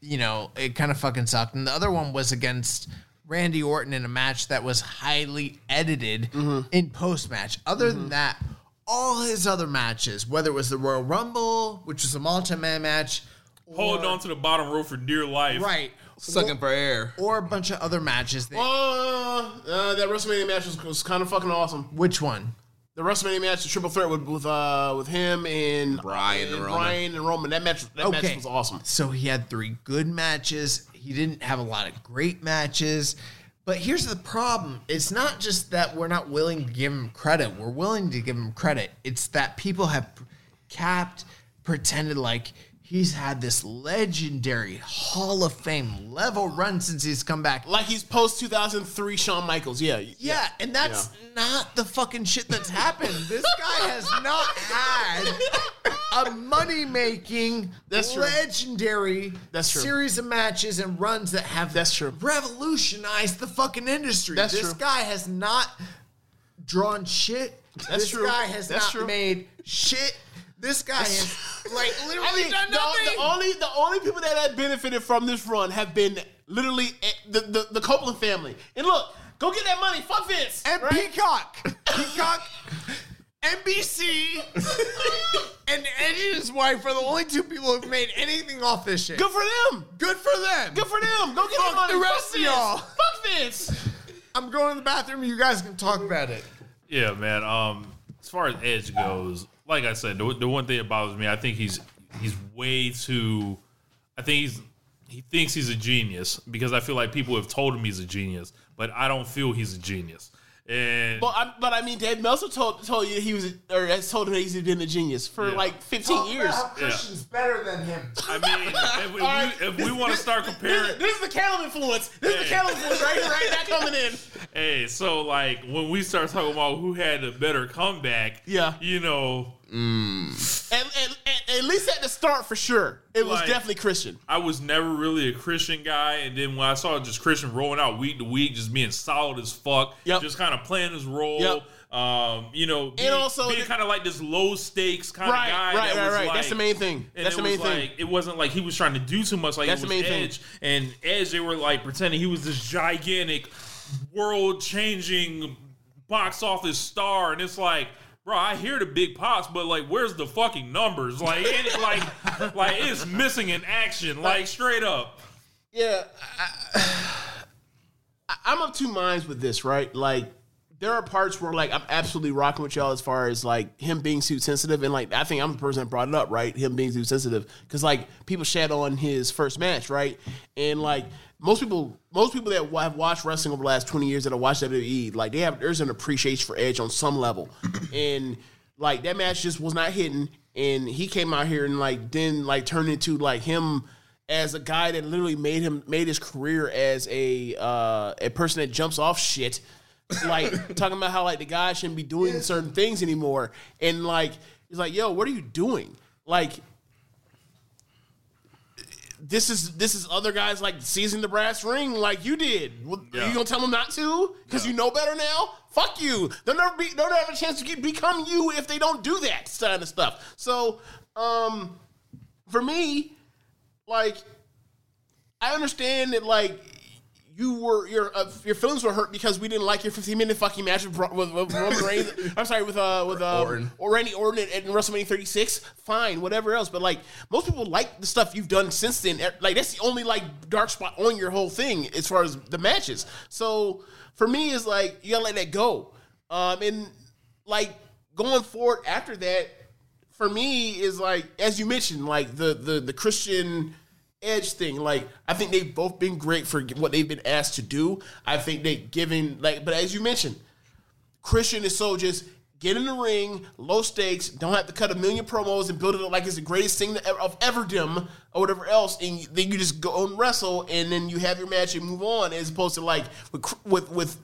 you know, it kind of fucking sucked. And the other one was against Randy Orton in a match that was highly edited in post match. Other than that, all his other matches, whether it was the Royal Rumble, which was a multi man match, Hold on to the bottom row for dear life. right, Sucking for air. or a bunch of other matches. That, Uh, uh, that WrestleMania match was, was kind of fucking awesome. which one? The WrestleMania match, the triple threat with with uh with him and Bryan and Roman. Bryan and Roman. That match, that match was awesome. So he had three good matches. He didn't have a lot of great matches. But here's the problem. It's not just that we're not willing to give him credit. We're willing to give him credit. It's that people have capped, pretended like he's had this legendary Hall of Fame level run since he's come back. Like he's post two thousand three Shawn Michaels. Yeah, Yeah, and that's not the fucking shit that's happened. This guy has not had a money making, That's legendary That's true. series of matches and runs that have That's true. revolutionized the fucking industry. That's this true. guy has not drawn shit. That's this true. guy has That's not true. made shit. This guy has like literally done the, nothing. the only the only people that have benefited from this run have been literally eh, the the, the Copeland family. And look, go get that money. Fuck Vince. and right? Peacock. Peacock, NBC, and Eddie and his wife are the only two people who've made anything off this shit. Good for them. Good for them. Good for them. Go get Fuck that money. the rest Fuck of Vince. y'all. Fuck Vince. I'm going to the bathroom. You guys can talk about it. Yeah, man. Um, as far as Edge goes, like I said, the, the one thing that bothers me, I think he's he's way too. I think he's he thinks he's a genius because I feel like people have told him he's a genius, but I don't feel he's a genius. And But I, but I mean, Dave Meltzer told told you he was or has told him that he's been a genius for Yeah. like 15 years. Christian's better than him. I mean, if, we- right. if we want to start comparing, this is the Caleb influence. This is the Caleb influence right here, right now coming in. hey, so like when we start talking about who had a better comeback, Yeah. you know, And, and, and at least at the start, for sure, it was Like- definitely Christian. I was never really a Christian guy, and then when I saw just Christian rolling out week to week, just being solid as fuck, Yep. just kind of playing his role, Yep. um, you know, being, also being the- kind of like this low stakes kind Right, of guy. right, that right, was right. Like, That's the main thing. and That's it the main was thing. like it wasn't like he was trying to do too much. Like That's it the was main thing. Edge, and Edge they were like pretending he was this gigantic, world changing box office star, and it's like. Bro, I hear the big pops, but like, where's the fucking numbers? Like, it, like, like it's missing in action, like straight up. Yeah, I, I'm of two minds with this, right? Like, there are parts where like I'm absolutely rocking with y'all as far as like him being too sensitive, and like I think I'm the person that brought it up, right? Him being too sensitive, because like people shat on his first match, right? And like most people, most people that have watched wrestling over the last 20 years that have watched WWE, like they have there's an appreciation for Edge on some level, and like that match just was not hitting, and he came out here and like then like turned into like him as a guy that literally made him made his career as a uh, a person that jumps off shit, like talking about how like the guy shouldn't be doing certain things anymore, and like he's like, yo, what are you doing? Like this is this is other guys like seizing the brass ring like you did. Well, Are you gonna tell them not to because you know better now? Fuck you. They'll never be. They'll never have a chance to get, become you if they don't do that kind of stuff. So, um, for me, like I understand that like you were your uh, your feelings were hurt because we didn't like your 15 minute fucking match with, with, with Roman Reigns. I'm sorry with uh with uh Orton. or Randy Orton at, at WrestleMania 36. Fine, whatever else. But like most people like the stuff you've done since then. Like that's the only like dark spot on your whole thing as far as the matches. So for me, is like you gotta let that go. Um and like going forward after that for me is like as you mentioned like the the the christian Edge thing, like I think they've both been great for what they've been asked to do. I think they given like, but as you mentioned, Christian is so just get in the ring, low stakes, don't have to cut a million promos and build it up like it's the greatest thing of everdom or whatever else, and then you just go and wrestle, and then you have your match and move on, as opposed to like with with, with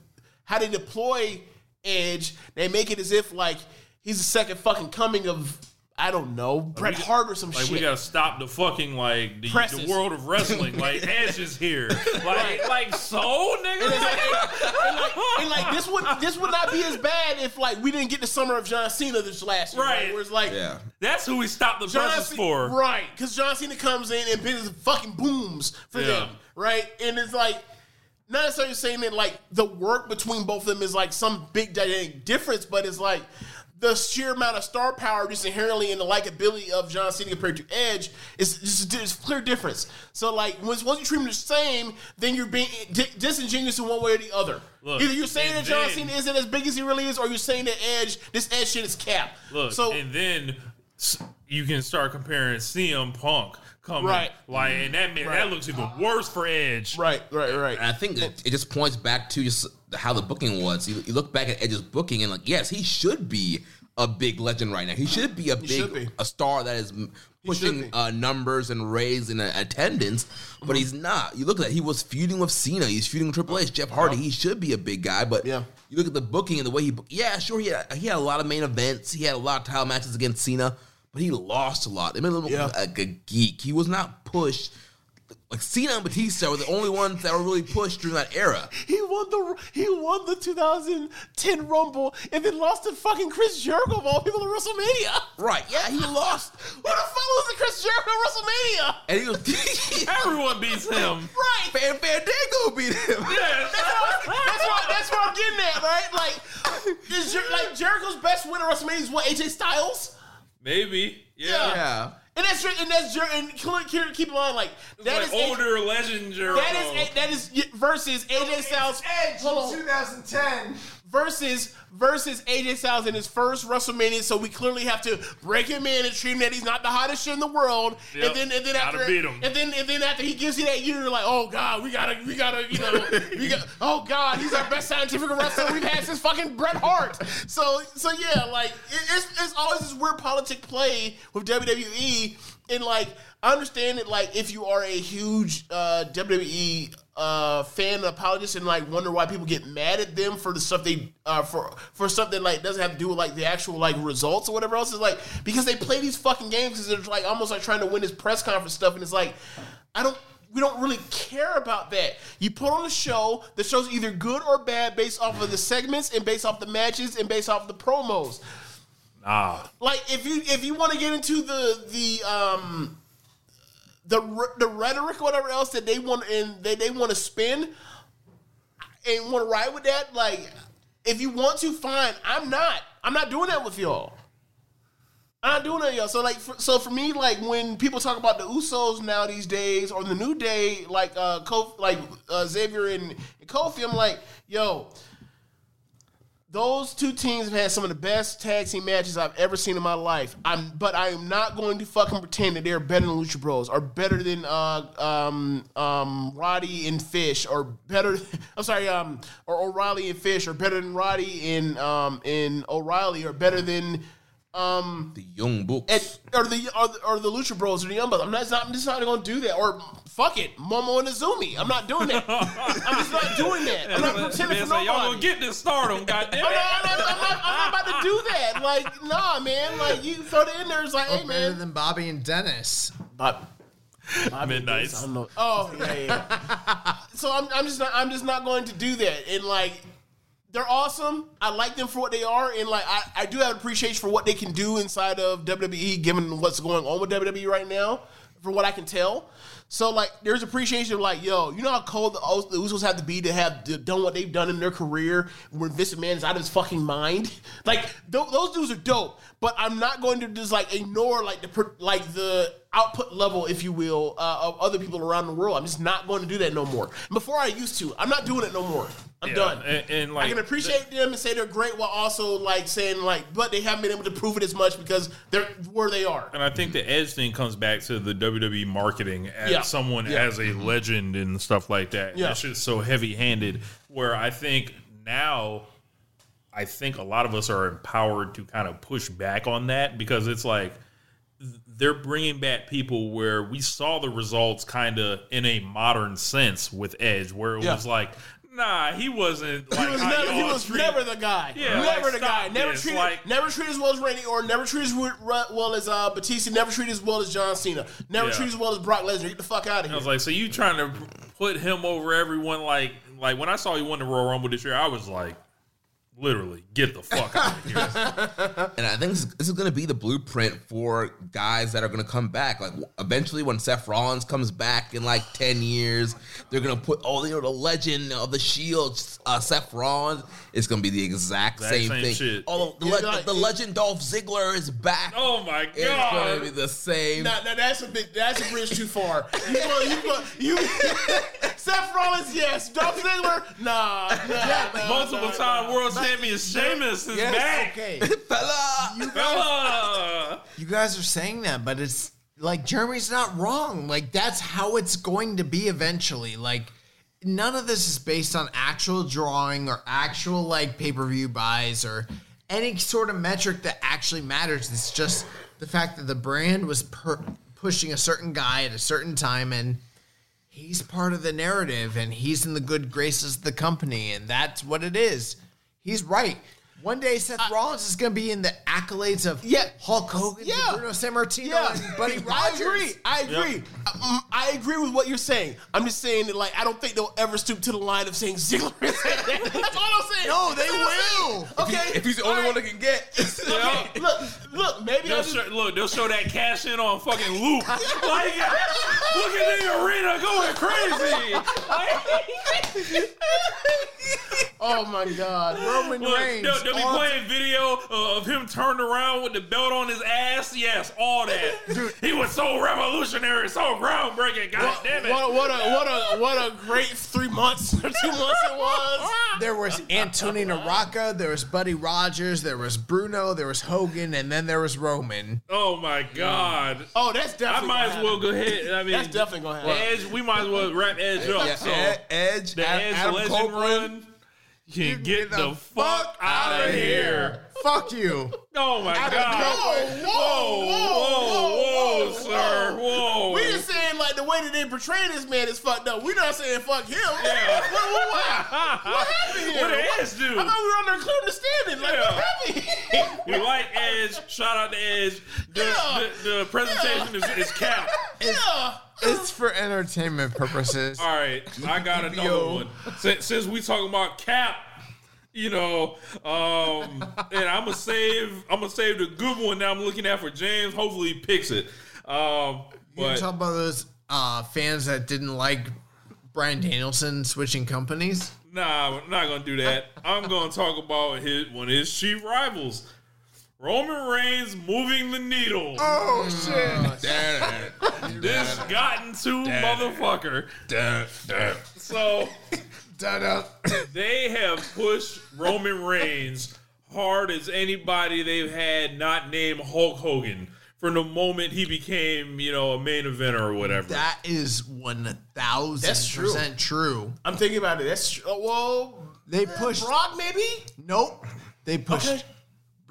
how they deploy Edge, they make it as if like he's the second fucking coming of I don't know Bret we- Hart or some Like shit. we gotta stop the fucking like the, the world of wrestling. Like Edge is here. Like like so nigga. and, like, and like this would this would not be as bad if like we didn't get the summer of John Cena this last year, Right. Where it's like Yeah. That's who we stopped the John presses Cena, for. right? Because John Cena comes in and business fucking booms for Yeah. them, right? And it's like not necessarily saying that like the work between both of them is like some big dynamic difference, but it's like the sheer amount of star power just inherently in the likability of John Cena compared to Edge is just there's a clear difference. So like once once you treat them the same, then you're being di- disingenuous in one way or the other. Look, Either you're saying that John then- Cena isn't as big as he really is, or you're saying that Edge this Edge shit is cap. Look, so and then you can start comparing CM Punk coming Right. like, and that man, that looks even worse for Edge. right, right, right. And I think that it just points back to just how the booking was. You, you look back at Edge's booking and like, yes, he should be a big legend right now. He should be a should big be. a star that is pushing uh, numbers and raise in uh, attendance, but he's not. You look at that; he was feuding with Cena. He's feuding with Triple H, Jeff Hardy. He should be a big guy, but Yeah. you look at the booking and the way he. Yeah, sure, he had, he had a lot of main events. He had a lot of title matches against Cena, but he lost a lot. They made him Yeah. like a geek. He was not pushed. Like Cena and Batista were the only ones that were really pushed during that era. He won the he won the 2010 Rumble and then lost to fucking Chris Jericho of all people at WrestleMania. Right? Yeah, he lost, Who the fuck was the Chris Jericho at WrestleMania? and he was. Everyone beats him. Right. Fan Fandango beat him. That's what that's what I'm getting at, right? Like, is Jer- like Jericho's best win at WrestleMania is what AJ Styles. Maybe. Yeah. Yeah. And that's Jer- and that's Jer- and keep- keep keep in mind like that like is older legend that is that is versus AJ Styles. Hold on. 2010. Versus versus AJ Styles in his first WrestleMania. So we clearly have to break him in and treat him that he's not the hottest shit in the world. Yep. And then and then Gotta after beat him. and then and then after he gives you that year, you're like, oh god, we gotta we gotta you know we got oh god, he's our best scientific wrestler we've had since fucking Bret Hart. So so yeah, like it, it's it's always this weird politic play with WWE. And like I understand that like if you are a huge uh, WWE uh, fan apologist and like wonder why people get mad at them for the stuff they uh, for for something like doesn't have to do with like the actual like results or whatever else is like because they play these fucking games because they're like almost like trying to win this press conference stuff and it's like I don't we don't really care about that. You put on a show, the show's either good or bad based off of the segments and based off the matches and based off the promos Nah. like if you if you want to get into the the um the the rhetoric or whatever else that they want and they, they want to spin and want to ride with that like if you want to fine. I'm not. I'm not doing that with y'all. I'm not doing that y'all. So like for, so for me like when people talk about the usos now these days or the new day like uh Kof, like uh, xavier and, and kofi i'm like yo those two teams have had some of the best tag team matches I've ever seen in my life. I'm, but I am not going to fucking pretend that they're better than Lucha Bros or better than uh, um, um, Roddy and Fish or better. I'm sorry, um, or O'Reilly and Fish or better than Roddy and um, and O'Reilly or better than um, The Young Bucks. and, or the or the, or the Lucha Bros or the Young Bucks. I'm not, not I'm just not going to do that. Or fuck it, Momo and Azumi. I'm not doing that. I'm just not doing that. I'm not pretending Man for nobody. Y'all gonna get this stardom, goddamn I'm not, I'm, not, I'm, not, I'm not about to do that. Like, nah, man. Like, you throw it in there. It's like, hey, Better man. than Bobby and Dennis. Bob, Midnights. I don't know. Oh, yeah, yeah. so I'm, I'm just not. I'm just not going to do that. And like, they're awesome. I like them for what they are, and like, I, I do have appreciation for what they can do inside of WWE, given what's going on with WWE right now. From what I can tell. So like, there's appreciation of like, yo, you know how cold the, Us- the Usos have to be to have to done what they've done in their career when Vince McMahon is out of his fucking mind. Like th- those dudes are dope, but I'm not going to just like ignore like the per- like the output level, if you will, uh, of other people around the world. I'm just not going to do that no more. Before I used to, I'm not doing it no more. I'm Yeah, done. and- and, like, I can appreciate them and say they're great, while also like saying like, but they haven't been able to prove it as much because they're where they are. And I think the edge thing comes back to the WWE marketing as Yeah. someone Yeah. as a legend and stuff like that. Yeah. That just so heavy handed. Where I think now, I think a lot of us are empowered to kind of push back on that because it's like they're bringing back people where we saw the results kind of in a modern sense with Edge, where it Yeah. was like, nah, he wasn't. Like, He was, never, he was never the guy. Yeah, never like, the guy. Never treated, like- never treated as well as Randy Orton. Never treated as well as uh, Batista. Never treated as well as John Cena. Never Yeah. treated as well as Brock Lesnar. Get the fuck out of here. I was like, so you trying to put him over everyone? Like, like when I saw you won the Royal Rumble this year, I was like, literally, get the fuck out of here. And I think this, this is going to be the blueprint for guys that are going to come back. Like eventually, when Seth Rollins comes back in like ten years, they're going to put oh, you know, the legend of the Shield, uh, Seth Rollins. It's going to be the exact, Exact same, same thing. shit. Oh, the, le- like- the legend Dolph Ziggler is back. oh my god, it's going to be the same. Now, now that's a bit. That's a bridge too far. You, go, you, go, you. Seth Rollins, yes. Dolph Ziggler, nah. nah, nah Multiple nah, time nah. world champion Sheamus is back. Okay. Fella! Fella! You guys are saying that, but it's like Jeremy's not wrong. Like that's how it's going to be eventually. Like none of this is based on actual drawing or actual like pay-per-view buys or any sort of metric that actually matters. It's just the fact that the brand was per- pushing a certain guy at a certain time and he's part of the narrative and he's in the good graces of the company and that's what it is. He's right. One day Seth Rollins is going to be in the accolades of Yeah. Hulk Hogan, Yeah. Bruno Sammartino, Yeah, and Buddy Rogers. I agree. I agree. I, I agree with what you're saying. I'm just saying that, like, I don't think they'll ever stoop to the line of saying Ziggler. That's all I'm saying. No, they That's all I'm will. Okay, If he's the only all one that can get, Okay, look, look, maybe They'll just, show, look, they'll show that cash in on fucking loop. like, look at the arena going crazy. Oh my God, Roman look, Reigns. they'll, they'll be playing video uh, of him turned around with the belt on his ass. Yes, all that. Dude. He was so revolutionary, so groundbreaking. God damn it. What, what a what a what a great three months or two months it was. There was Antonino Rocca, there was Buddy Rogers, there was Bruno, there was Hogan, and then there was Roman. Oh my God. Oh, that's definitely. I might gonna as well go ahead. I mean, That's definitely gonna happen. Edge. We might as well wrap Edge up. yeah, so Ed- Edge, the Ad- Edge Adam Legend Copeland. run can get, the, fuck out of here. Fuck you. Oh my Adam God. Copeland. Whoa, whoa, whoa, whoa, sir. Whoa. We just saying like the way that they portray this man is fucked up. We're not saying fuck him. Yeah. What, what, what, what happened here? What did Edge do? I thought we were on there clear understanding. Like Yeah. what happened? We like Edge. Shout out to Edge. The, Yeah. the, the presentation is, is cap. yeah. It's for entertainment purposes. All right, I got another Yo. one. Since, since we talking about cap, you know, um, and I'm gonna save. I'm gonna save the good one that I'm looking at for James. Hopefully, he picks it. Um, You talk about those uh, fans that didn't like Bryan Danielson switching companies. Nah, I'm not gonna do that. I'm gonna talk about his one of his chief rivals, Roman Reigns, moving the needle. Oh shit! this gotten to motherfucker. So Da-da. they have pushed Roman Reigns hard as anybody they've had not named Hulk Hogan from the moment he became, you know, a main eventer or whatever. That is one thousand That's true. percent true. I'm thinking about it. That's tr- uh, well, They pushed. Brock maybe. Nope. They pushed Okay.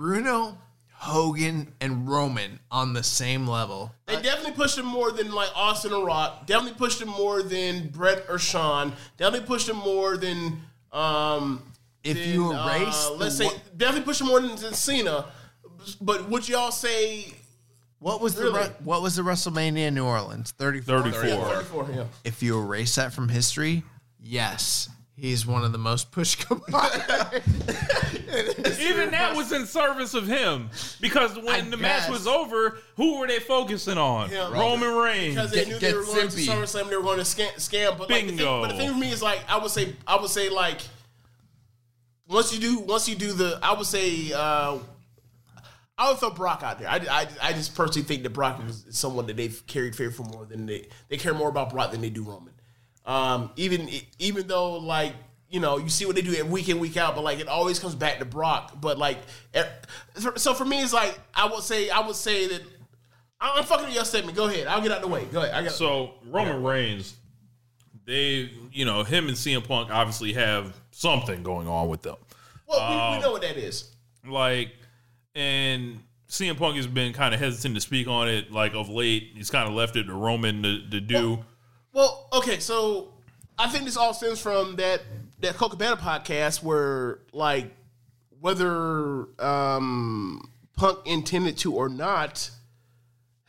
Bruno, Hogan, and Roman on the same level. They definitely pushed him more than like Austin or Rock. Definitely pushed him more than Bret or Shawn. Definitely pushed him more than um. If than, you uh, erase, the let's say one- definitely pushed him more than, than Cena. But would y'all say what was the Really? Re- what was the WrestleMania in New Orleans? Thirty four. 34. 34? Yeah. If you erase that from history, yes, he's one of the most pushed. Even that was in service of him because when I the match was over, who were they focusing on? Him. Roman Reigns. Because they Get- knew get they were going simpy. to SummerSlam, they were going to scam. scam. But like, the thing, but the thing for me is like I would say, I would say like once you do, once you do the, I would say, uh, I would throw Brock out there. I, I, I just personally think that Brock is someone that they've carried favor for more than they they care more about Brock than they do Roman. Um, even even though like you know you see what they do week in week out, but like it always comes back to Brock. But like, eh, so for me, it's like I would say I would say that I'm fucking with your statement. Go ahead. I'll get out the way. Go ahead. I got So Roman Reigns, they, you know, him and CM Punk obviously have something going on with them. Well, we, we know what that is. Like, and CM Punk has been kind of hesitant to speak on it. Like of late, he's kind of left it to Roman to, to do. Well, okay, so I think this all stems from that that Coca podcast where like whether um, Punk intended to or not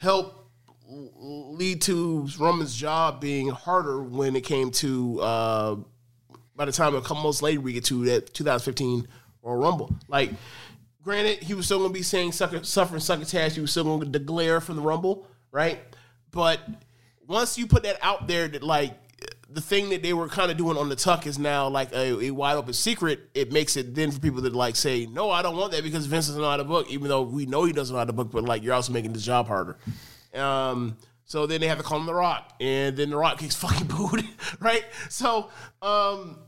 help lead to Roman's job being harder when it came to uh, by the time a couple months later we get to that 2015 Royal Rumble. Like, granted, he was still going to be saying sucker, suffering succotash. He was still going to glare from the Rumble, right? But once you put that out there, that like the thing that they were kind of doing on the tuck is now like a, a, wide open secret. It makes it then for people that like say, no, I don't want that because Vince doesn't know how to book, even though we know he doesn't know how to book, but like you're also making this job harder. Um, so then they have to call him The Rock, and then The Rock gets fucking booed, right? So um,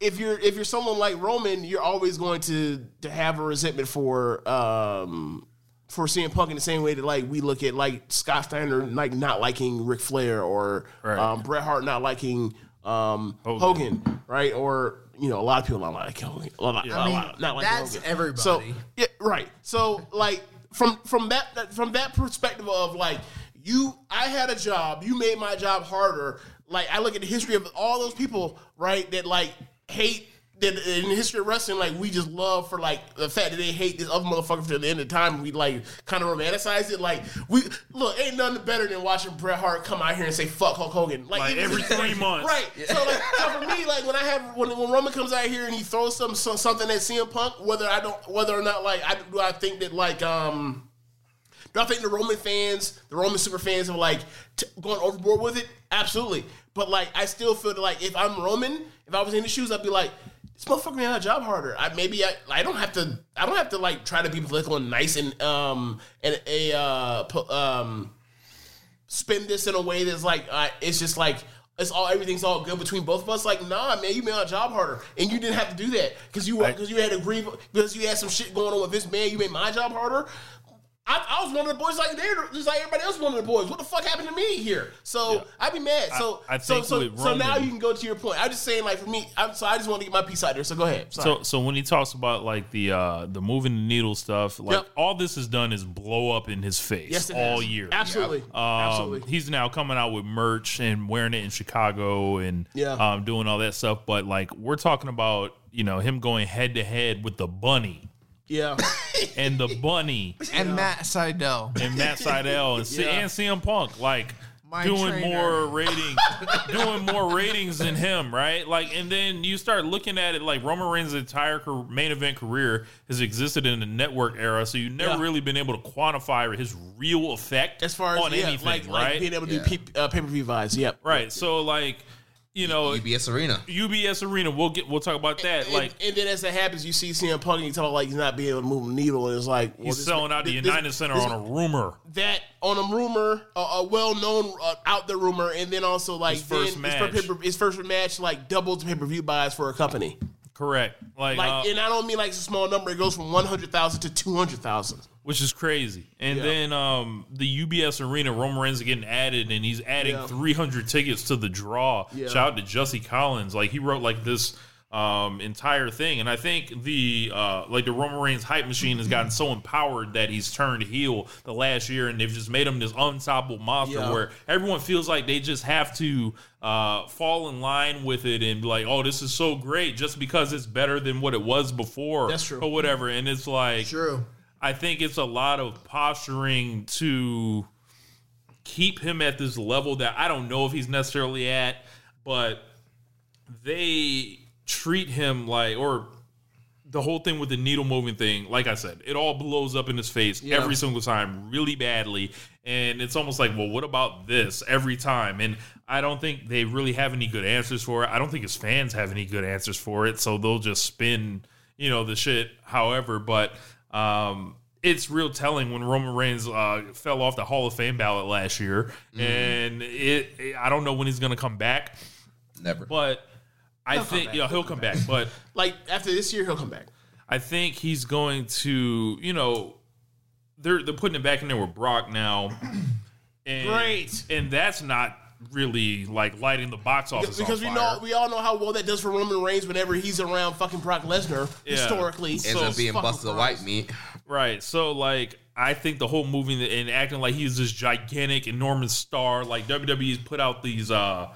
if you're if you're someone like Roman, you're always going to to have a resentment for um, for CM Punk in the same way that like we look at like Scott Steiner like not liking Ric Flair or Right. um, Bret Hart not liking um, Hogan. Hogan. right? Or you know a lot of people not like Hogan, a lot, a I lot- mean, not like that's Hogan. everybody. So yeah, right. So like from from that, that from that perspective of like you, I had a job, you made my job harder. Like I look at the history of all those people, right? That like hate. That in the history of wrestling, like we just love for like the fact that they hate this other motherfucker to the end of time. We like kind of romanticize it. Like we look, ain't nothing better than watching Bret Hart come out here and say "fuck Hulk Hogan" Like even- every three months. right? So like for me, like when I have when, when Roman comes out here and he throws some, some something at CM Punk, whether I don't whether or not like I do I think that like um do I think the Roman fans, the Roman super fans are like t- going overboard with it? Absolutely. But like I still feel that like if I'm Roman, if I was in the shoes, I'd be like. This motherfucker made my job harder. I maybe I, I don't have to I don't have to like try to be political and nice and um and a uh pu- um spin this in a way that's like uh, it's just like it's all everything's all good between both of us. Like, nah, man, you made my job harder, and you didn't have to do that because you were because you had a grieve because you had some shit going on with this man. You made my job harder. I, I was one of the boys like they're just like everybody else. One of the boys. What the fuck happened to me here? So I'd be mad. So I so so, so now you can go to your point. I'm just saying like for me. I'm, so I just want to get my piece out there. So go ahead. Sorry. So, so when he talks about like the uh the moving the needle stuff, like Yep. all this has done is blow up in his face yes, all has. year. Absolutely. Um, Absolutely. He's now coming out with merch and wearing it in Chicago and Yeah. um, doing all that stuff. But like we're talking about, you know, him going head to head with the bunny Yeah. and the bunny and Matt Sydal. and Matt Sydal and, C- Yeah. and CM Punk, like My doing trainer. more ratings, doing more ratings than him, right? Like, and then you start looking at it like Roman Reigns' entire car- main event career has existed in the network era, so you've never Yeah. really been able to quantify his real effect As far as on yeah, anything, like, right? like being able to Yeah. do pe- uh, pay per view vibes. Yep. right. So, like, you know, UBS Arena. UBS Arena, we'll get, we'll talk about that. And, like, and then as that happens, you see CM Punk and you talk like he's not being able to move a needle, and it's like well, he's this- selling out the this- United Center this- on a rumor. that on a rumor, a, a well-known uh, out there rumor, and then also like His first then match. His, first, his first match like doubled pay-per-view buys for a company. Correct. Like, Like, uh, and I don't mean like it's a small number. It goes from one hundred thousand to two hundred thousand. which is crazy. And Yeah. then um, the UBS Arena, Roman Reigns is getting added, and he's adding Yeah. 300 tickets to the draw. Yeah. Shout out to Jesse Collins, like he wrote like this um, entire thing, and I think the uh, like the Roman Reigns hype machine has gotten so empowered that he's turned heel the last year, and they've just made him this unstoppable monster Yeah. where everyone feels like they just have to uh, fall in line with it and be like, oh, this is so great just because it's better than what it was before, That's true. or whatever. And it's like, True. I think it's a lot of posturing to keep him at this level that I don't know if he's necessarily at, but they treat him like, or the whole thing with the needle moving thing, like I said, it all blows up in his face Yeah. every single time really badly. And it's almost like, well, what about this every time? And I don't think they really have any good answers for it. I don't think his fans have any good answers for it. So they'll just spin, you know, the shit however. But um, it's real telling when Roman Reigns uh, fell off the Hall of Fame ballot last year, and it, it- I don't know when he's going to come back, Never. but I think yeah he'll come back, but Like after this year, he'll come back. I think he's going to you know they're they're putting it back in there with Brock now, and, Great. and that's not really like lighting the box office because on we fire. know we all know how well that does for Roman Reigns whenever he's around fucking Brock Lesnar Yeah. historically. Ends So up being fucking busted gross. white meat. Right. So like I think the whole movie and acting like he's this gigantic enormous star, like WWE's put out these uh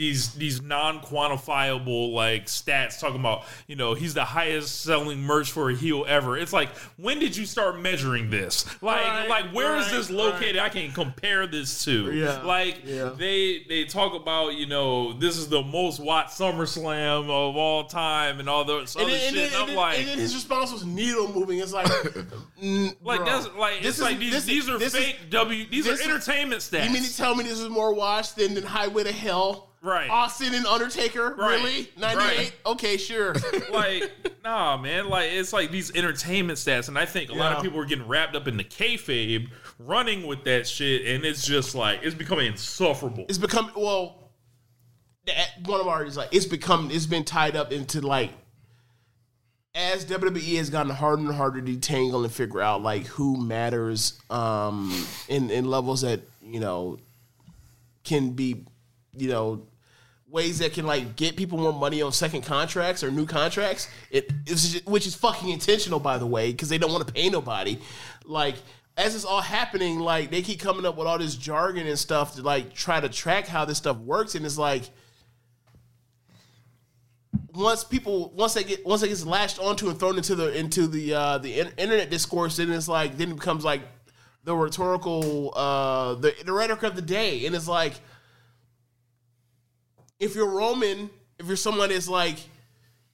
these these non-quantifiable like stats talking about, you know, he's the highest selling merch for a heel ever. It's like, when did you start measuring this? Like Right, like where is right, this located? I can compare this to. Yeah, Like yeah. they they talk about, you know, this is the most watched SummerSlam of all time and all those other And shit. And I'm and, then, like and then his response was needle moving. It's like, mm, like bro, that's like this it's like these this- these are this is- fake W these are is- entertainment stats. You mean to tell me this is more watched than, than Highway to Hell? Right. Austin and Undertaker? Right. Really? 98? Right. Okay, sure. like nah man like it's like these entertainment stats and I think a lot of people are getting wrapped up in the kayfabe running with that shit and it's just like it's becoming insufferable. it's become, well, one of our is like, it's become, it's been tied up into like, as WWE has gotten harder and harder to detangle and figure out like who matters um in in levels that you know can be you know ways that can like get people more money on second contracts or new contracts it is which is fucking intentional by the way because they don't want to pay nobody. Like as it's all happening like they keep coming up with all this jargon and stuff to like try to track how this stuff works and it's like once people once they get once it gets latched onto and thrown into the into the uh the in- internet discourse then it's like then it becomes like the rhetorical uh the, the rhetoric of the day. And it's like if you're roman if you're someone that's like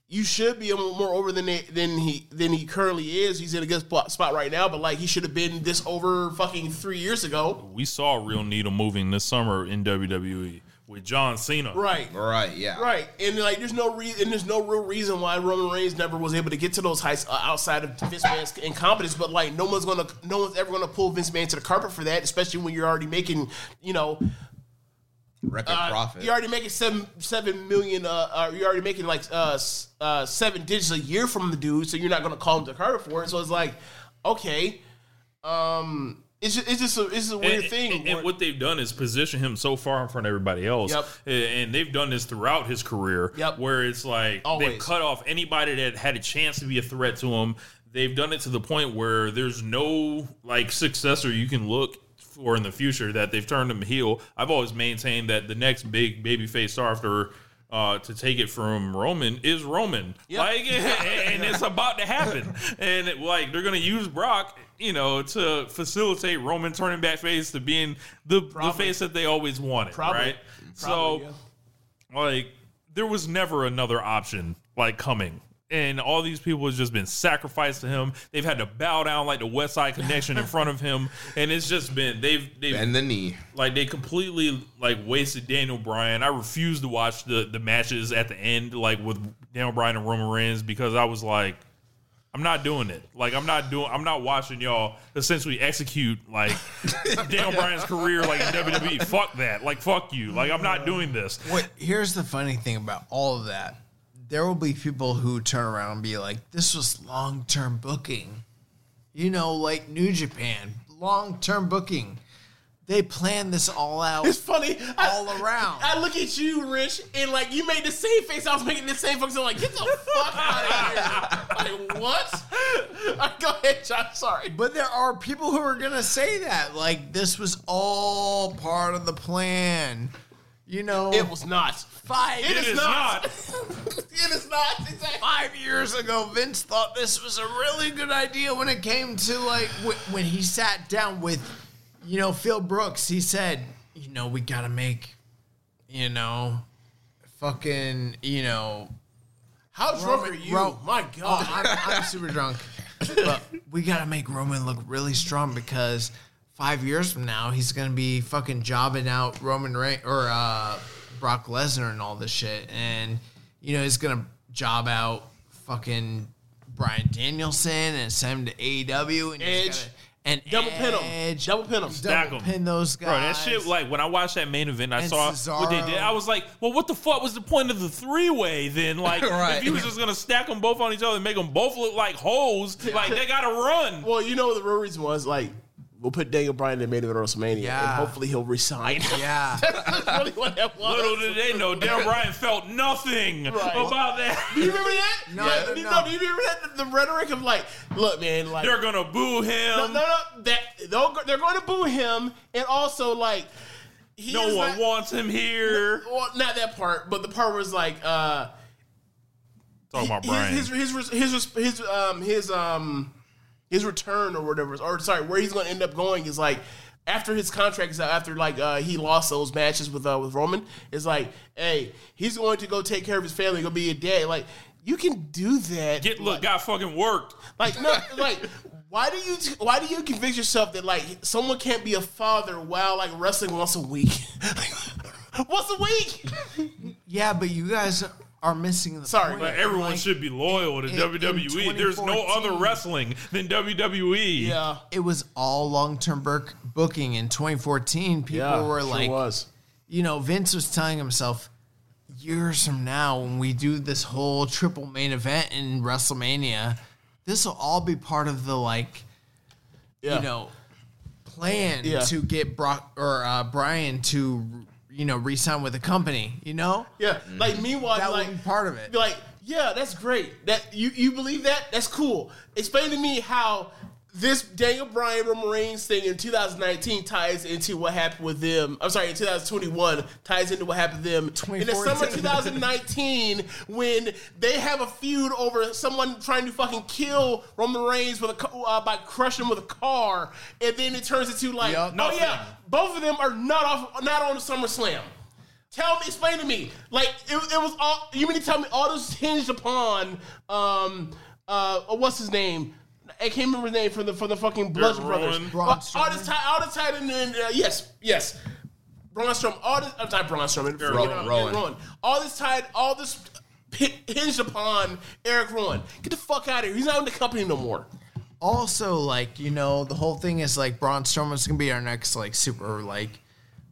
you should be more over than they, than he than he currently is. He's in a good spot, spot right now, but like he should have been this over fucking three years ago. We saw real needle moving this summer in WWE with John Cena. Right. Right, yeah. Right, and like, there's no reason, and there's no real reason why Roman Reigns never was able to get to those heights uh, outside of Vince Man's incompetence. But like, no one's gonna, no one's ever gonna pull Vince Man to the carpet for that, especially when you're already making, you know, Record uh, profit. you're already making seven, seven million. Uh, uh, you're already making like uh, uh, seven digits a year from the dude, so you're not gonna call him to the carpet for it. So it's like, okay, um, it's just, it's just a, it's a weird and, thing. and- and what they've done is position him so far in front of everybody else. Yep. And- And they've done this throughout his career. Yep. Where it's like they've cut off anybody that had a chance to be a threat to him. They've done it to the point where there's no like successor you can look for in the future that they've turned him heel. I've always maintained that the next big babyface star after uh, to take it from Roman is Roman. Yep. Like, and it's about to happen. And it, like they're gonna use Brock, you know, to facilitate Roman turning back face to being the, the face that they always wanted, Probably. right? Probably, so, yeah. like, there was never another option like coming. And all these people has just been sacrificed to him. They've had to bow down like the West Side Connection in front of him, and it's just been they've they've Bend the knee. like they completely like wasted Daniel Bryan. I refused to watch the the matches at the end, like with Daniel Bryan and Roman Reigns, because I was like, I'm not doing it. Like I'm not doing. I'm not watching y'all essentially execute like Daniel Bryan's career like in WWE. Fuck that. Like fuck you. Like I'm not doing this. What here's the funny thing about all of that. There will be people who turn around and be like, this was long term booking. You know, like New Japan, long term booking. They planned this all out. It's funny. I- All around. I, look at you, Rich, and like you made the same face. I was making the same face. I'm like, get the fuck out of here. Like, what? Right, go ahead, John. I'm sorry. But there are people who are gonna say that, like this was all part of the plan. You know, It was not. Five. It is is not. not. it is not. Exactly. Five years ago, Vince thought this was a really good idea when it came to like wh- when he sat down with, you know, Phil Brooks. He said, you know, we gotta make, you know, fucking, you know, How drunk Roman- are you? Ro- My Oh, God. I'm, I'm super drunk. But we gotta make Roman look really strong because five years from now he's gonna be fucking jobbing out Roman Reigns or uh, Brock Lesnar and all this shit, and you know he's gonna job out fucking Bryan Danielson and send him to AEW and Edge. gotta- and Double pin him. Edge, Double pin him. Stack double 'em. pin those guys. Bro, that shit like when I watched that main event, I And saw what they did. I was like, well, what the fuck was the point of the three way then? Like, Right. if you was just gonna stack them both on each other and make them both look like hoes, like they gotta run. Well, you know what the real reason was like we'll put Daniel Bryan in the main event of WrestleMania, and hopefully he'll resign. yeah. That's really what that was. Little did they know, Dan Bryan felt nothing Right. about that. Do you remember that? No, yeah. no, do, you- no. do you remember that? The rhetoric of like, look, man, like They're gonna boo him. no, no, no, that they'll go- they're going to boo him, and also like he No one not- wants him here. Well, not that part, but the part was like, uh, Talking about Brian. his his his his his, his um his um his return or whatever, or sorry, where he's going to end up going is like after his contract is out, after like uh, he lost those matches with uh, with Roman, is like, hey, he's going to go take care of his family, go be a dad. Like you can do that. Get look, got fucking worked. Like no, like why do you why do you convince yourself that like someone can't be a father while like wrestling once a week? once a week. Yeah, but you guys are missing the Sorry, point. But everyone Like, should be loyal to in- in WWE. There's no other wrestling than WWE. Yeah. It was all long term book- booking in 2014. People Yeah, were sure like, was. you know, Vince was telling himself, years from now, when we do this whole triple main event in WrestleMania, this will all be part of the like, Yeah. you know, plan Yeah. to get Brock or uh, Brian to, you know, re-sign with the company. You know, Yeah. Mm. Like meanwhile, that like would be part of it. like, yeah, that's great. That you you believe that? That's cool. Explain to me how this Daniel Bryan Roman Reigns thing in 2019 ties into what happened with them. I'm sorry, in 2021 ties into what happened to them in the summer 2014. 2019 when they have a feud over someone trying to fucking kill Roman Reigns with a uh, by crushing him with a car, and then it turns into like, Yup. oh Nothing. yeah, both of them are not off, not on the SummerSlam. Tell me, explain to me. Like it, it was all. You mean to tell me all this hinged upon um uh what's his name? I can't remember his name from the from the fucking Bludgeon Brothers. Braun All, all Strowman. this time, all this time, and then uh, yes, yes. Braun Strowman. All this. I'm sorry, Braun Strowman. Ro- uh, Rowan. Rowan. All this tied. All this hi- hinged upon Eric Rowan. Get the fuck out of here. He's not in the company no more. also like you know the whole thing is like Braun Strowman's gonna be our next like super like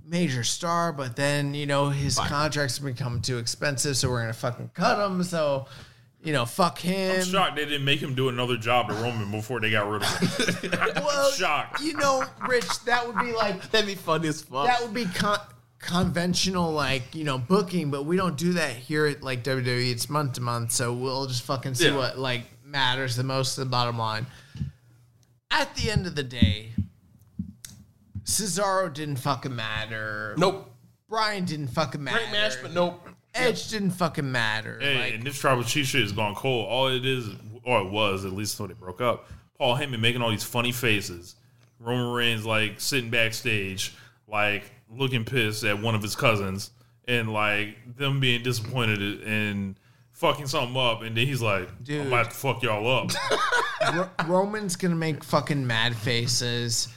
major star, but then you know his contracts become too expensive, so we're gonna fucking cut him. So you know, fuck him. I'm shocked they didn't make him do another job to Roman before they got rid of him. Well, shocked. You know, Rich, that would be like That'd be funny as fuck. that would be con- conventional like you know booking, but we don't do that here at like WWE. It's month to month, so we'll just fucking see Yeah. what like matters the most. The bottom line. At the end of the day, Cesaro didn't fucking matter. nope. Brian didn't fucking matter. Great match, but nope. Edge didn't fucking matter. Hey, like, and this tribal chief shit is gone cold. All it is, or it was, at least until they broke up. Paul Heyman making all these funny faces. Roman Reigns like sitting backstage, like looking pissed at one of his cousins, and like them being disappointed and fucking something up. And then he's like, Dude. "I'm about to fuck y'all up." Ro- Roman's gonna make fucking mad faces.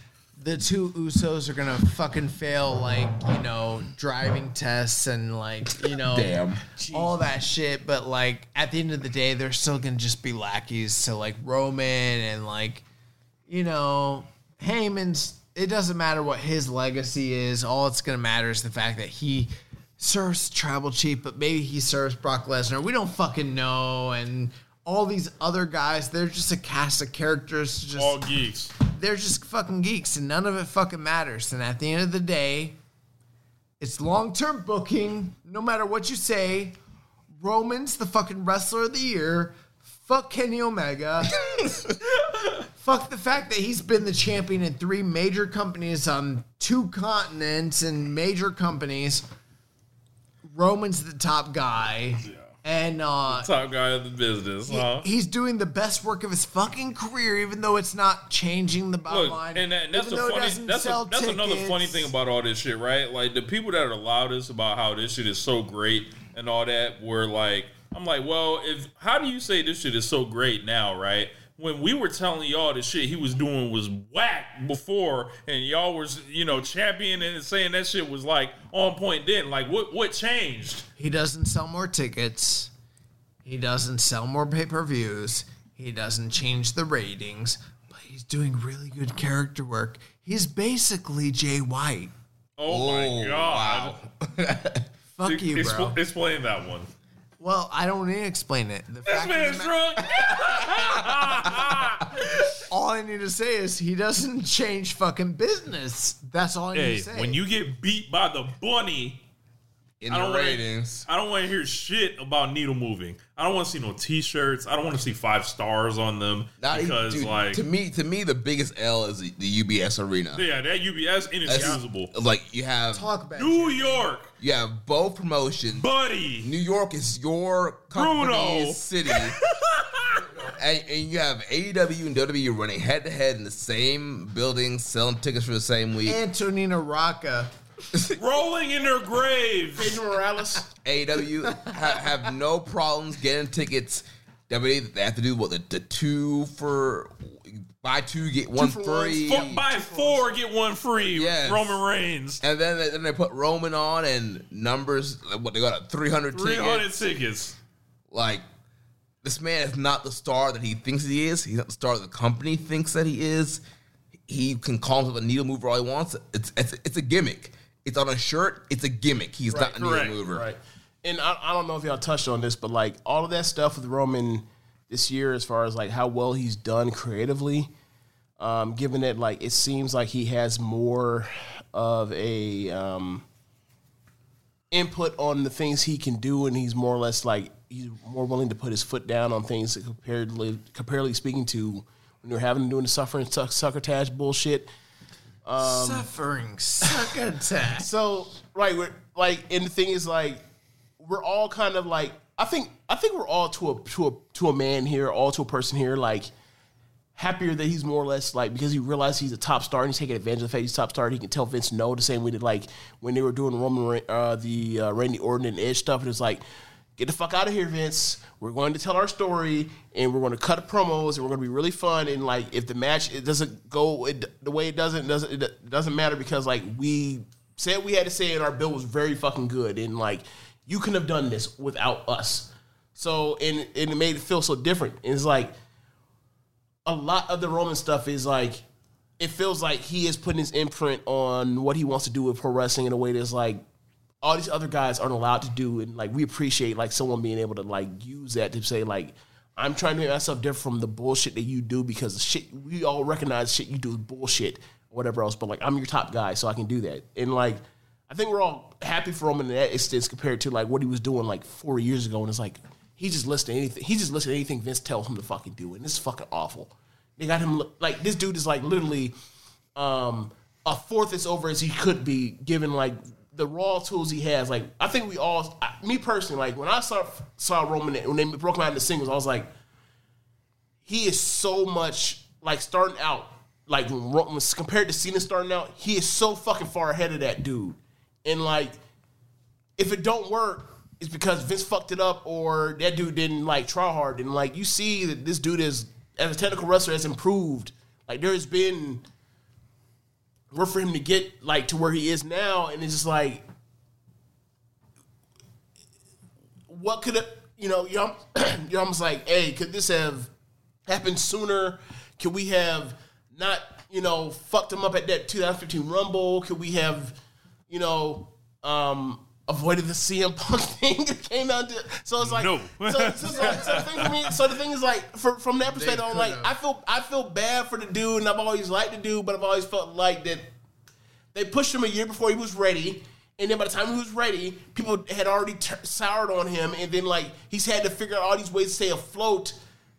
The two Usos are gonna fucking fail, like you know, driving tests and like you know, Damn. all that shit. But like at the end of the day, they're still gonna just be lackeys to like Roman and like you know, Heyman's. It doesn't matter what his legacy is. All it's gonna matter is the fact that he serves tribal chief, but maybe he serves Brock Lesnar. We don't fucking know. And all these other guys, they're just a cast of characters. Just all geeks. They're just fucking geeks, and none of it fucking matters. And at the end of the day, it's long term booking. No matter what you say, Roman's the fucking wrestler of the year. Fuck Kenny Omega. Fuck the fact that he's been the champion in three major companies on two continents and major companies. Roman's the top guy. And uh, Top guy of the business, huh? he's doing the best work of his fucking career, even though it's not changing the bottom Look, line. and, that, that's even the though it funny. That's a, that's another funny thing about all this shit, right? Like the people that are loudest about how this shit is so great and all that were like, I'm like, well, if how do you say this shit is so great now, right? When we were telling y'all the shit he was doing was whack before, and y'all was you know championing and saying that shit was like on point then. Like what what changed? He doesn't sell more tickets. He doesn't sell more pay per views. He doesn't change the ratings, but he's doing really good character work. He's basically Jay White. Oh, my oh, god! Fuck Ex- you, bro. expl- explain that one. Well, I don't need to explain it. The This fact of man's the ma- drunk. all I need to say is he doesn't change fucking business. That's all I need hey, to say. when you get beat by the bunny, In I the don't wanna- ratings. I don't want to hear shit about needle moving. I don't want to see no T-shirts. I don't want to see five stars on them Not even- because, dude, like, to me, to me, the biggest L is the, the UBS arena. yeah, that UBS That's- inexcusable. Like you have, talk about New York, you have both promotions. buddy. New York is your Bruno. company's city. and, and you have AEW and WWE running head to head in the same building, selling tickets for the same week. Antonino Rocca. rolling in their graves. Pedro Morales. AEW ha- have no problems getting tickets. WWE they have to do what the, the two for buy two get one for free, F- buy four, get one free. Yes. Roman Reigns. and then they, then they put Roman on and numbers. What they got a three hundred 300 tickets. tickets. Like this man is not the star that he thinks he is. He's not the star that the company thinks that he is. He can call himself a needle mover all he wants. It's it's it's a gimmick. It's on a shirt. It's a gimmick. He's not a needle mover. Right. And I, I don't know if y'all touched on this, but like all of that stuff with Roman this year, as far as like how well he's done creatively, um, given that like it seems like he has more of a um, input on the things he can do, and he's more or less like he's more willing to put his foot down on things that comparatively, comparatively speaking to when you're having to do the suffering suck, succotash bullshit. Suffering succotash. So right, we're like, and the thing is like, we're all kind of like, I think, I think we're all to a to a to a man here, all to a person here, like happier that he's more or less like because he realized he's a top star and he's taking advantage of the fact he's a top star. He can tell Vince no the same way that like when they were doing Roman uh, the uh, Randy Orton and Edge stuff, and it's like. Get the fuck out of here, Vince. We're going to tell our story, and we're going to cut promos, and we're going to be really fun. And like, if the match it doesn't go it, the way it doesn't, it doesn't it doesn't matter because like we said we had to say, and our bill was very fucking good, and like you couldn't have done this without us. So and, and it made it feel so different. And it's like a lot of the Roman stuff is like it feels like he is putting his imprint on what he wants to do with pro wrestling in a way that's like all these other guys aren't allowed to do and like we appreciate like someone being able to like use that to say like I'm trying to make myself different from the bullshit that you do because the shit we all recognize shit you do is bullshit or whatever else but like I'm your top guy so I can do that. And like I think we're all happy for him in that instance compared to like what he was doing like four years ago. And it's like he just listened to anything he just listened to anything Vince tells him to fucking do and it's fucking awful. They got him like this dude is like literally um a fourth as over as he could be given like the raw tools he has. Like I think we all, I, me personally, like when I saw saw Roman when they broke him out into singles, I was like, he is so much like starting out. Like when, when compared to Cena starting out, he is so fucking far ahead of that dude. And like, if it don't work, it's because Vince fucked it up or that dude didn't like try hard. And like you see that this dude is as a technical wrestler has improved. Like there has been work for him to get like to where he is now, and it's just like, what could have you know? You're, you're almost like, hey, could this have happened sooner? Could we have not you know fucked him up at that 2015 Rumble? Could we have you know um avoided the CM Punk thing that came out? To, so it's like, No. so, so, so, so the thing for me, so the thing is like, for, from that perspective, I'm like, could've. I feel I feel bad for the dude, and I've always liked the dude, but I've always felt like that they pushed him a year before he was ready. And then by the time he was ready, people had already t- soured on him. And then, like, he's had to figure out all these ways to stay afloat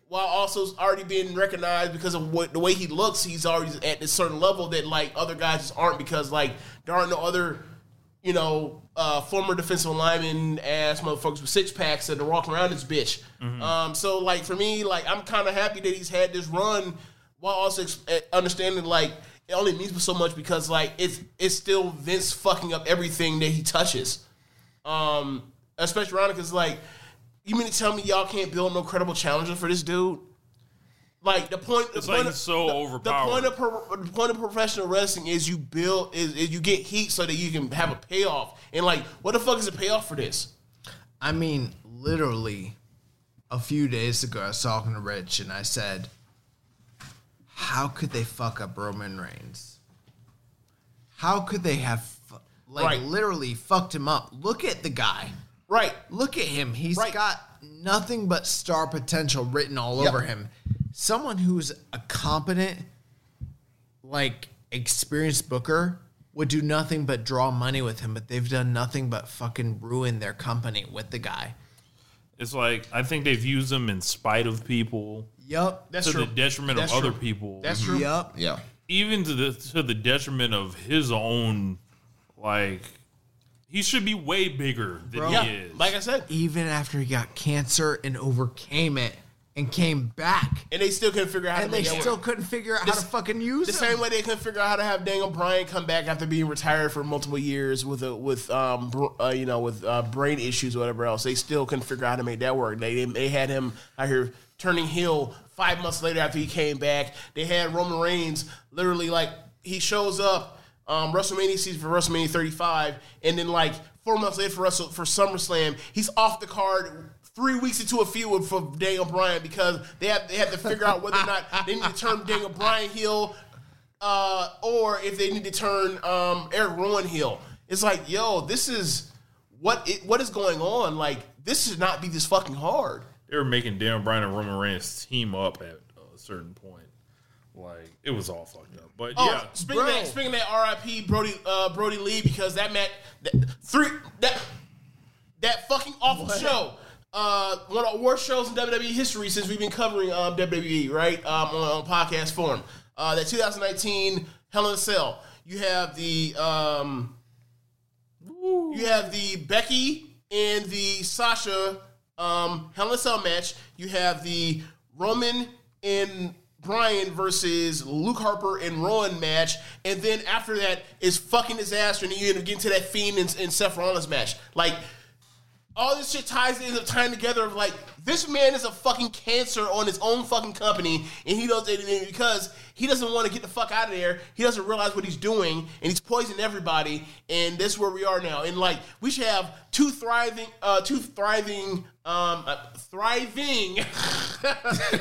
while also already being recognized because of what the way he looks. He's already at this certain level that, like, other guys just aren't because, like, there aren't no other, you know, uh, former defensive lineman ass motherfuckers with six packs that are walking around this bitch. Um, so, like, for me, like, I'm kind of happy that he's had this run while also ex- eh, understanding, like, it only means so much because like it's it's still Vince fucking up everything that he touches. Um, especially around because like, you mean to tell me y'all can't build no credible challenger for this dude? Like the point, the It's point like of, so the, overpowered. The point of pro, the point of professional wrestling is you build is, is you get heat so that you can have a payoff. And like, what the fuck is a payoff for this? I mean, literally, a few days ago, I was talking to Rich and I said, How could they fuck up Roman Reigns? How could they have, fu- like, Right. literally fucked him up? Look at the guy. Right. Look at him. He's Right. got nothing but star potential written all Yep. over him. Someone who's a competent, like experienced booker would do nothing but draw money with him, but they've done nothing but fucking ruin their company with the guy. It's like I think they've used him in spite of people, Yup. That's true. to true. the detriment That's of other people, That's mm-hmm. true. Yup. Yeah. even to the to the detriment of his own. Like he should be way bigger than Bro. he Yeah. is. Like I said, Even after he got cancer and overcame it and came back, and they still couldn't figure out how and to they still work. couldn't figure out how to fucking use it. The him. same way they couldn't figure out how to have Daniel Bryan come back after being retired for multiple years with a, with um br- uh, you know with uh, brain issues or whatever else. They still couldn't figure out how to make that work. They they had him out here turning heel five months later after he came back. They had Roman Reigns literally like he shows up um, WrestleMania season for WrestleMania 35, and then like four months later for Wrestle for SummerSlam, he's off the card. Three weeks into a feud for Daniel Bryan because they have they have to figure out whether or not they need to turn Daniel Bryan heel uh, or if they need to turn um, Eric Rowan heel. It's like, yo, this is what it, what is going on. Like, this should not be this fucking hard. they were making Daniel Bryan and Roman Reigns team up at a certain point. Like it was all fucked up. But Oh, yeah, speaking of that, speaking of that, RIP Brodie uh, Brodie Lee because that met that, three that that fucking awful show. Uh, one of the worst shows in WWE history since we've been covering um, WWE, right? Um, on, on podcast form. Uh, that 2019 Hell in a Cell. You have the um, you have the Becky and the Sasha um, Hell in a Cell match. You have the Roman and Bryan versus Luke Harper and Rowan match, and then after that is fucking disaster, and then you end up getting to that Fiend and, and Seth Rollins match. Like all this shit ties ends up tying together of like this man is a fucking cancer on his own fucking company and he does it because he doesn't want to get the fuck out of there he doesn't realize what he's doing and he's poisoning everybody and this is where we are now and like we should have two thriving uh two thriving um uh, thriving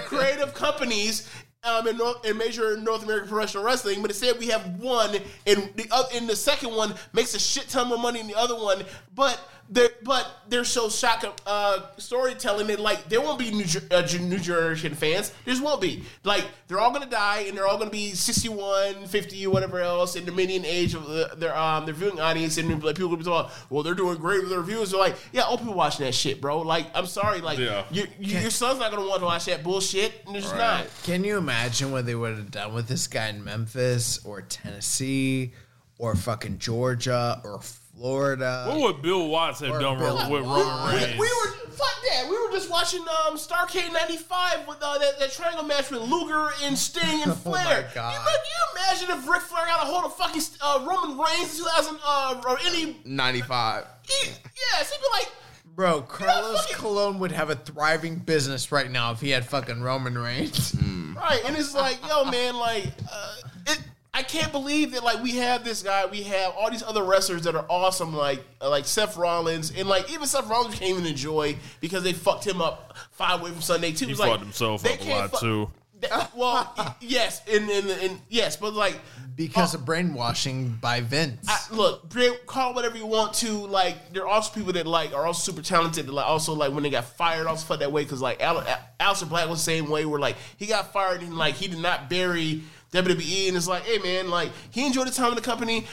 creative companies um, in, North, in major North American professional wrestling, but instead we have one, and the other, and the second one makes a shit ton more money than the other one. But they're but they're so shock uh, storytelling that like there won't be new, Ge- uh, new generation fans. There just won't be. Like they're all gonna die, and they're all gonna be 61, 50, whatever else, in the median age of the, their um their viewing audience, and like people gonna be talking, well, they're doing great with their reviews. They're like, yeah, old people watching that shit, bro. Like, I'm sorry, like Yeah. you, you, your son's not gonna want to watch that bullshit, and they're just not. Can you imagine what they would have done with this guy in Memphis or Tennessee or fucking Georgia or Florida? what would Bill Watts have Or done Bill- with Roman Reigns? we were fuck that. We were just watching um Starcade '95 with uh, that, that triangle match with Luger and Sting and Oh my Flair. God. You, can you imagine if Ric Flair got a hold of fucking uh, Roman Reigns in 2000 uh, or any? 95. He, yes, he'd be like, Bro, Carlos fucking- Colon would have a thriving business right now if he had fucking Roman Reigns. right, and it's like, yo, man, like, uh, it. I can't believe that like we have this guy, we have all these other wrestlers that are awesome, like uh, like Seth Rollins, and like even Seth Rollins can't even enjoy because they fucked him up five away from Sunday too. he It's like, fucked himself up a lot fu- too. That- well, yes, and, and, and yes, but like, Because of brainwashing by Vince. I, look, call whatever you want to. Like, there are also people that like are also super talented. That like also like when they got fired, also felt that way because like Al, Al, Aleister Black was the same way. Where like he got fired and like he did not bury WWE, and it's like, hey man, like he enjoyed the time in the company.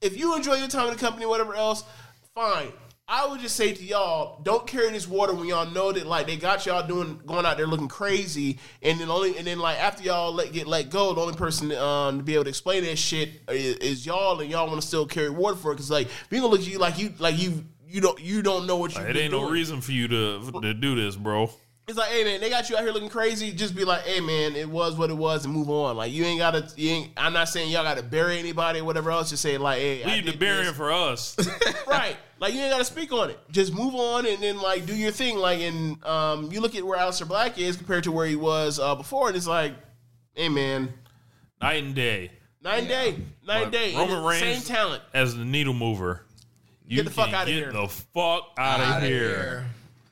If you enjoy your time in the company, whatever else, fine. I would just say to y'all, don't carry this water when y'all know that like they got y'all doing going out there looking crazy, and then only and then like after y'all let get let go, the only person um, to be able to explain that shit is, is y'all, and y'all want to still carry water for it because like gonna look at you like you like you you don't you don't know what you. It ain't no reason for you to to do this, bro. It's like, hey man, they got you out here looking crazy. Just be like, hey man, it was what it was, and move on. Like you ain't gotta. You ain't, I'm not saying y'all gotta bury anybody or whatever else. Just say like, hey, I Leave the did burying for us. right. Like you ain't gotta speak on it. Just move on and then like do your thing. Like and um, you look at where Aleister Black is compared to where he was uh, before, and it's like, hey man, Night and day. nine day, nine But day, Roman Reigns same talent. as the needle mover. You Get the fuck can outta get the fuck out of Outta here.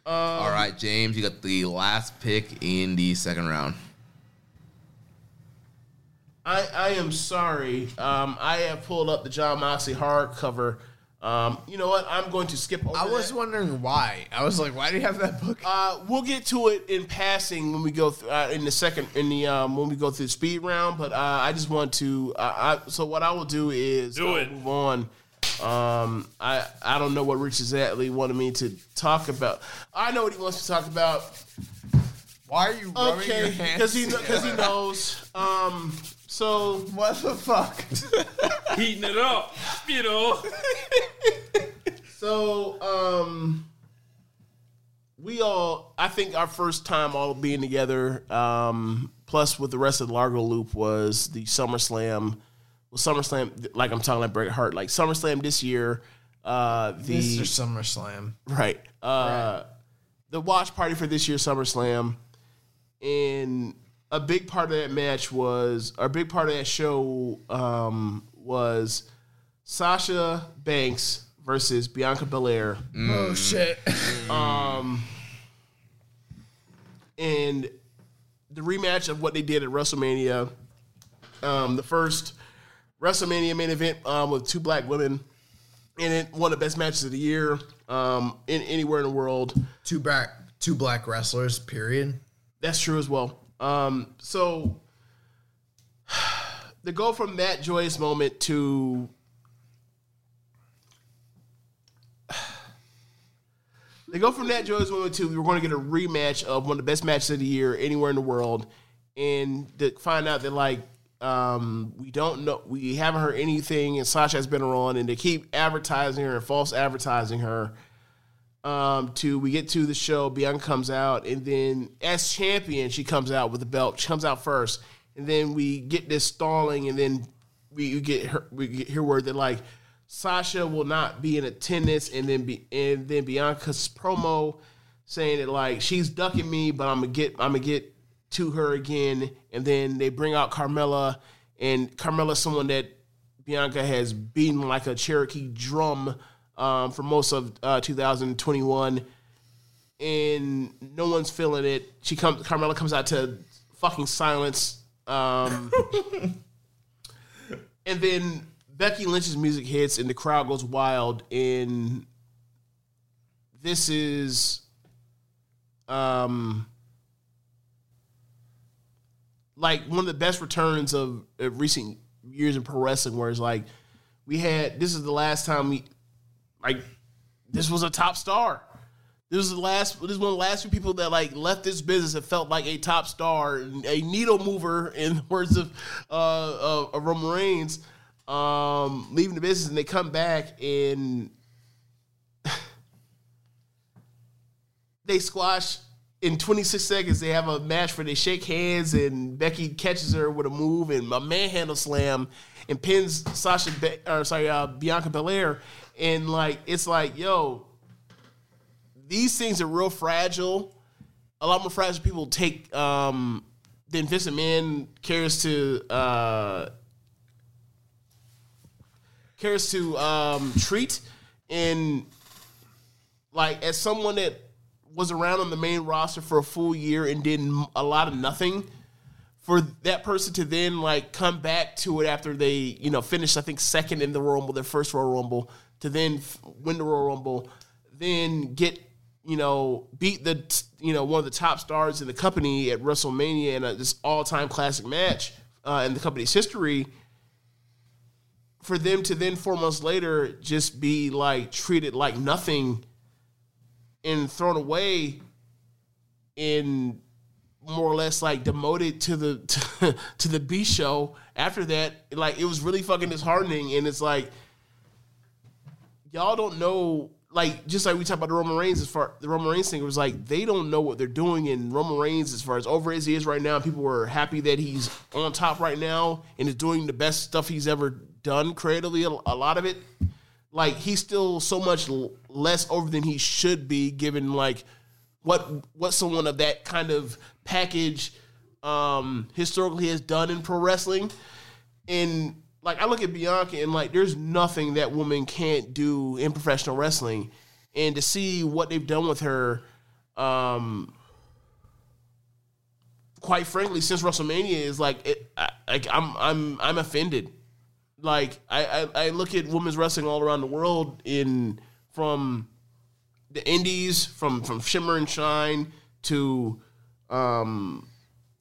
Here. All right, James, you got the last pick in the second round. I, I am sorry. Um, I have pulled up the Jon Moxley hardcover. Um, you know what? I'm going to skip over I was that. wondering why. I was like, why do you have that book? Uh, we'll get to it in passing when we go th- uh, in the second in the um, when we go through the speed round. But uh, I just want to. Uh, I, so what I will do is Do I'll it. Move on. Um, I I don't know what Rich exactly wanted me to talk about. I know what he wants to talk about. Why are you rubbing your Okay, hands? because he because he knows. Um, so what the fuck? Heating it up, you know. So, um, we all, I think our first time all being together, um, plus with the rest of the Largo Loop was the SummerSlam. Well, SummerSlam, like I'm talking like Bret Hart, like SummerSlam this year, uh, the Mr. SummerSlam. right, uh, the watch party for this year's SummerSlam, and a big part of that match was, or a big part of that show, um, was Sasha Banks versus Bianca Belair. Oh shit. and the rematch of what they did at WrestleMania, um, the first WrestleMania main event um, with two black women, and it one of the best matches of the year um, in anywhere in the world. two black two black wrestlers. Period. That's true as well. Um, so to go from that joyous moment to they go from that joyous moment to we're going to get a rematch of one of the best matches of the year anywhere in the world, and to find out that like um, we don't know, we haven't heard anything, and Sasha has been around, and they keep advertising her and false advertising her um, to we get to the show. Bianca comes out, and then as champion, she comes out with the belt. She comes out first, and then we get this stalling, and then we, get her we get hear word that like Sasha will not be in attendance, and then be and then Bianca's promo saying that like she's ducking me, but I'm gonna get I'm gonna get to her again, and then they bring out Carmella, and Carmella's someone that Bianca has beaten like a Cherokee drum um, for most of uh, 2021, and no one's feeling it. She comes, Carmella comes out to fucking silence, um, and then Becky Lynch's music hits, and the crowd goes wild. And this is, um, like one of the best returns of, of recent years in pro wrestling, where it's like we had this is the last time we like this was a top star. This was the last. This is one of the last few people that like left this business and felt like a top star, a needle mover, in the words of uh, of, of Roman Reigns, um, leaving the business, and they come back and they squash in 26 seconds. They have a match where they shake hands, and Becky catches her with a move and a manhandle slam, and pins Sasha, Be- or sorry, uh, Bianca Belair, and like it's like, yo, these things are real fragile. A lot more fragile people take um, than Vince Man cares to uh, cares to um, treat. And like as someone that was around on the main roster for a full year and did a lot of nothing, for that person to then like come back to it after they you know finished I think second in the Royal Rumble, their first Royal Rumble, to then f- win the Royal Rumble, then get you know beat the you know one of the top stars in the company at WrestleMania in a, this all time classic match uh, in the company's history. For them to then four months later just be like treated like nothing and thrown away and more or less like demoted to the to, to the B show after that. Like it was really fucking disheartening. And it's like y'all don't know like just like we talked about the Roman Reigns as far the Roman Reigns thing was like they don't know what they're doing and Roman Reigns as far as over as he is right now. People were happy that he's on top right now and is doing the best stuff he's ever done creatively a, a lot of it like he's still so much less over than he should be given like what what someone of that kind of package um historically has done in pro wrestling and like I look at Bianca and like there's nothing that woman can't do in professional wrestling and to see what they've done with her um, quite frankly, since WrestleMania is like, it, I, like I'm I'm I'm offended. Like I, I I look at women's wrestling all around the world in from the indies, from from Shimmer and Shine to um,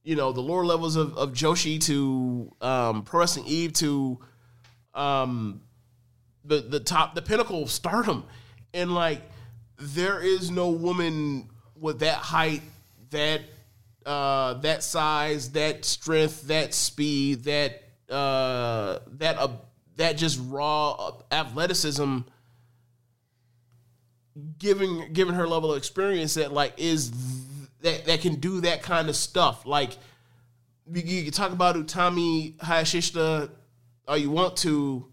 you know the lower levels of, of Joshi to um, Pro Wrestling Eve to um, the the top the pinnacle of stardom, and like there is no woman with that height, that uh, that size, that strength, that speed, that uh, that uh, that just raw athleticism. Giving given her level of experience that like is that that can do that kind of stuff like you, you can talk about Utami Hayashishita all you want to.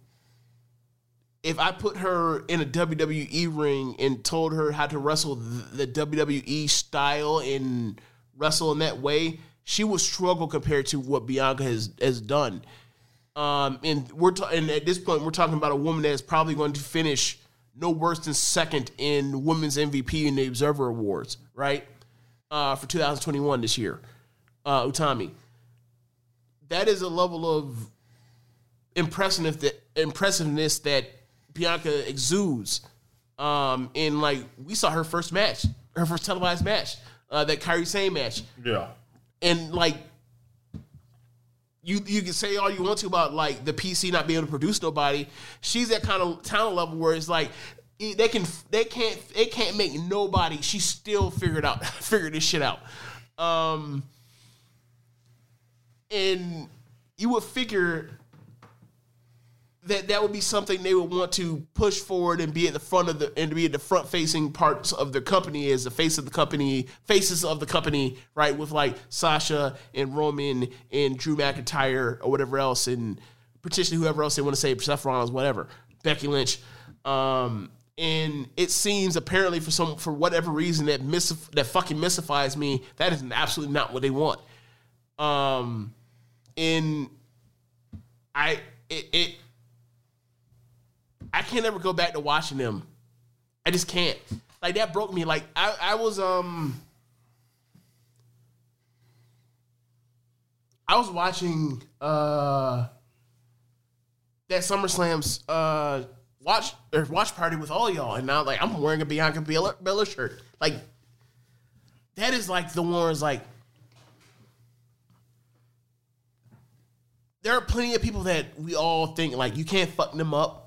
If I put her in a WWE ring and told her how to wrestle the WWE style and wrestle in that way, she would struggle compared to what Bianca has has done. Um, and we're ta- and at this point we're talking about a woman that is probably going to finish no worse than second in women's MVP in the Observer Awards, right? Uh, for 2021 this year, uh, Utami. That is a level of impressiveness that impressiveness that Bianca exudes. Um, and like we saw her first match, her first televised match, uh, that Kairi Sane match, Yeah. and like you you can say all you want to about like the PC not being able to produce nobody. She's that kind of talent level where it's like they can they can't they can't make nobody. She still figured out figured this shit out. Um, and you would figure that that would be something they would want to push forward and be at the front of the and to be at the front facing parts of the company as the face of the company faces of the company right? With like Sasha and Roman and Drew McIntyre or whatever else and potentially whoever else they want to say Seth Rollins whatever Becky Lynch. Um and it seems apparently for some for whatever reason that mis that fucking mystifies me that is absolutely not what they want. Um and I it, it I can't ever go back to watching them. I just can't. Like that broke me. Like I, I was um I was watching uh that SummerSlam's uh watch or watch party with all y'all, and now like I'm wearing a Bianca Belair, Belair shirt. Like that is like the one ones like there are plenty of people that we all think like you can't fuck them up,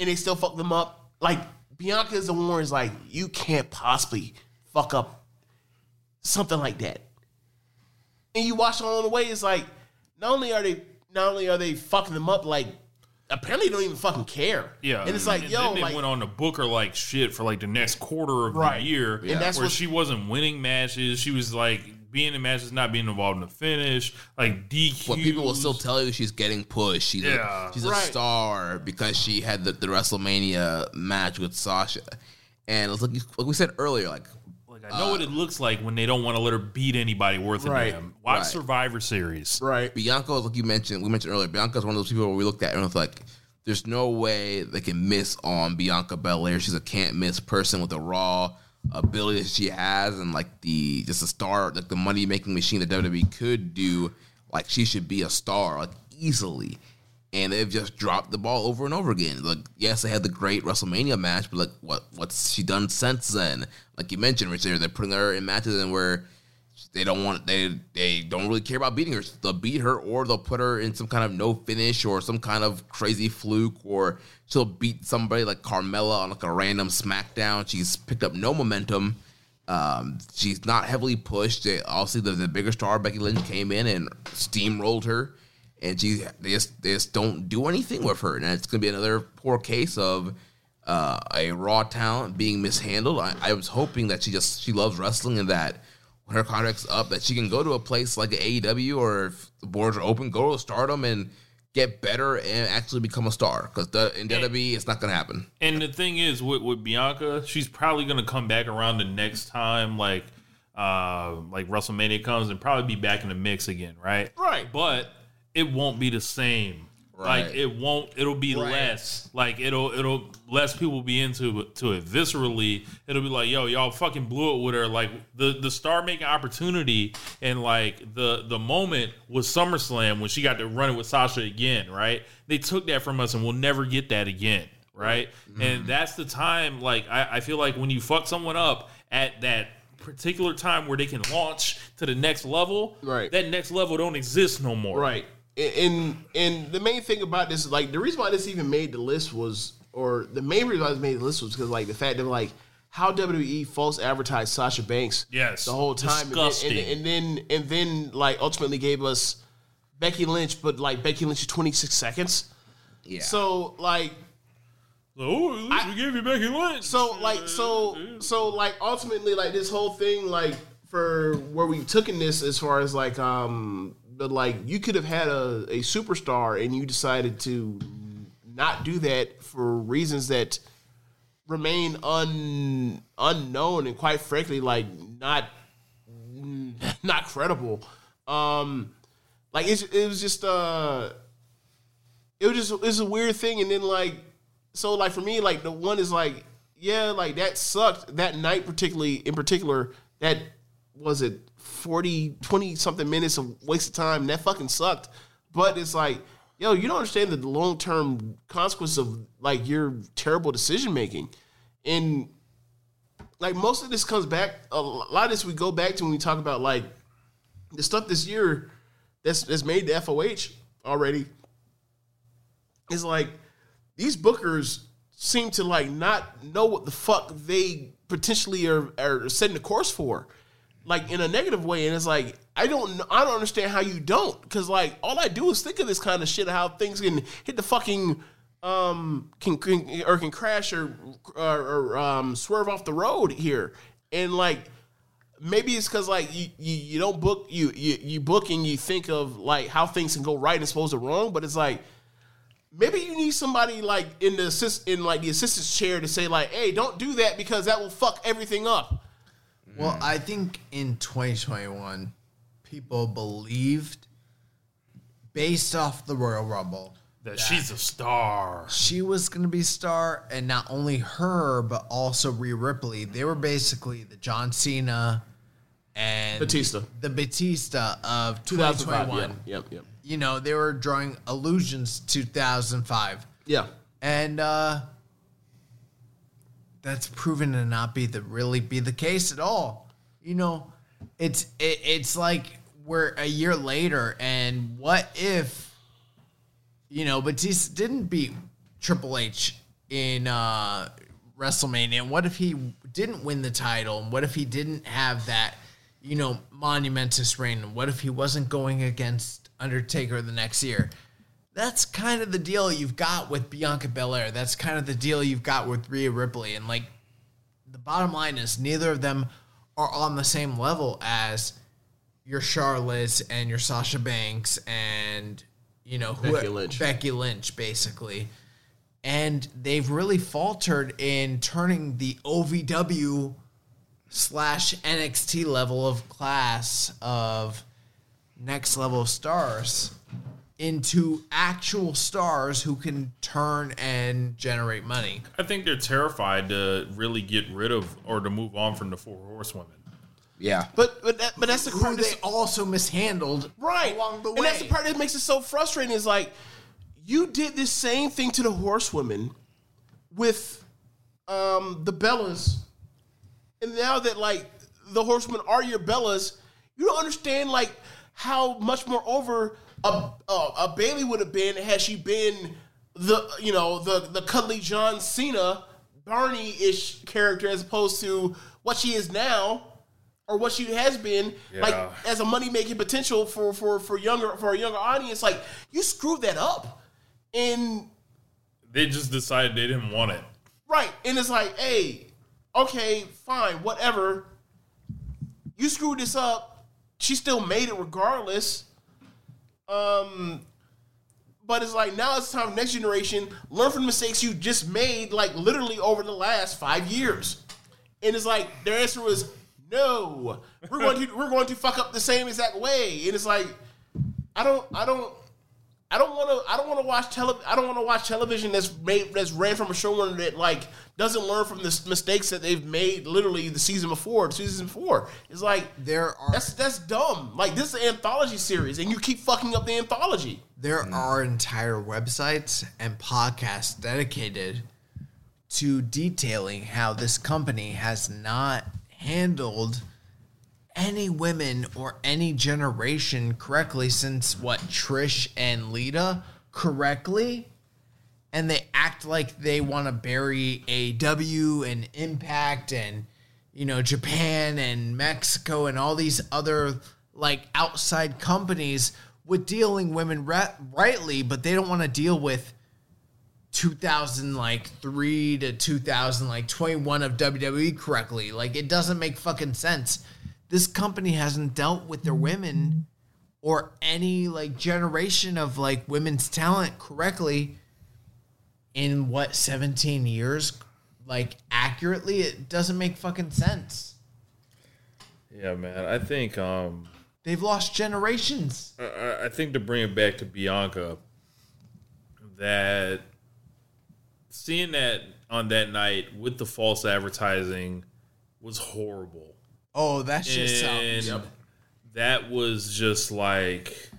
and they still fuck them up. Like Bianca is the one it's like you can't possibly fuck up something like that. And you watch along the way, it's like not only are they not only are they fucking them up, like apparently they don't even fucking care. Yeah, and it's like and yo, then they like went on to book her like shit for like the next quarter of Right. the year, And that's where she wasn't winning matches. She was like being in matches, not being involved in the finish, like DQ. But people will still tell you she's getting pushed. She's Yeah. a, she's a star because she had the, the WrestleMania match with Sasha. And it's like, like we said earlier, like Like I know what it uh, looks like when they don't want to let her beat anybody worth Right. a damn. Watch Right. Survivor Series. right, Bianca, like you mentioned, we mentioned earlier, Bianca's one of those people where we looked at her and it's like, there's no way they can miss on Bianca Belair. She's a can't miss person with a raw ability she has and like the just a star, like the money making machine that WWE could do. Like she should be a star, like easily. And they've just dropped the ball over and over again. Like, yes, they had the great WrestleMania match, but like, what what's she done since then? Like you mentioned, Richard, they're putting her in matches and where they don't want they they don't really care about beating her. They'll beat her or they'll put her in some kind of no finish or some kind of crazy fluke or she'll beat somebody like Carmella on like a random SmackDown. She's picked up no momentum. Um, she's not heavily pushed. They, obviously, the, the bigger star Becky Lynch came in and steamrolled her, and she they just they just don't do anything with her. And it's gonna be another poor case of uh, a raw talent being mishandled. I, I was hoping that she just she loves wrestling and that when her contract's up, that she can go to a place like AEW or if the boards are open, go to Stardom and get better and actually become a star. Because in WWE, it's not gonna happen. And the thing is, with, with Bianca, she's probably gonna come back around the next time, like uh, like WrestleMania comes, and probably be back in the mix again, right? Right. But it won't be the same. Like it won't. It'll be Right. less. Like it'll it'll less people be into to it viscerally. It'll be like, yo, y'all fucking blew it with her. Like the the star making opportunity and like the the moment was SummerSlam when she got to run it with Sasha again. Right? They took that from us, and we'll never get that again. Right? Mm-hmm. And that's the time. Like I, I feel like when you fuck someone up at that particular time where they can launch to the next level, Right. That next level don't exist no more. Right. And and the main thing about this, like the reason why this even made the list was, or the main reason why this made the list was because like the fact that like how WWE false advertised Sasha Banks, Yes. the whole time, and then- Disgusting. and, then, and then and then like ultimately gave us Becky Lynch, but like Becky Lynch is twenty six seconds. Yeah. So like Oh, at least we gave you Becky Lynch. so like so so like ultimately like this whole thing like for where we've taken this as far as like um but like you could have had a, a superstar and you decided to not do that for reasons that remain un unknown and quite frankly like not not credible. Um like it's, it was just uh it was just it's a weird thing. And then like so like for me like the one is like yeah like that sucked that night particularly in particular that was it 40 20 something minutes of wasted time that fucking sucked. But it's like yo you don't understand the long-term consequence of like your terrible decision making and like most of this comes back a lot of this we go back to when we talk about like the stuff this year that's that's made the FOH already. Is like these bookers seem to like not know what the fuck they potentially are, are setting the course for like in a negative way and it's like i don't i don't understand how you don't because like all i do is think of this kind of shit how things can hit the fucking um can, can or can crash or or, or um swerve off the road here. And like maybe it's because like you, you you don't book you, you you book and you think of like how things can go right and supposed to wrong but it's like maybe you need somebody like in the assist in like the assistant's chair to say like hey don't do that because that will fuck everything up Well, I think in 2021, people believed, based off the Royal Rumble, that she's a star. she was going to be star, and not only her, but also Rhea Ripley. They were basically the John Cena and Batista. the Batista of 2005 2021. yeah yep yep You know, they were drawing allusions to 2005. yeah and uh that's proven to not be the really be the case at all. You know it's it, it's like we're a year later and what if you know batista didn't beat triple h in uh wrestlemania? And what if he didn't win the title? And what if he didn't have that you know monumentous reign? And what if he wasn't going against undertaker the next year that's kind of the deal you've got with Bianca Belair. That's kind of the deal you've got with Rhea Ripley. And like the bottom line is neither of them are on the same level as your Charlottes and your Sasha Banks and you know who Becky Lynch. Becky Lynch basically. And they've really faltered in turning the OVW slash NXT level of class of next level stars into actual stars who can turn and generate money. I think they're terrified to really get rid of or to move on from the four horsewomen. Yeah. but but that, but that's the Who part they that's also mishandled right along the way. and that's the part that makes it so frustrating is like you did this same thing to the horsewomen with um the bellas and now that like the horsewomen are your bellas you don't understand like how much more over a, a, a Bayley would have been had she been the you know the the cuddly john cena barney-ish character as opposed to what she is now or what she has been like as a money making potential for for for younger for a younger audience. Like you screwed that up. And They just decided they didn't want it. right. And it's like hey okay fine whatever. You screwed this up. She still made it regardless um but it's like now it's time next generation learn from the mistakes you just made like literally over the last five years. And it's like their answer was no. We're going to we're going to fuck up the same exact way. And it's like i don't i don't I don't want to. I don't want to watch tele. I don't want to watch television that's made that's ran from a showrunner that like doesn't learn from the mistakes that they've made. Literally the season before, the season before. It's like There are that's that's dumb. Like this is an anthology series, and you keep fucking up the anthology. there are entire websites and podcasts dedicated to detailing how this company has not handled any women or any generation correctly since what Trish and Lita correctly and they act like they want to bury AEW and Impact and you know Japan and Mexico and all these other like outside companies with dealing women ri- rightly, but they don't want to deal with 2000 like 3 to 2000 like 21 of WWE correctly. Like it doesn't make fucking sense. This company hasn't dealt with their women or any like generation of like women's talent correctly in what 17 years like accurately it doesn't make fucking sense Yeah, man. I think um they've lost generations I- I, I think to bring it back to Bianca, that seeing that on that night with the false advertising was horrible. Oh that shit and sounds that was just like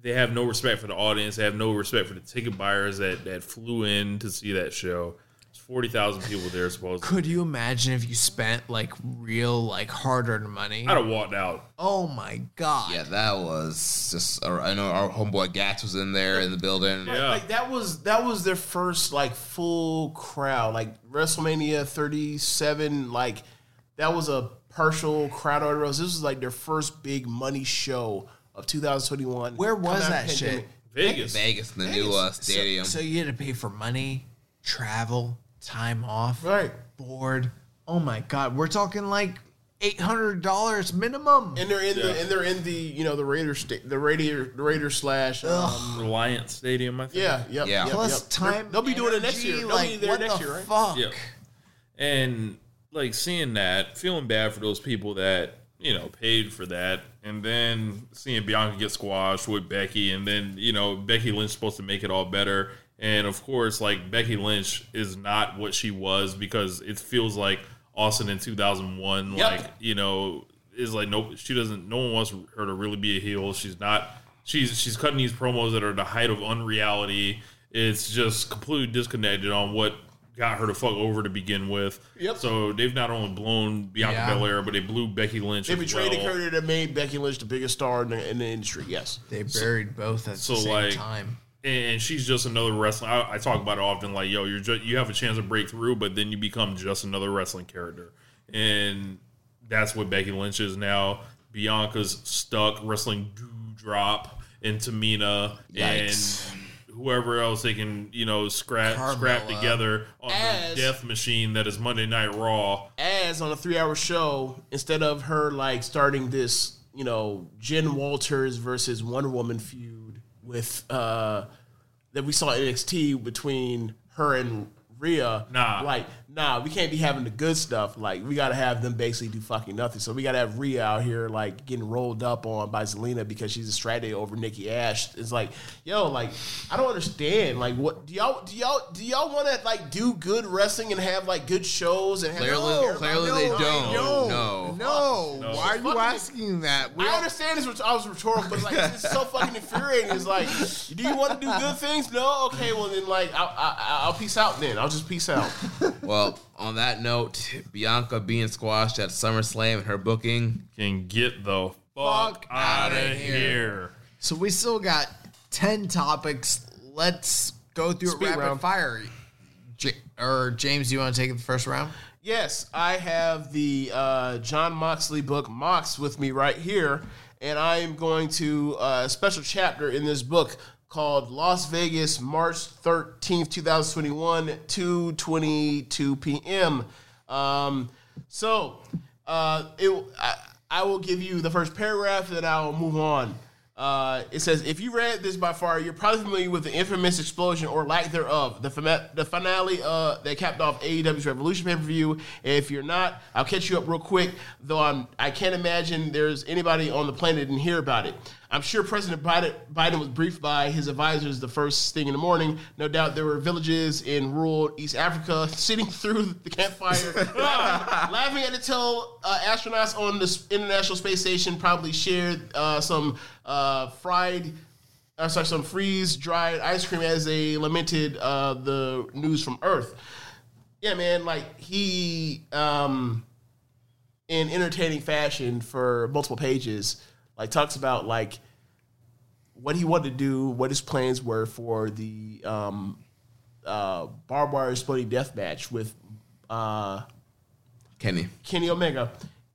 they have no respect for the audience. They have no respect for the ticket buyers that that flew in to see that show. There's forty thousand people there supposedly. could you imagine if you spent like real like hard-earned money I'd have walked out. oh my god Yeah, that was just. uh, I know our homeboy Gats was in there in the building. Yeah. Like that was that was their first like full crowd. Like WrestleMania 37, like that was a partial crowd audience. This was like their first big money show of 2021. where was that shit pandemic. Vegas. Vegas, the new uh, stadium. so you had to pay for money travel time off Right. board oh my god we're talking like $800 minimum And they're in the and they're in the you know the Raider sta- the Raider the Raider slash um, Reliant Stadium, I think. yeah yep, Yeah. yep, plus yep. time they'll be doing it next year they'll like be there what next the year right fuck Yeah. And like seeing that, feeling bad for those people that, you know, paid for that. And then seeing Bianca get squashed with Becky and then, you know, Becky Lynch supposed to make it all better. And of course, like Becky Lynch is not what she was because it feels like Austin in 2001, Yep. like, you know, is like nope, she doesn't no one wants her to really be a heel. She's not she's she's cutting these promos that are the height of unreality. It's just completely disconnected on what got her to fuck over to begin with. Yep. So they've not only blown Bianca Yeah. Belair, but they blew Becky Lynch. they as betrayed the well. character that made Becky Lynch the biggest star in the, in the industry yes they buried both at so, the same like, time and she's just another wrestler. I, I talk about it often, like, yo, you're just you have a chance to break through, but then you become just another wrestling character, and that's what Becky Lynch is now. Bianca's stuck wrestling Drop and Tamina Yikes. and whoever else they can, you know, scrap scrap together on As- the death machine that is Monday Night Raw. as on a three hour show instead of her like starting this, you know, Jen Walters versus Wonder Woman feud with uh that we saw NXT between her and Rhea. Nah. Like, nah, we can't be having the good stuff. Like, we gotta have them basically do fucking nothing. So we gotta have Rhea out here like getting rolled up on by Zelina because she's distracted over Nikki Ash. It's like, yo, like, I don't understand. Like, what do y'all do y'all do y'all wanna like do good wrestling and have like good shows and have Clearly, oh, clearly they don't. no, No. no. No. Why are you Fucking- asking that? We I all- understand this. I was rhetorical, but like it's so fucking infuriating. It's like, do you want to do good things? No. Okay, well then, like, I'll, I'll, I'll peace out. Then I'll just peace out. Well, on that note, Bianca being squashed at SummerSlam and her booking. Can get the fuck, out of here. here. So we still got ten topics. Let's go through Speed it rapid round. fire. J- or James, do you want to take it the first round? Yes, I have the uh, Jon Moxley book Mox with me right here, and I am going to uh, a special chapter in this book called Las Vegas, March thirteenth, two thousand twenty-one, two twenty-two p.m. Um, so uh, it, I, I will give you the first paragraph, and then I will move on. Uh, it says, if you read this by far, you're probably familiar with the infamous explosion or lack thereof, the, the finale uh, that capped off AEW's Revolution pay per view. If you're not, I'll catch you up real quick. Though I'm, I can't imagine there's anybody on the planet didn't hear about it. I'm sure President Biden, Biden was briefed by his advisors the first thing in the morning. No doubt there were villages in rural East Africa sitting through the campfire, laughing, laughing at the tale uh, astronauts on the International Space Station probably shared uh, some uh, fried, uh, sorry, some freeze dried ice cream as they lamented uh, the news from Earth. Yeah, man, like he. Um, in entertaining fashion for multiple pages, like talks about like what he wanted to do, what his plans were for the um, uh, barbed wire exploding death match with uh, Kenny. Kenny Omega.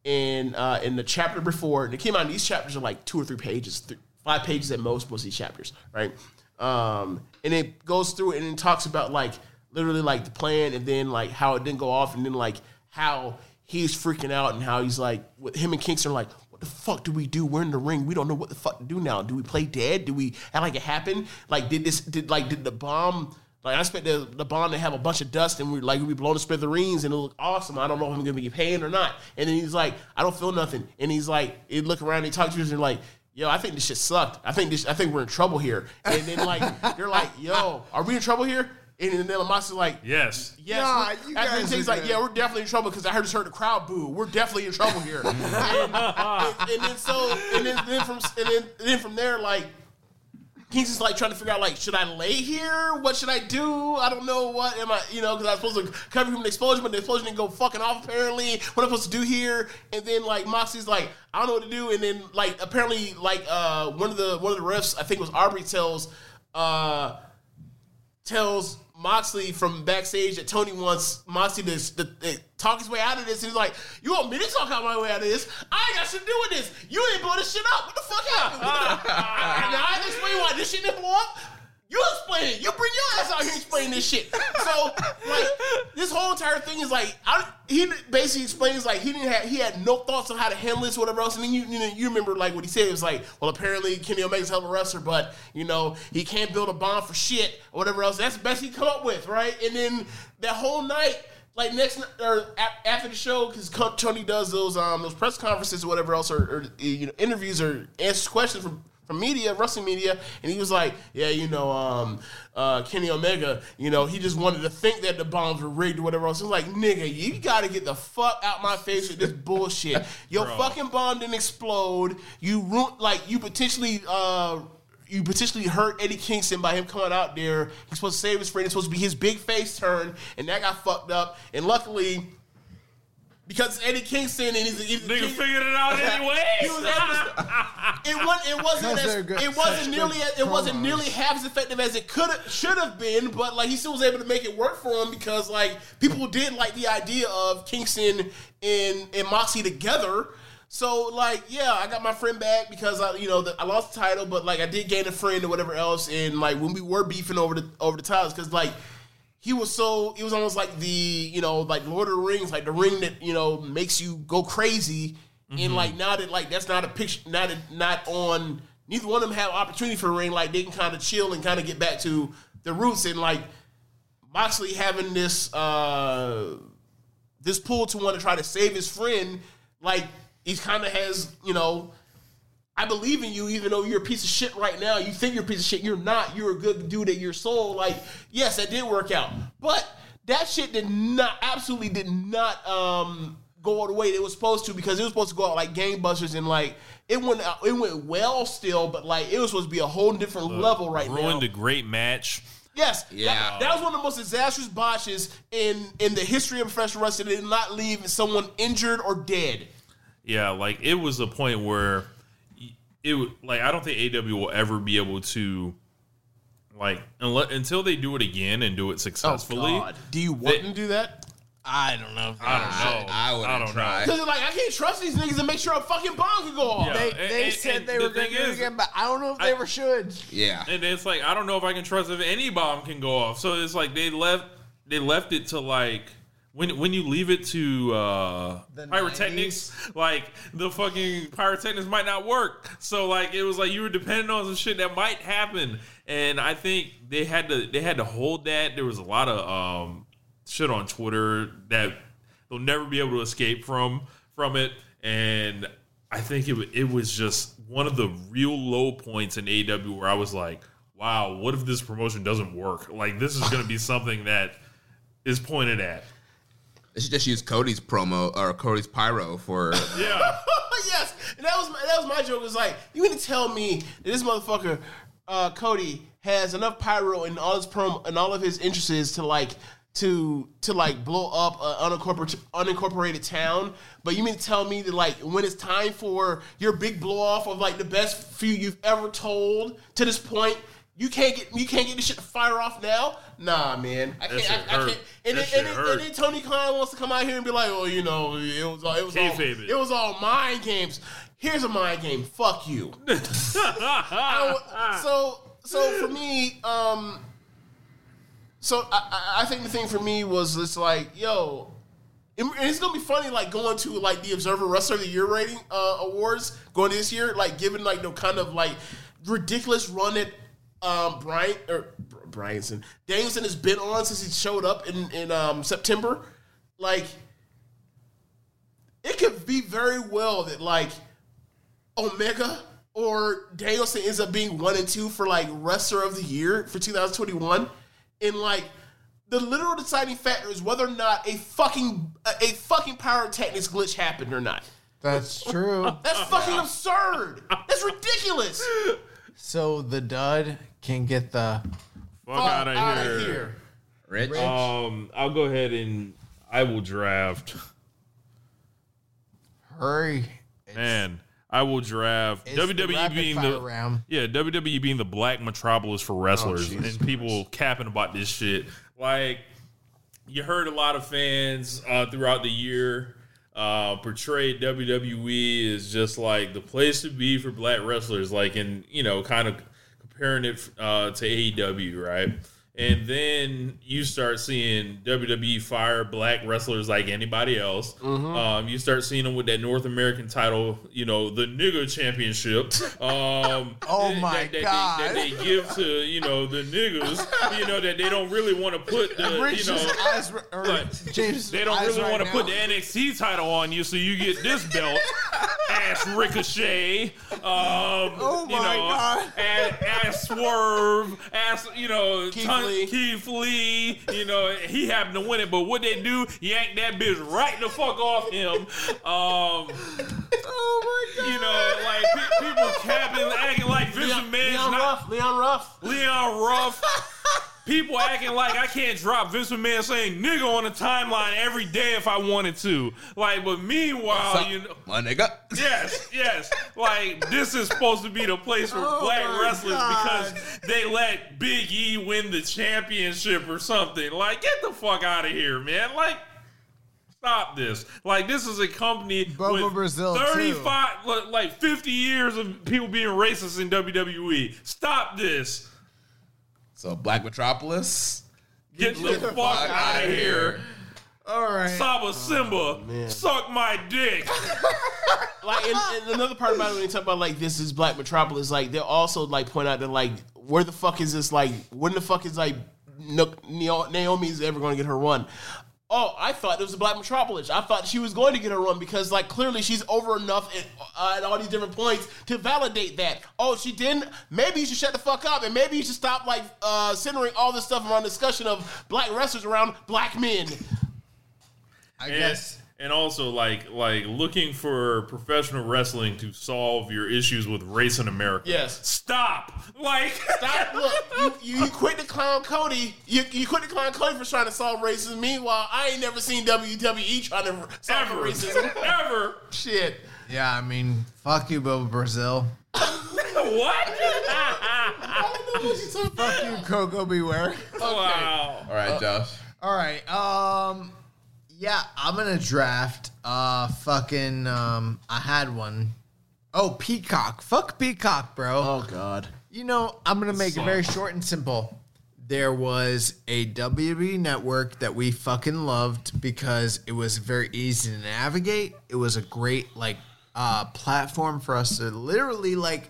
In uh, in the chapter before, and it came out. These chapters are like two or three pages, th- five pages at most. Most of these chapters, right? Um, and it goes through and it talks about like literally like the plan, and then like how it didn't go off, and then like how he's freaking out, and how he's like with him and Kingston are like, what the fuck do we do? We're in the ring. We don't know what the fuck to do now. Do we play dead? Do we act like it happened? Like did this? Did like did the bomb? Like I expect the, the bomb to have a bunch of dust and we like we blown to smithereens and it look awesome. I don't know if I'm gonna be paying or not. And then he's like, I don't feel nothing. And he's like, he look around, he talks to us and like, yo, I think this shit sucked. I think this, I think we're in trouble here. And then like they're like, yo, are we in trouble here? And then Lamas is like, Yes. Yes. Nah, we're- you after guys he's like, good. yeah, we're definitely in trouble because I heard just heard the crowd boo. We're definitely in trouble here. and, and, and then so and then, then from and then, and then from there, like Kings is like trying to figure out like, should I lay here? What should I do? I don't know what am I, you know, because I was supposed to cover him from the explosion, but the explosion didn't go fucking off apparently. What am I supposed to do here? And then like Moxie's like, I don't know what to do. And then like apparently like uh one of the one of the refs, I think it was Aubrey tells uh tells Moxley from backstage that Tony wants Moxley to, to, to talk his way out of this. He's like, You want me to talk out my way out of this? I ain't got shit to do with this. You ain't blow this shit up. What the fuck happened? and I explain why this shit didn't blow up. You explain it. You bring your ass out here and explain this shit. So, like, this whole entire thing is like, I, he basically explains like he didn't have, he had no thoughts on how to handle this, or whatever else. And then you, you know, you remember like what he said. It was like, well, apparently Kenny Omega's hell of a wrestler, but you know, he can't build a bond for shit or whatever else. That's the best he come up with, right? And then that whole night. Like next or after the show, because Tony does those um those press conferences or whatever else, or, or you know interviews or answers questions from from media, wrestling media, and he was like, "Yeah, you know, um, uh, Kenny Omega, you know, he just wanted to think that the bombs were rigged or whatever else." It's like, nigga, you got to get the fuck out my face with this bullshit. Your Bro. fucking bomb didn't explode. You ru- like you potentially. Uh, you potentially hurt Eddie Kingston by him coming out there. He's supposed to save his friend. It's supposed to be his big face turn, and that got fucked up. And luckily, because Eddie Kingston and he's, he's Nigga King- figured it out anyway. he was able it wasn't. It wasn't. As, good- it wasn't nearly. As, it wasn't nearly half as effective as it could should have been. But like he still was able to make it work for him because like people did like the idea of Kingston and and Moxie together. So like yeah, I got my friend back because I you know the, I lost the title, but like I did gain a friend or whatever else. And like when we were beefing over the over the titles, because like he was so it was almost like the you know like Lord of the Rings, like the ring that you know makes you go crazy. And like now that like that's not a picture, not a, not on. Neither one of them have opportunity for the ring. Like they can kind of chill and kind of get back to the roots. And like Moxley having this uh this pull to want to try to save his friend, like he kind of has you know I believe in you, even though you're a piece of shit right now. You think you're a piece of shit. You're not. You're a good dude at your soul. Like, yes, that did work out. But that shit did not, absolutely did not um, go all the way it was supposed to because it was supposed to go out like gangbusters and like it went out, it went well still, but like it was supposed to be a whole different level right Ruined now. Ruined a great match. Yes, Yeah. That, that was one of the most disastrous botches in in the history of professional wrestling. It did not leave someone injured or dead. Yeah, like it was a point where y- it would like I don't think AEW will ever be able to like unle- until they do it again and do it successfully. Do you want They- to do that? I don't know. I don't know. I wouldn't don't try. Because like I can't trust these niggas to make sure a fucking bomb can go off. Yeah. They, And- they and- said and they the were going to do it again, but I don't know if they I- ever should. Yeah. And it's like I don't know if I can trust if any bomb can go off. So it's like they left they left it to like when when you leave it to uh pyrotechnics, like the fucking pyrotechnics might not work. So like it was like you were depending on some shit that might happen. And I think they had to they had to hold that. There was a lot of um shit on Twitter that they'll never be able to escape from from it. And I think it it was just one of the real low points in AEW where I was like, wow, what if this promotion doesn't work? Like this is going to be something that is pointed at. They should just use Cody's promo or Cody's pyro for. Yeah. yes, and that was that was my joke. Was like, you mean to tell me that this motherfucker uh, Cody has enough pyro in all his prom and all of his interests to like to to like blow up an unincorporated unincorporated town? But you mean to tell me that like when it's time for your big blow off of like the best few you've ever told to this point? You can't get you can't get this shit to fire off now. Nah, man, I can't. I, I can't. And then, and, then, and then Tony Khan wants to come out here and be like, "Oh, you know, it was all, it was all, it. was all mind games." Here's a mind game. Fuck you. I- so so for me, um, so I, I- I think the thing for me was it's like, yo, and it's gonna be funny, like going to like the Observer Wrestler of the Year rating uh, awards going this year, like given like the kind of like ridiculous run that um, Bryan or Br- Bryanson Danielson has been on since he showed up in in um, September. Like, it could be very well that like Omega or Danielson ends up being one and two for like wrestler of the year for 2021. And like the literal deciding factor is whether or not a fucking a, a fucking pyrotechnics glitch happened or not. That's true. That's fucking absurd. That's ridiculous. so the dud can get the Fuck out of outta here. Rich? Um, I'll go ahead and I will draft. hurry. Man, I will draft It's the WWE rapid being fire the round. yeah WWE being the black metropolis for wrestlers Jesus and people capping about this shit. Like you heard a lot of fans uh, throughout the year uh, portray WWE as just like the place to be for black wrestlers, like in you know kind of comparing it uh, to AEW, right? And then you start seeing WWE fire black wrestlers like anybody else. Um, you start seeing them with that North American title, you know, the nigger championship. Um, Oh my that, that God. They, that they give to you know the niggers, you know that they don't really want to put the you know eyes, But James, they don't really right want to put the NXT title on you, so you get this belt. ass Ricochet. Um, oh my you know, God. Ass, ass Swerve. Ass, you know, Keith ton- Lee. Keith Lee. You know, he happened to win it, but what they do, yank that bitch right the fuck off him. Um, Oh my god! you know, like pe- people capping, acting like Vince Leon, McMahon's Leon not Ruff. Leon Ruff. Leon Ruff. People acting like I can't drop Vince McMahon saying nigga on the timeline every day if I wanted to. Like, but meanwhile, you know. My nigga. Yes, yes. Like this is supposed to be the place for Oh black wrestlers God. because they let Big E win the championship or something. Like, get the fuck out of here, man. Like, stop this. Like, this is a company Bobo with Brazil, thirty-five, li- like fifty years of people being racist in WWE. Stop this. So Black Metropolis. Get the fuck out of here. All right. Saba Simba, oh, suck my dick. like and, and another part about it when you talk about like this is Black Metropolis, like they'll also like point out that like where the fuck is this like when the fuck is like Naomi's ever going to get her run? Oh, I thought it was a Black Metropolis. I thought she was going to get her run because like clearly she's over enough at, uh, at all these different points to validate that. Oh, she didn't. Maybe you should shut the fuck up and maybe you should stop like uh, centering all this stuff around discussion of black wrestlers around black men. I guess. And also like like looking for professional wrestling to solve your issues with race in America. Yes. Stop. Like Stop. Look, you, you, you quit the clown Cody. You, you quit the clown Cody for trying to solve racism. Meanwhile, I ain't never seen WWE trying to solve ever racism. ever. Shit. Yeah, I mean, fuck you, Bobo Brazil. what? Fuck you, Koko B. Ware. Wow. All right, Josh. All right. Um. Yeah, I'm gonna draft. Uh, fucking. Um, I had one. Oh, Peacock. Fuck Peacock, bro. Oh God. You know, I'm gonna make it very short and simple. There was a WWE network that we fucking loved because it was very easy to navigate. It was a great like uh platform for us to literally like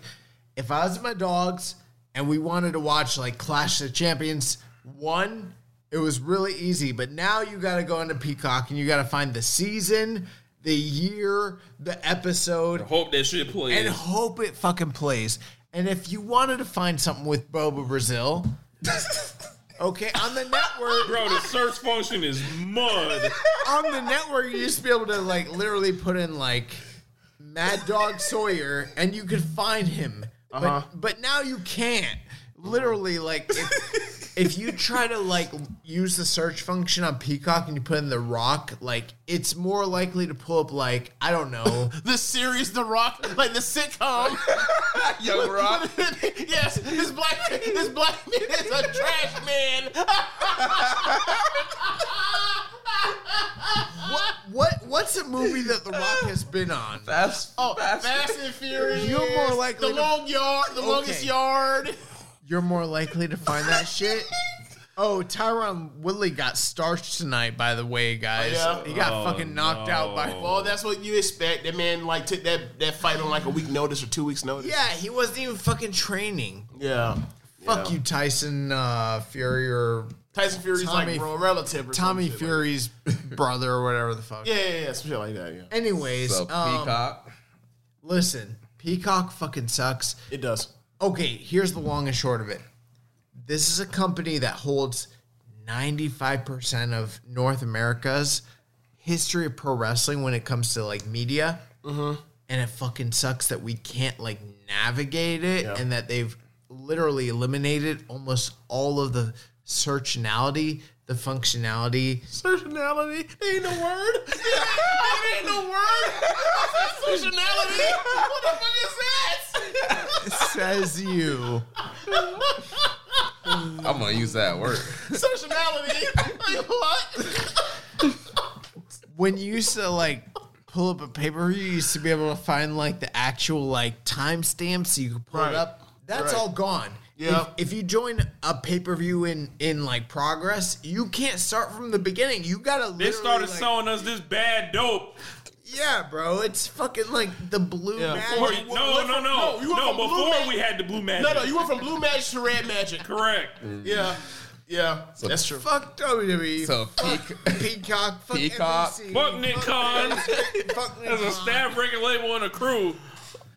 if I was with my dogs and we wanted to watch like Clash of the Champions one, it was really easy. But now you gotta go into Peacock and you gotta find the season the year, the episode, Hope that shit plays. and hope it fucking plays. And if you wanted to find something with Bobo Brazil, okay, on the network, Bro, the search function is mud. on the network, you used to be able to like literally put in like Mad Dog Sawyer, and you could find him. Uh-huh. But but now you can't. Literally, like if you try to like use the search function on Peacock and you put in The Rock, like it's more likely to pull up like I don't know. The series The Rock, like the sitcom. Young Rock. yes, this black this black man is a trash man. what what what's a movie that The Rock has been on? Fast. Oh, Fast, and Furious. You're more likely the to- long yard, the longest yard. You're more likely to find that shit. Oh, Tyron Woodley got starched tonight, by the way, guys. Oh, yeah? He got Oh, fucking knocked out by. Well, that's what you expect. That man like took that that fight on like a week notice or two weeks notice. Yeah, he wasn't even fucking training. yeah. Fuck Yeah. you, Tyson uh, Fury or Tyson Fury's Tommy- like bro, relative. Or Tommy shit like- Fury's brother or whatever the fuck. yeah, yeah, yeah, some shit like that. Yeah, Anyways, So um, Peacock. listen, Peacock fucking sucks. it does. Okay, here's the long and short of it. This is a company that holds 95% of North America's history of pro wrestling when it comes to like media. Mm-hmm. And it fucking sucks that we can't like navigate it Yeah. and that they've literally eliminated almost all of the searchability, the functionality. There ain't no word. Ain't no word. Personality. What the fuck is that? Says you. I'm gonna use that word. Personality. Like what? when you used to like pull up a paper, you used to be able to find like the actual like timestamp so you could pull Right. it up. That's Right. all gone. Yep. If, if you join a pay per view in in like progress, you can't start from the beginning. You gotta. They literally, started like- selling us this bad dope. Yeah, bro. It's fucking like the blue Yeah. magic. Before, no, no, no, no, you went no. from blue Before mag- we had the blue magic. No, no, you went from blue magic to red magic. correct. Mm. Yeah. Yeah. That's true. Fuck WWE. So fuck Peacock. Fuck Peacock. NBC, Fuck Nick Khan. Fuck Nick There's a Khan. staff breaking label and a crew.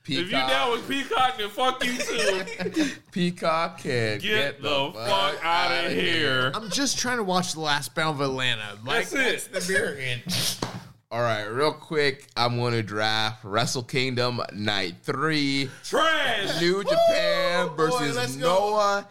If you down with Peacock, then fuck you too. Peacock can Get, the, fuck out of here. I'm just trying to watch the last Battle of Atlanta. Like, That's it. the variant. All right, real quick, I'm going to draft Wrestle Kingdom Night Three. Trash. New Japan boy, versus let's go.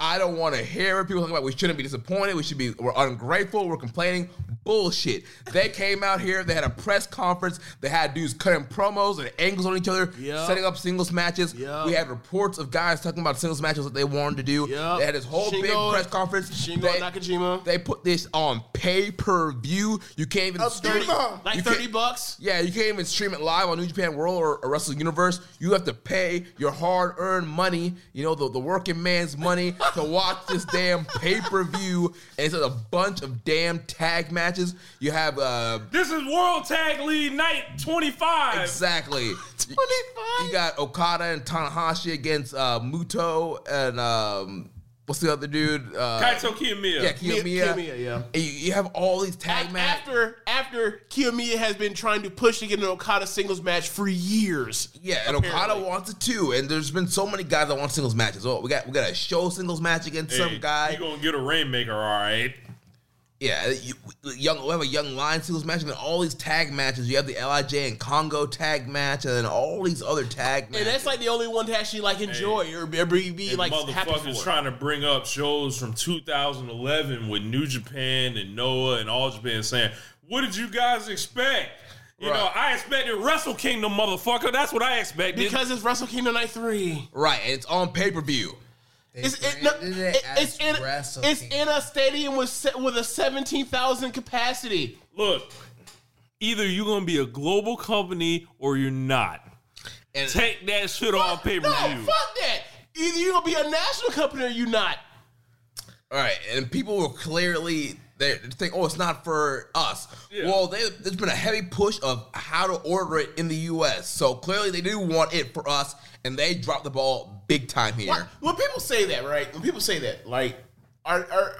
I don't want to hear. People talking about we shouldn't be disappointed. We should be. We're ungrateful. We're complaining. Bullshit. They came out here. They had a press conference. They had dudes cutting promos and angles on each other, Yep. setting up singles matches. Yep. We had reports of guys talking about singles matches that they wanted to do. Yep. They had this whole big press conference. Shingo they, Nakajima. They put this on pay per view. You can't even stream it. Like 30 bucks? yeah, you can't even stream it live on New Japan World or, or Wrestle Universe. You have to pay your hard-earned money, you know, the, the working man's money, to watch this damn pay-per-view. And it's a bunch of damn tag matches. You have uh This is World Tag League Night 25. exactly. 25. You got Okada and Tanahashi against uh Muto and um what's the other dude? Uh, Kaito Kiyomiya. yeah, Kiyomiya. Kiyomiya, yeah. And you, you have all these tag Af- matches. After after Kiyomiya has been trying to push to get an Okada singles match for years. Yeah, and apparently. Okada wants it too. And there's been so many guys that want singles matches. Oh, we got we got a show singles match against Hey, some guy. You gonna get a rainmaker, all right? Yeah, you, young. We have a young lion singles match, and then all these tag matches. You have the Lij and Kongo tag match, and then all these other tag matches. And that's like the only one to actually like enjoy or be, be, be And like happy for. motherfuckers trying to bring up shows from 2011 with New Japan and Noah and All Japan saying, "What did you guys expect?" You know, I expected Wrestle Kingdom, motherfucker. That's what I expected. because it's Wrestle Kingdom Night 3. right, and it's on pay per view. It's, it, no, it- it it's, in, it's in a stadium with se- with a 17,000 capacity. Look, either you're gonna be a global company or you're not. And Take that shit off pay per No, view. fuck that. Either you're going to be a national company or you're not. all right, and people were clearly they think, oh, it's not for us. Yeah. Well, they, there's been a heavy push of how to order it in the U.S. So clearly, they do want it for us, and they dropped the ball big time here. Why- When people say that, right? When people say that, like, are, are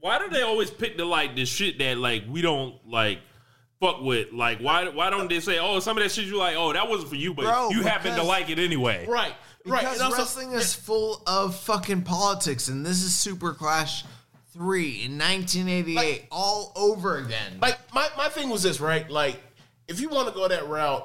Why do they always pick the like the shit that like we don't like fuck with. Like, why why don't they say, oh, some of that shit you like, oh, that wasn't for you, but Bro, you happen to like it anyway. Right. Right. Because And also- wrestling is full of fucking politics, and this is Super Clash 3 in 1988 Like- all over again. like my, my thing was this, right? Like, if you want to go that route,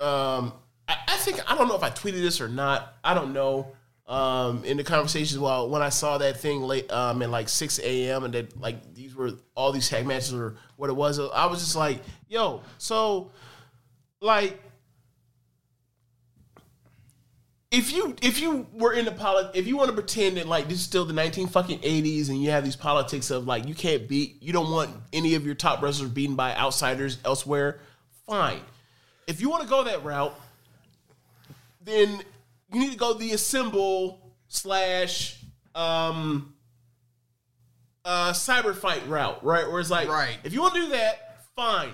um, I, I think I don't know if I tweeted this or not. I don't know. Um, in the conversations, while when I saw that thing late, um, at like six a.m. and that like these were all these tag matches or what it was, I was just like, yo, so like. If you if you were in the polit, if you want to pretend that like this is still the nineteen fucking eighties and you have these politics of like you can't beat, you don't want any of your top wrestlers beaten by outsiders elsewhere, fine. If you want to go that route, then you need to go the assemble slash um uh cyber fight route, right? Where it's like, Right. if you want to do that, fine.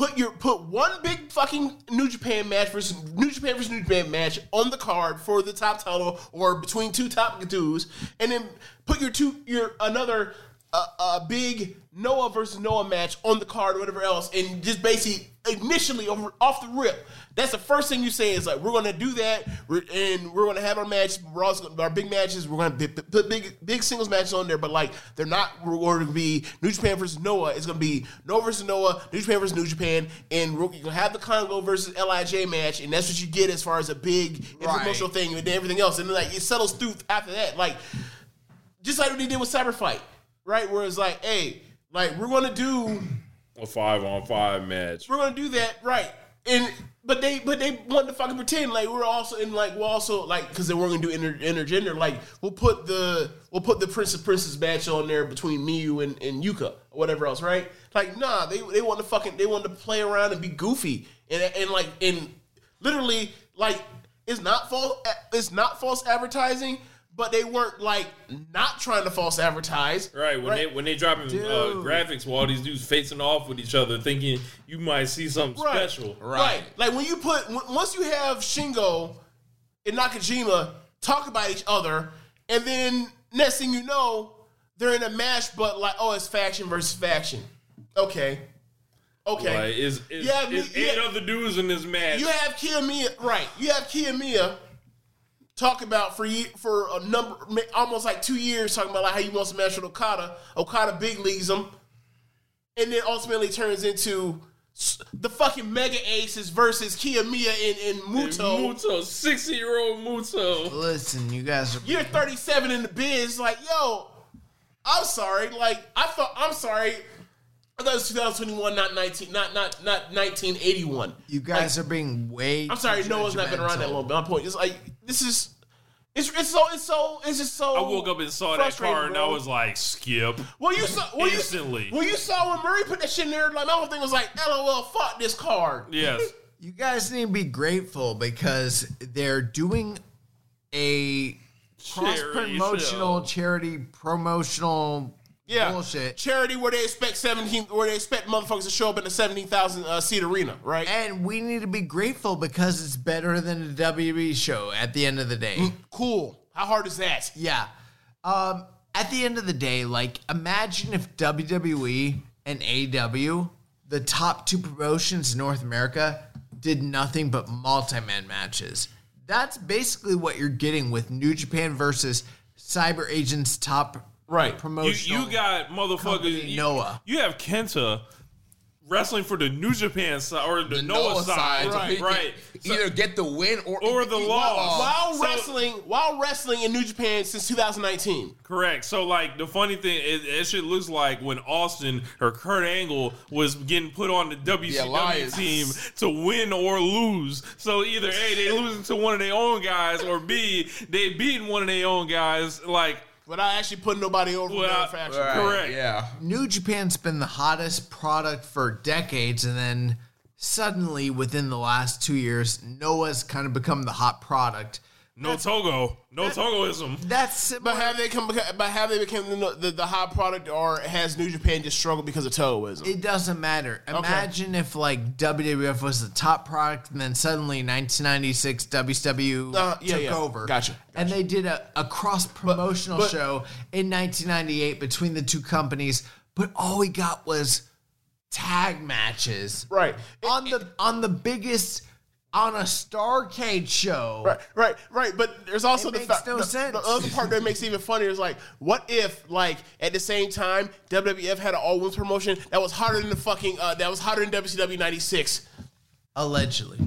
Put your put one big fucking New Japan match versus New Japan versus New Japan match on the card for the top title or between two top dudes, and then put your two your another uh, uh, big Noah versus Noah match on the card or whatever else, and just basically initially over off the rip. That's the first thing you say is like we're gonna do that, we're, and we're gonna have our match. We're also our big matches. We're gonna put big big singles matches on there, but like they're not. We're going to be New Japan versus Noah. It's gonna be Noah versus Noah, New Japan versus New Japan, and we're gonna have the Kongo versus Lij match, and that's what you get as far as a big Right. promotional thing, and everything else, and then like it settles through after that, like just like what they did with Cyber Fight, right? Where it's like, hey, like we're gonna do A five on five match. we're gonna do that, right? And but they but they want to fucking pretend like we're also in like we're also like because they weren't gonna do inter, intergender. Like we'll put the we'll put the Prince of Princess match on there between Miyu and, and Yuka or whatever else, right? Like nah, they they want to fucking they want to play around and be goofy and and like and literally like it's not false it's not false advertising. But they weren't like not trying to false advertise, Right when they when they dropping uh, graphics while all these dudes facing off with each other, thinking you might see something Right. special. Right. right. Like when you put w- once you have Shingo and Nakajima talk about each other, and then next thing you know, they're in a match, but like, oh, it's faction versus faction. Okay. Okay. Like is is, Yeah, is me- eight yeah. other dudes in this match? You have Kiyomiya, right? You have Kiyomiya talk about for ye- for a number, almost like two years, talking about like how he wants to match with Okada. Okada big leagues him, and then ultimately turns into the fucking Mega Aces versus Kiyomiya and, and Muto. Muto, sixty year old Muto. Listen, you guys are. You're 37 in the biz, like yo. I'm sorry, like I thought. I'm sorry. I thought it was 2021, not 19, not not not 1981. You guys are being way. I'm sorry, no one's not been around that long. But my point is like this is it's it's so it's so it's just so. I woke up and saw that frustrating, card and I was like, skip. Well, you saw well, Instantly. You, well, you saw when Murray put that shit in there. Like my whole thing was like, "LOL, fuck this card." Yes. You guys need to be grateful because they're doing a cross promotional charity promotional Yeah, bullshit. charity where they expect 17, where they expect motherfuckers to show up in a seventeen thousand uh, seat arena, right? And we need to be grateful because it's better than a WWE show at the end of the day. cool. How hard is that? Yeah. Um, at the end of the day, like imagine if WWE and AEW, the top two promotions in North America, did nothing but multi-man matches. That's basically what you're getting with New Japan versus Cyber Agents top Right. You, promotional. you got company, motherfuckers. You, Noah. You have Kenta wrestling for the New Japan side or the, Noah, side, so he right? So- Either get the win or Or the loss. While So- wrestling, while wrestling in New Japan since 2019. Correct. So, like, the funny thing is, it shit looks like when Austin or Kurt Angle was getting put on the WCW Alliance. team to win or lose. So, either A, they losing to one of their own guys, or B, they beating one of their own guys. Like, Without actually putting nobody over Well, from their. Right, Correct. Yeah. New Japan's been the hottest product for decades, and then suddenly within the last two years, Noah's kind of become the hot product. No Togo. No Togoism. That's similar. But have they come? But have they become the, the, the hot product, or has New Japan just struggled because of Togoism? It doesn't matter. Imagine if like WWF was the top product, and then suddenly 1996 WCW Uh, yeah, took yeah. over. Gotcha, And they did a, a cross promotional but- show in 1998 between the two companies, but all we got was tag matches Right. on the on the biggest on a Starcade show. Right, right, right. But there's also It the fact no the, sense. the other part that makes it even funnier is like, what if like at the same time WWF had an all women's promotion that was hotter than the fucking uh, that was hotter than WCW '96? Allegedly.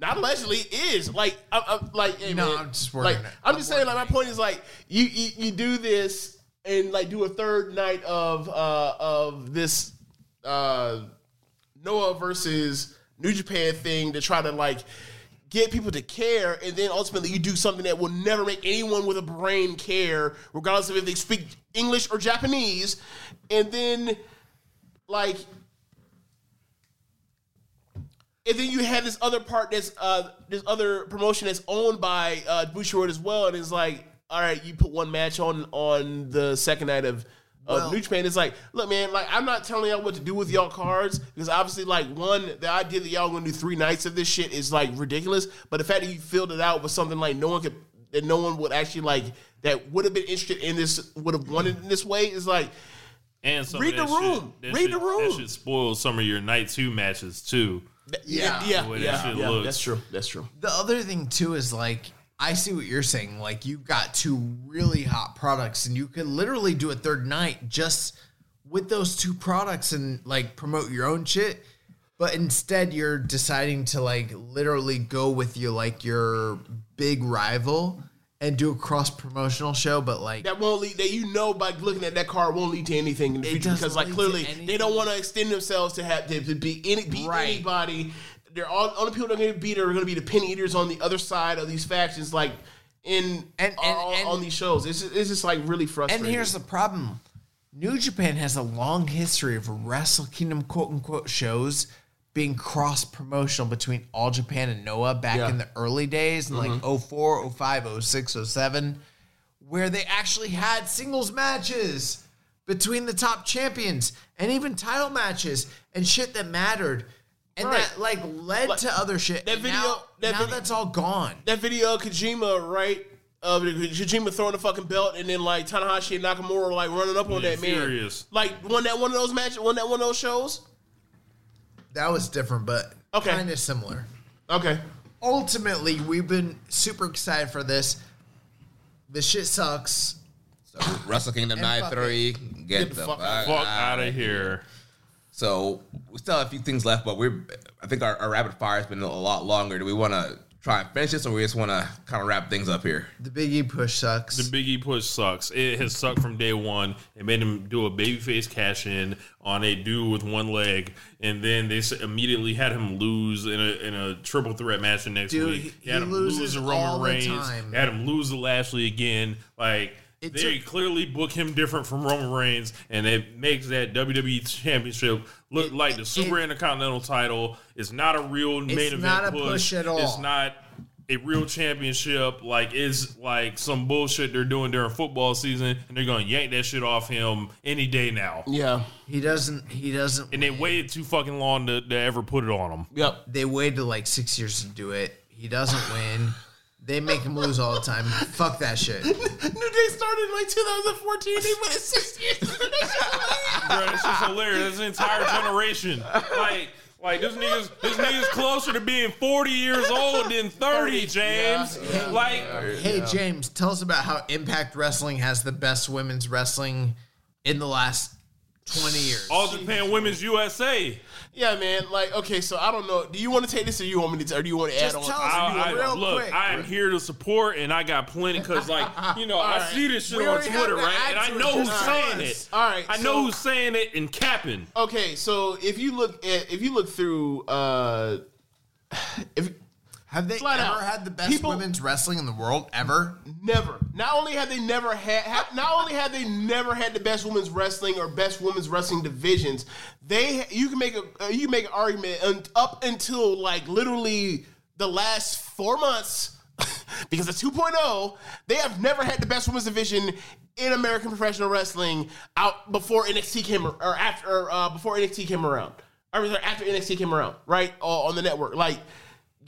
Not allegedly is like I'm, I'm like hey, No, man, I'm just working like it. I'm I'm just saying like my point is like you, you you do this and like do a third night of uh of this uh Noah versus New Japan thing to try to like get people to care and then ultimately you do something that will never make anyone with a brain care regardless of if they speak English or Japanese. And then like and then you have this other part that's uh this other promotion that's owned by uh Bushiroad as well, and it's like, all right, you put one match on on the second night of of Well- New Japan. It's like, look, man, like I'm not telling y'all what to do with y'all cards because obviously, like one, the idea that y'all gonna do three nights of this shit is like ridiculous. But the fact that you filled it out with something like no one could that no one would actually like that would have been interested in this would have wanted in this way is like And some Read the that room. Shit, that Read shit- the room. That should spoil some of your night two matches too. yeah, Yeah. yeah, The that yeah, yeah, that's true, that's true. The other thing too is like I see what you're saying. Like you've got two really hot products, and you could literally do a third night just with those two products and like promote your own shit. But instead, you're deciding to like literally go with your like your big rival and do a cross promotional show. But like that won't lead that you know by looking at that card won't lead to anything in the future because like clearly they don't want to extend themselves to have to, to be any beat Right. anybody. They're all only people that are going to beat are going to be the pin eaters on the other side of these factions, like in And- and- on, and- on these shows. It's just, it's just like really frustrating. And here's the problem: New Japan has a long history of Wrestle Kingdom quote unquote shows being cross promotional between All Japan and Noah back Yeah. in the early days in like mm-hmm. 04, 05, 06, 07, where they actually had singles matches between the top champions and even title matches and shit that mattered. And Right. that like led Like, to other shit. that And video- now, that now video- that's all gone. that video of Kojima, right? Of Kojima throwing the fucking belt and then like Tanahashi and Nakamura like running up on Yeah, that man. Like won that one of those matches, won that one of those shows. That was different, but Okay. kind of similar. Okay. ultimately, we've been super excited for this. This shit sucks. So Wrestle Kingdom And Night 3. Get, the the, fuck fuck, out. Fuck out out of here. So we still have a few things left, but we're. I think our, our rapid fire has been a lot longer. Do we want to try and finish this, or we just want to kind of wrap things up here? The Big E push sucks. The Big E push sucks. It has sucked from day one. It made him do a babyface cash in on a dude with one leg, and then they immediately had him lose in a in a triple threat match the next Dude, week. he- had he him loses lose to Roman the Reigns. Had him lose to Lashley again. Like It they took- clearly book him different from Roman Reigns, and it makes that WWE Championship look like the Super it- Intercontinental title. It's not a real main event not a push at all. It's not a real championship. Like it's like some bullshit they're doing during football season, and they're gonna yank that shit off him any day now. Yeah. he doesn't. He doesn't. And they waited too fucking long to, to ever put it on him. Yep. They waited like six years to do it. He doesn't win. They make him lose all the time. Fuck that shit. New Day started in like 2014. They went in six years. Bro, it's just hilarious. That's an entire generation. Like, like this nigga's this nigga's closer to being forty years old than thirty, James. Like, Hey James, tell us about how Impact Wrestling has the best women's wrestling in the last twenty years. All Japan Women's USA. Yeah, man. Like, okay, so I don't know. Do you want to take this, or you want me to, or do you want to add Just on? tell us I, I, real look, quick. I am here to support, and I got plenty because, like, you know, I see this shit We on already Twitter, have right? And I to know who's Just saying it. All right, I know who's saying it and capping. Okay, so if you look at if you look through, uh if Have they Flat ever out. had the best People- women's wrestling in the world ever? Never. Not only have they never had, ha, not only have they never had the best women's wrestling or best women's wrestling divisions, they you can make a uh, you can make an argument un, up until like literally the last four months because of 2.0, they have never had the best women's division in American professional wrestling out before NXT came ar- or after or, uh, before NXT came around. Or rather, after NXT came around, right uh, on the network, like.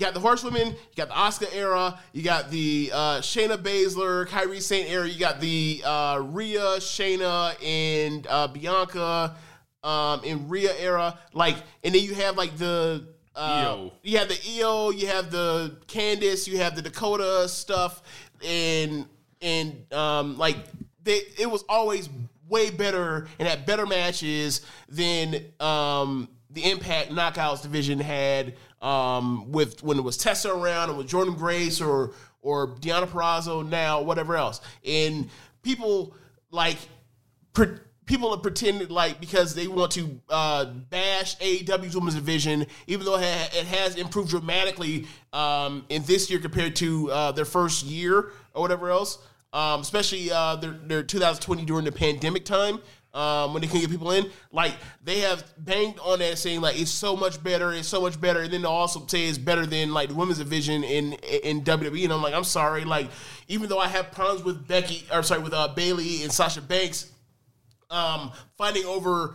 You got the horsewomen, you got the Asuka era, you got the uh, Shayna Baszler, Kairi Sane era, you got the uh, Rhea, Shayna, and uh, Bianca um, in Rhea era, like, and then you have like the uh, Io. you have the Io, you have the Candice, you have the Dakota stuff, and and um, like they, it was always way better and had better matches than um, the Impact Knockouts division had um, with when it was Tessa around and with Jordynne Grace or or Deonna Purrazzo now, whatever else, and people like. Pre- people have pretended like because they want to uh, bash AEW's women's division, even though it, has improved dramatically um, in this year compared to uh, their first year or whatever else. Um, especially uh, their, their 2020 during the pandemic time um, when they couldn't get people in. Like they have banged on that, saying like it's so much better, it's so much better, and then they also say it's better than like the women's division in in WWE. And I'm like, I'm sorry, like even though I have problems with Becky, or sorry, with uh, Bayley and Sasha Banks um, fighting over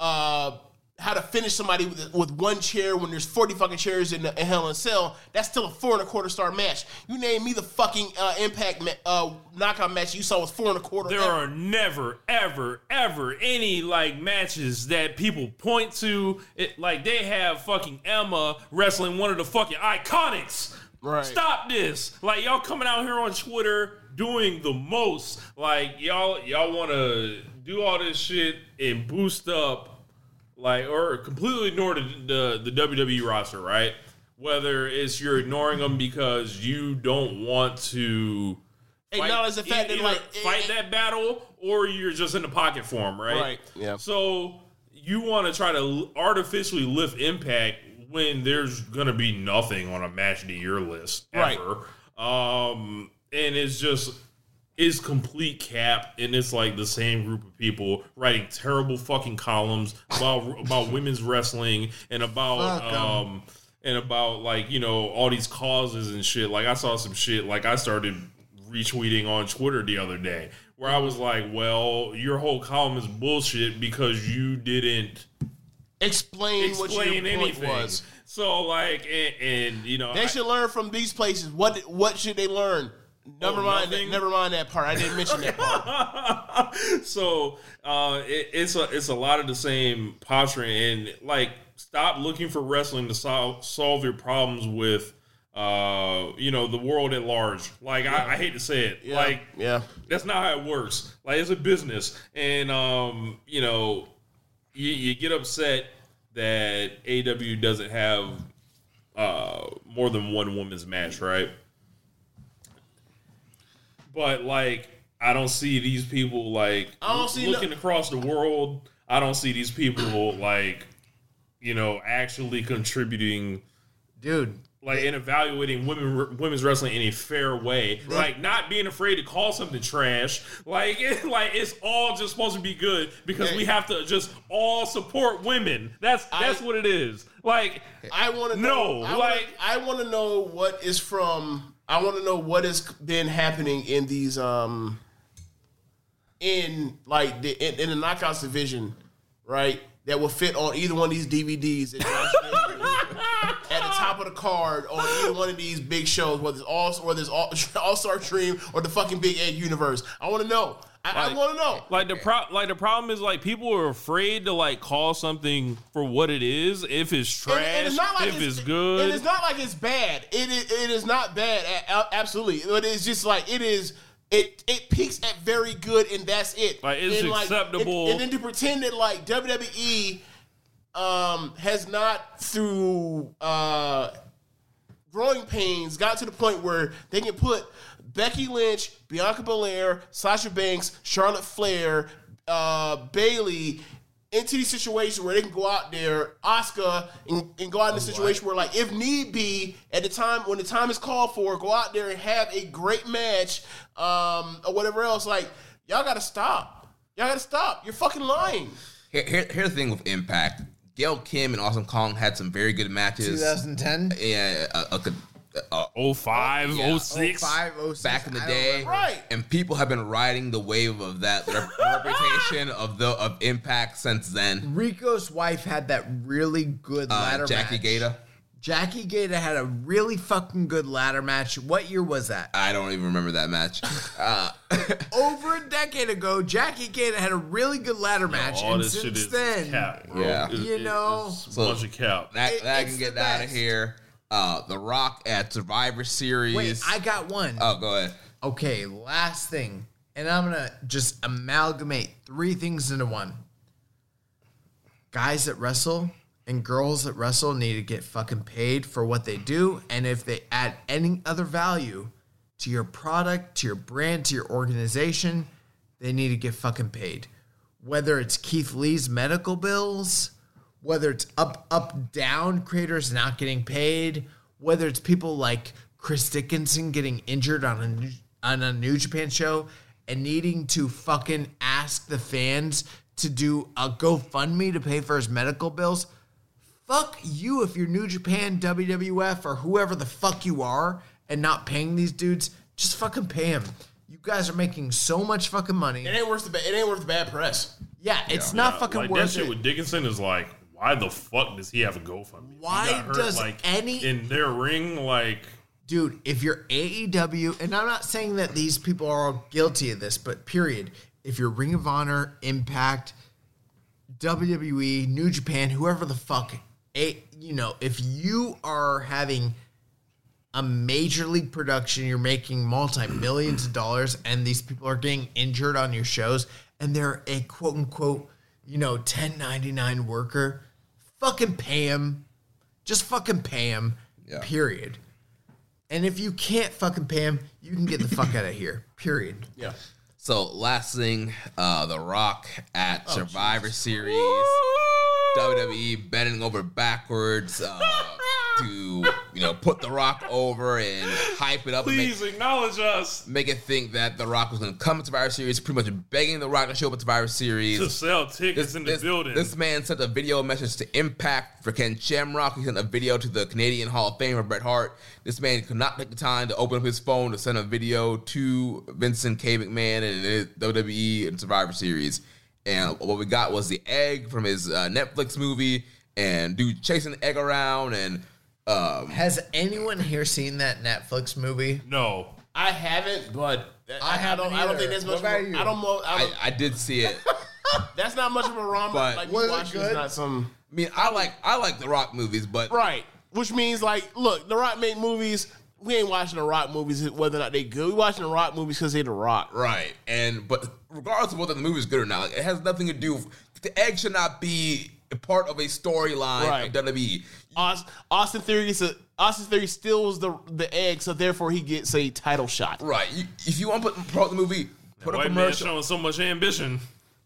uh, how to finish somebody with, with one chair when there's 40 fucking chairs in, the, in Hell in a Cell, that's still a four and a quarter star match. You name me the fucking uh, Impact ma- uh, knockout match you saw was four and a quarter. There ever. are never, ever, ever any like matches that people point to. It, like they have fucking Emma wrestling one of the fucking iconics. Right. Stop this. Like y'all coming out here on Twitter doing the most. Like y'all y'all want to do all this shit and boost up like or completely ignore the, the the WWE roster, right? Whether it's you're ignoring them because you don't want to Acknowledge the fact that, either like, fight it- that battle or you're just in the pocket form, right? Right, yeah. So you want to try to artificially lift impact when there's gonna be nothing on a match of the year list Right. ever. Um, and it's just is complete cap, and it's like the same group of people writing terrible fucking columns about about women's wrestling and about Fuck 'em. um and about like you know all these causes and shit. Like I saw some shit. Like I started retweeting on Twitter the other day where I was like, "Well, your whole column is bullshit because you didn't explain, explain anything." was. So like, and, and you know, They I- should learn from these places. What what should they learn? Never Oh, mind. nothing? Never mind that part. I didn't mention that part. so uh, it, it's a it's a lot of the same posturing and like stop looking for wrestling to solve solve your problems with uh you know the world at large. Like I, I hate to say it, like yeah. that's not how it works. Like it's a business, and um you know you, you get upset that AEW doesn't have uh more than one woman's match, right? But like, I don't see these people like I don't see looking across the world. I don't see these people like, you know, actually contributing, dude. like, and evaluating women women's wrestling in a fair way. Like, not being afraid to call something trash. Like, it, like it's all just supposed to be good because we have to just all support women. That's that's I- what it is. Like, I want to No, know. I like- wanna, I want to know what is from. I want to know what has been happening in these um in like the in, in the knockouts division, right? That will fit on either one of these DVDs that Josh gave me at the top of the card on either one of these big shows, whether it's all whether it's all All Star Dream or the fucking Big Ed Universe. I want to know. I, I want to know. Like the pro- like the problem is like people are afraid to like call something for what it is if it's trash, And- and it's not like if it's, good. And it's not like it's bad. It is, it is not bad. Absolutely, but it's just like it is. It it peaks at very good, and that's it. Like, it's And, acceptable. And, and then to pretend that like WWE um, has not through uh, growing pains got to the point where they can put Becky Lynch, Bianca Belair, Sasha Banks, Charlotte Flair, uh, Bayley into these situations where they can go out there, Asuka, and, and go out in a situation where, like, if need be, at the time when the time is called for, go out there and have a great match, um, or whatever else. Like, y'all gotta stop. Y'all gotta stop. You're fucking lying. Here, here, here's the thing with Impact. Gail Kim and Awesome Kong had some very good matches. 2010. Yeah, a, a, a, Oh five, Yeah. oh six. 05, 06, back in the I day. Right. And people have been riding the wave of that reputation of the of Impact since then. Rico's wife had that really good Uh, ladder Jackie match. Gayda. Jackie Gayda had a really fucking good ladder match. What year was that? I don't even remember that match. Uh, Over a decade ago, Jackie Gayda had a really good ladder match, All and this shit since is then, cap, bro. Yeah. It- You it- know. it's a So- bunch of cap. that, It- that it's can get the out of here. Uh, the Rock at Survivor Series. wait, I got one. oh, go ahead. Okay, last thing. And I'm going to just amalgamate three things into one. Guys that wrestle and girls that wrestle need to get fucking paid for what they do. And if they add any other value to your product, to your brand, to your organization, they need to get fucking paid. Whether it's Keith Lee's medical bills, whether it's up, up, down creators not getting paid, whether it's people like Chris Dickinson getting injured on a New- on a New Japan show and needing to fucking ask the fans to do a GoFundMe to pay for his medical bills. Fuck you if you're New Japan, WWF, or whoever the fuck you are and not paying these dudes. Just fucking pay them. You guys are making so much fucking money. It ain't worth the ba- it ain't worth the bad press. Yeah, it's not Yeah, fucking like that worth shit it. with Dickinson is like, why the fuck does he have a GoFundMe? Why does like, any- in their ring like dude, if you're AEW, and I'm not saying that these people are all guilty of this, but period. If you're Ring of Honor, Impact, WWE, New Japan, whoever the fuck, a, you know, if you are having a major league production, you're making multi millions of dollars, and these people are getting injured on your shows, and they're a quote unquote, you know, 1099 worker, fucking pay him. Just fucking pay him. Yeah. Period. And if you can't fucking pay him, you can get the fuck out of here. Period. Yeah. So last thing, uh, The Rock at Survivor Series, WWE bending over backwards uh, to you know put The Rock over and hype it up and Please make, acknowledge us make it think that The Rock was going to come to Survivor Series, pretty much begging The Rock to show up at Survivor Series. to sell tickets in the this, building. this man sent a video message to Impact for Ken Shamrock. He sent a video to the Canadian Hall of Fame for Bret Hart. This man could not take the time to open up his phone to send a video to Vincent K. McMahon and WWE and Survivor Series. And what we got was the egg from his uh, Netflix movie, and dude chasing the egg around, and um, Has anyone here seen that Netflix movie? no. I haven't, but I, I, haven't don't. I don't either. think that's much. What about of a- you? I don't know. I I, don't, I did see it. that's not much of a rom. But- like Was it watch is good? not some I mean, I like I like the Rock movies, but right. Which means like, look, The Rock make movies. We ain't watching The Rock movies whether or not they good. We watching The Rock movies because they The Rock. Right. And but regardless of whether the movie is good or not, like, it has nothing to do. The egg should not be a part of a storyline Right. of WWE. Aus- Austin Theory is a, Austin Theory steals the the egg, so therefore he gets a title shot. Right. You, if you want to put part the movie, put a White man commercial, showing so much ambition.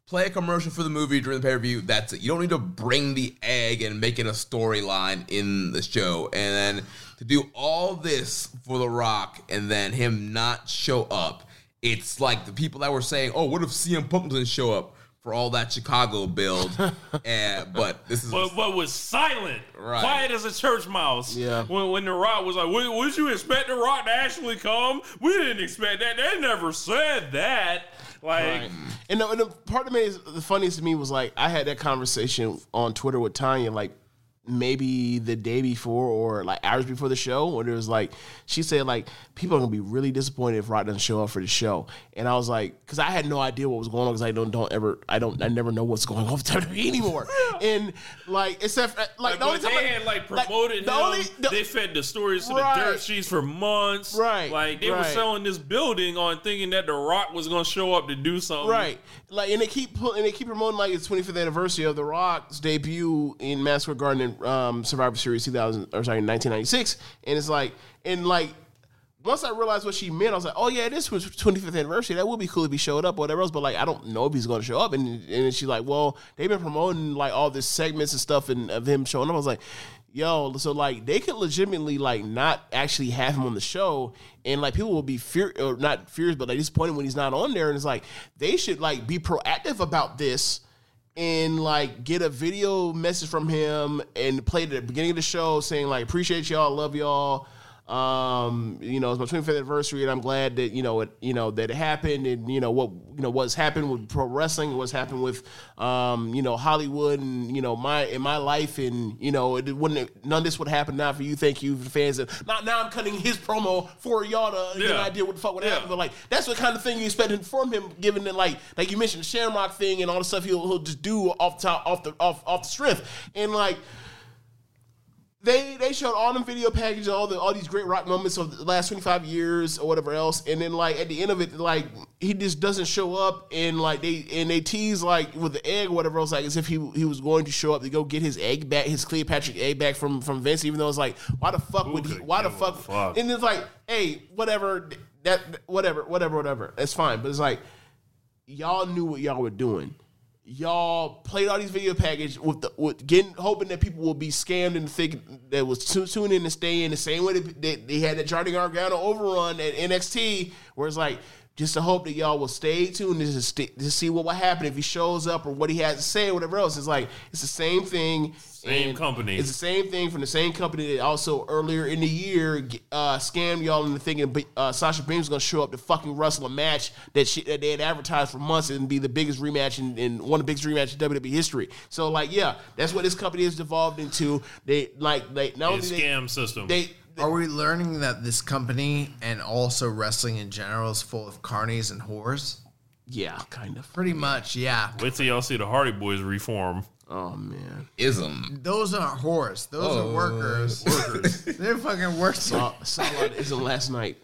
play a commercial for the movie during the pay per view. That's it. You don't need to bring the egg and make it a storyline in the show, and then to do all this for The Rock and then him not show up. It's like the people that were saying, "Oh, what if CM Punk doesn't show up?" For all that Chicago build, and but this is But but was silent, Right. quiet as a church mouse. Yeah. When when the Rock was like, "Would would you expect the Rock to actually come? We didn't expect that. They never said that." Like, Right. And the, and the part of me is the funniest to me was like I had that conversation on Twitter with Tanya like maybe the day before or like hours before the show when it was like she said like people are gonna be really disappointed if Rock doesn't show up for the show and I was like because I had no idea what was going on because I don't don't ever I don't I never know what's going on with WWE anymore and like except uh, like, like, the only time they I- had like promoted the him. only- the- they fed the stories to Right. the dirt sheets for months. Right, Like they were selling this building on thinking that the Rock was gonna show up to do something. Right. Like, and they keep and they keep promoting like its 25th anniversary of The Rock's debut in Madison Garden in um, Survivor Series 2000 or sorry 1996, and it's like and like once I realized what she meant, I was like, oh yeah, this was 25th anniversary. That would be cool if he showed up or whatever else. But like, I don't know if he's going to show up. And and she's like, well, they've been promoting like all this segments and stuff and of him showing up. I was like. Yo, so like they could legitimately like not actually have him on the show, and like people will be fear or not furious, but like disappointed when he's not on there. And it's like they should like be proactive about this and like get a video message from him and play it at the beginning of the show saying like appreciate y'all, love y'all. Um, you know, it's my 25th anniversary, and I'm glad that you know it. You know that it happened, and you know what you know what's happened with pro wrestling, what's happened with um, you know Hollywood, and you know my in my life, and you know it wouldn't none of this would happen now for you. Thank you, fans. And now, now I'm cutting his promo for y'all to get an idea what the fuck would Yeah. happen. But like that's the kind of thing you expected from him, given that like like you mentioned the Shamrock thing and all the stuff he'll, he'll just do off the top off the off off the strength, and like they they showed all them video packages, all the all these great rock moments of the last twenty five years or whatever else, and then like at the end of it, like he just doesn't show up, and like they and they tease like with the egg or whatever else, like as if he he was going to show up to go get his egg back, his Cleopatra egg back from from Vince, even though it's like why the fuck would he? Why the fuck? fuck? And it's like hey, whatever that whatever whatever whatever, that's fine, but it's like y'all knew what y'all were doing. Y'all played all these video packages with the with getting hoping that people will be scammed and think that was tu- tune in and stay in the same way that they, they had that Johnny Gargano overrun at NXT, where it's like just to hope that y'all will stay tuned to, stay, to see what will happen if he shows up or what he has to say or whatever else. It's like it's the same thing. Same company. It's the same thing from the same company that also earlier in the year uh, scammed y'all into thinking uh, Sasha Banks was going to show up to fucking wrestle a match that, she, that they had advertised for months and be the biggest rematch in, in one of the biggest rematches in WWE history. So like, yeah, that's what this company has devolved into. They like they not only they, scam system. they Are we learning that this company and also wrestling in general is full of carnies and whores? yeah, kind of. Pretty much, yeah. Wait till y'all see the Hardy Boys reform. Oh man, Ism. Those aren't whores. Those Oh, are workers. Workers. They're fucking workers. uh, Salah isn't last night.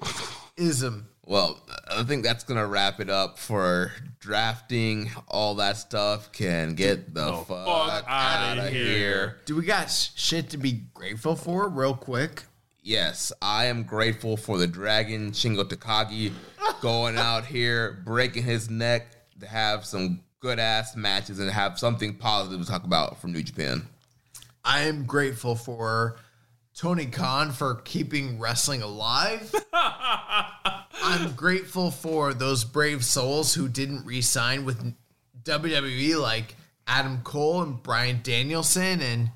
Ism. Well, I think that's gonna wrap it up for drafting. All that stuff can get the fuck, fuck out of here. here. Do we got shit to be grateful for, real quick? Yes, I am grateful for the dragon Shingo Takagi going out here breaking his neck to have some good ass matches and have something positive to talk about from New Japan. I am grateful for Tony Khan for keeping wrestling alive. I'm grateful for those brave souls who didn't re-sign with WWE, like Adam Cole and Bryan Danielson and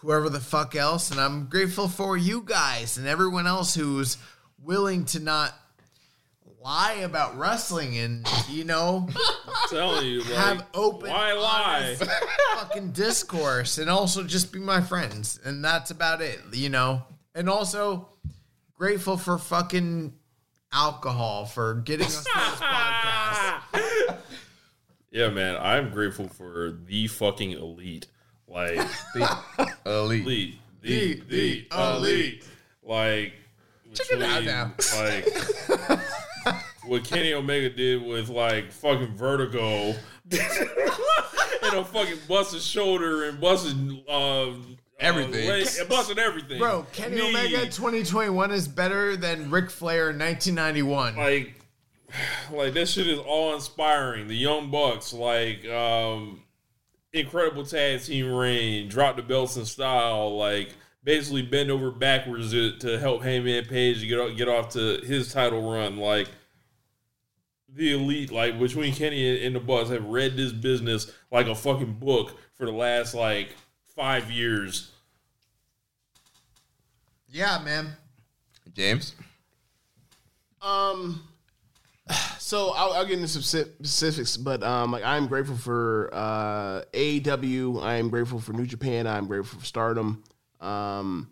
whoever the fuck else. And I'm grateful for you guys and everyone else who's willing to not lie about wrestling and you know telling you, like, have open why lie? fucking discourse and also just be my friends and that's about it you know and also grateful for fucking alcohol for getting us to this podcast Yeah, man, I'm grateful for the fucking elite. Like The elite. elite, the The- the, the elite. Like Check it out now. Like what Kenny Omega did with like fucking Vertigo, and a fucking busted shoulder and busted um, Everything. uh, leg, busted everything, bro kenny Knee. omega 2021 is better than Ric flair in 1991 like like that shit is all inspiring. The Young Bucks, like um incredible tag team reign, drop the belts in style, like basically bend over backwards to, to help Hangman Page get off, get off to his title run. Like the elite, like between Kenny and the Bucks, have read this business like a fucking book for the last like five years. yeah man James. Um, so I'll, I'll get into some specifics, but um, like I'm grateful for uh, AEW. I am grateful for New Japan. I'm grateful for Stardom. Um,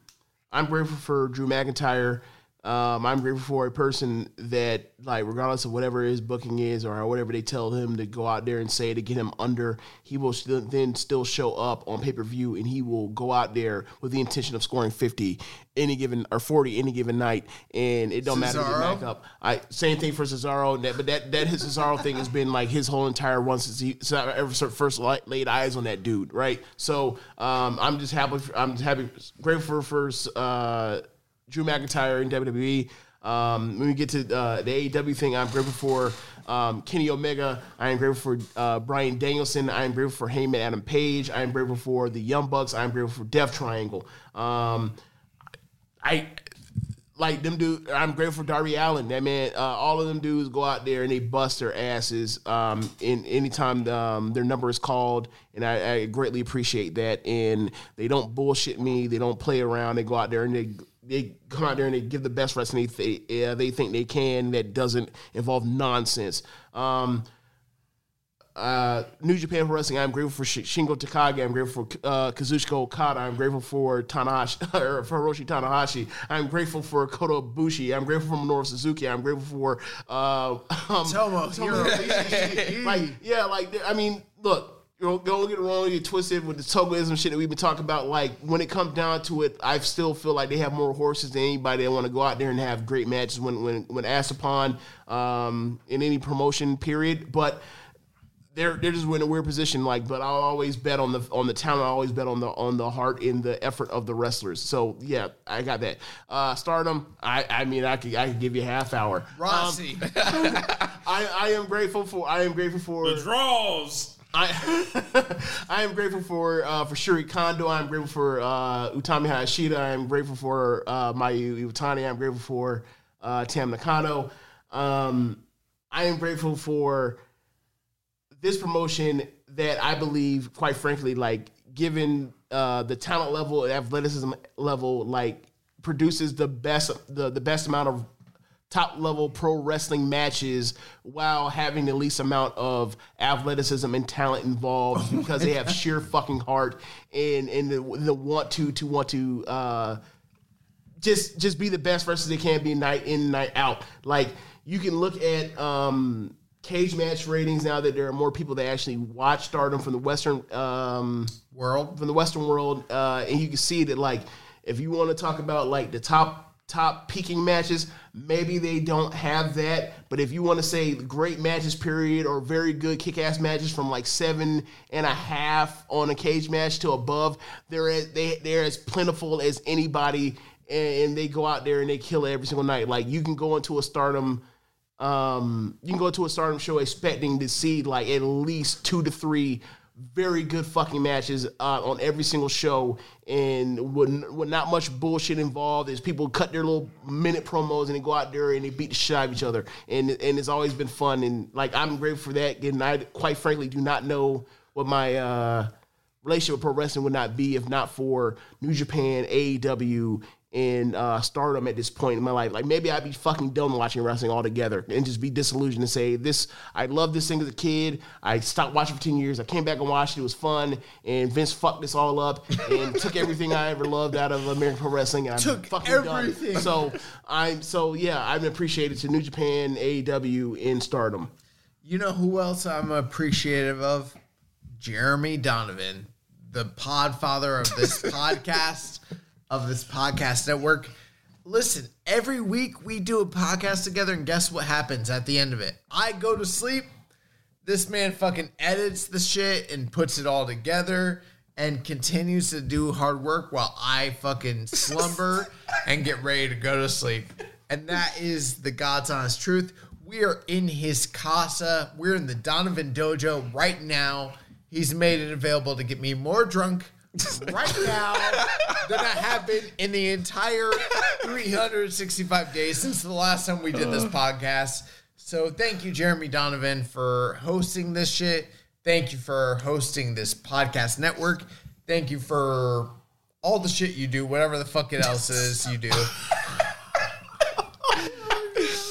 I'm grateful for Drew McIntyre. Um, I'm grateful for a person that, like, regardless of whatever his booking is or whatever they tell him to go out there and say to get him under, he will still, then still show up on pay per view and he will go out there with the intention of scoring 50 any given or 40 any given night, and it don't matter. who Cesaro? get back up. I same thing for Cesaro, that, but that that his Cesaro thing has been like his whole entire run since he since I ever first li- laid eyes on that dude, right? So um, I'm just happy. For, I'm just happy, grateful for uh, Drew McIntyre in WWE. Um, when we get to uh, the AEW thing, I'm grateful for um, Kenny Omega. I am grateful for uh, Bryan Danielson. I am grateful for Hangman Adam Page. I am grateful for the Young Bucks. I am grateful for Death Triangle. Um, I like them dude. I'm grateful for Darby Allin. That man, uh, all of them dudes go out there and they bust their asses. Um, in anytime um, their number is called, and I, I greatly appreciate that. And they don't bullshit me. They don't play around. They go out there and they they come out there and they give the best wrestling they they, uh, they think they can that doesn't involve nonsense. Um, uh, New Japan Pro Wrestling. I'm grateful for Shingo Takagi. I'm grateful for uh, Kazuchika Okada. I'm grateful for Tanahashi or for Hiroshi Tanahashi. I'm grateful for Kota Ibushi. I'm grateful for Minoru Suzuki. I'm grateful for uh, um, Tomohiro. like yeah, like I mean, look. You don't get it wrong, you get twisted with the Togoism shit that we've been talking about. Like when it comes down to it, I still feel like they have more horses than anybody that want to go out there and have great matches when when when asked upon um, in any promotion period. But they're they're just in a weird position. Like, but I'll always bet on the on the talent. I always bet on the on the heart and the effort of the wrestlers. So yeah, I got that. Uh, Stardom. I I mean, I could I could give you a half hour. Rossy. I I am grateful for I am grateful for The draws. I I am grateful for uh, for Syuri Kondo. I'm grateful for uh, Utami Hayashida. I'm grateful for uh, Mayu Iwatani. I'm grateful for uh, Tam Nakano. Um, I am grateful for this promotion that I believe, quite frankly, like given uh, the talent level, athleticism level, like produces the best the, the best amount of top level pro wrestling matches while having the least amount of athleticism and talent involved because they have sheer fucking heart and and the, the want to to want to uh just just be the best wrestlers they can be night in night out like you can look at um Cagematch ratings now that there are more people that actually watch stardom from the western um World. from the Western world, uh, and you can see that like if you want to talk about like the top top peaking matches, maybe they don't have that. But if you want to say great matches period or very good kick ass matches from like seven and a half on a Cagematch to above, they're as, they they're as plentiful as anybody, and, they go out there and they kill it every single night. Like you can go into a Stardom um, you can go to a stardom show expecting to see like at least two to three very good fucking matches uh, on every single show, and with, with not much bullshit involved. Is people cut their little minute promos and they go out there and they beat the shit out of each other, and and it's always been fun. And like I'm grateful for that. And I quite frankly do not know what my uh, relationship with pro wrestling would not be if not for New Japan, AEW, and uh, Stardom at this point in my life. Like maybe I'd be fucking done watching wrestling altogether and just be disillusioned and say this. I loved this thing as a kid. I stopped watching for ten years. I came back and watched it. It was fun. And Vince fucked this all up and took everything I ever loved out of American pro wrestling. And I'm Took fucking everything. done. So I'm so yeah. I'm appreciated to New Japan, AEW, and Stardom. You know who else I'm appreciative of? Jeremy Donovan, the podfather of this podcast, of this podcast network. Listen, every week we do a podcast together, and guess what happens at the end of it? I go to sleep. This man fucking edits the shit and puts it all together and continues to do hard work while I fucking slumber and get ready to go to sleep. And that is the God's honest truth. We are in his casa. We're in the Donovan Dojo right now. He's made it available to get me more drunk right now than I have been in the entire 365 days since the last time we did this uh. podcast. So thank you, Jeremy Donovan, for hosting this shit. Thank you for hosting this podcast network. Thank you for all the shit you do, whatever the fuck it else is you do.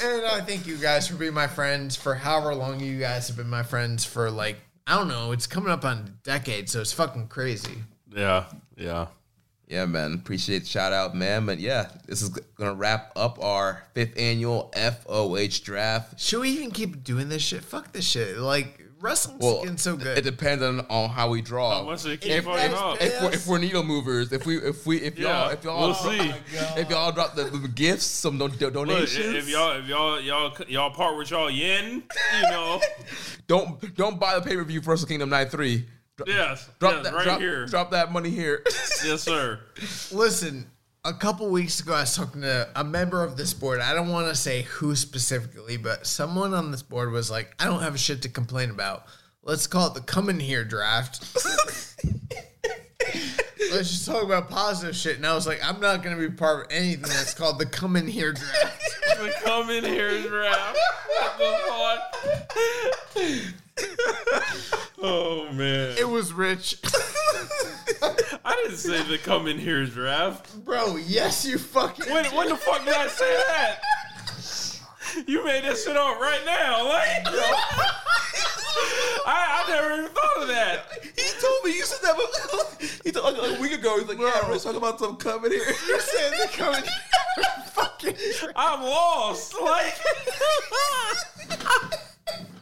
And I thank you guys for being my friends for however long you guys have been my friends for like I don't know, it's coming up on a decade, so it's fucking crazy. Yeah, yeah. Yeah, man. Appreciate the shout out, man. But yeah, this is gonna wrap up our fifth annual FOH draft. Should we even keep doing this shit? Fuck this shit. Like wrestling's Well, getting so good. It depends on, on how we draw. Unless it keep If fucking that's up. bad- if we're, if we're needle movers, if we if we if y'all if y'all we'll see. if y'all drop the, the gifts, some don- Look, donations, if y'all, if y'all, y'all, y'all part with y'all yen, you know, don't don't buy the pay per view for Wrestle Kingdom Night Three. Dro- yes, drop yes, that right drop, here, drop that money here. yes, sir. Listen, a couple weeks ago I was talking to a member of this board. I don't want to say who specifically, but someone on this board was like, I don't have a shit to complain about. Let's call it the come in here draft. Let's just talk about positive shit. And I was like, I'm not going to be part of anything that's called the come in here draft. The come in here draft. What the fuck? oh man, It was rich. I didn't say the come in here draft. Bro, yes, you fucking. When, when the fuck did I say that? You made that shit up right now. Like, I, I never even thought of that. He told me you said that. But he told like, like a week ago. He's like, yeah, we're talking about some coming here. You're saying they're coming here. fucking. I'm lost. Like,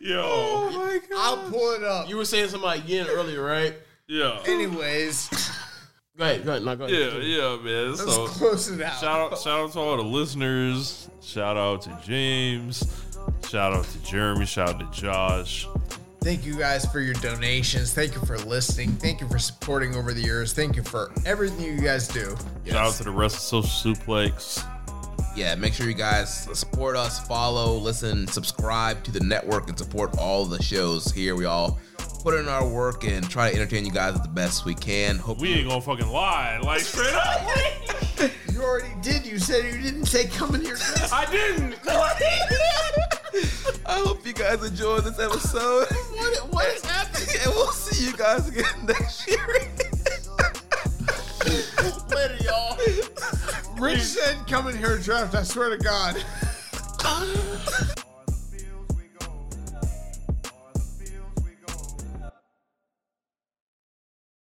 yo, oh my god. I'll pull it up. You were saying something like yin earlier, right? yeah, Anyways, Go ahead, go ahead. No, go ahead. yeah, yeah, man. let's So, close it out. shout out, shout out to all the listeners. Shout out to James. Shout out to Jeremy. Shout out to Josh. Thank you guys for your donations. Thank you for listening. Thank you for supporting over the years. Thank you for everything you guys do. Shout out to the rest of Social Suplex. Yeah, make sure you guys support us, follow, listen, subscribe to the network, and support all the shows here. We all put in our work and try to entertain you guys the best we can. Hope We ain't gonna fucking lie. Like straight up. You already did. You said you didn't say coming here. I didn't. I hope you guys enjoyed this episode. What, what is happening? and we'll see you guys again next year. Later, y'all. Rich said coming here draft. I swear to God.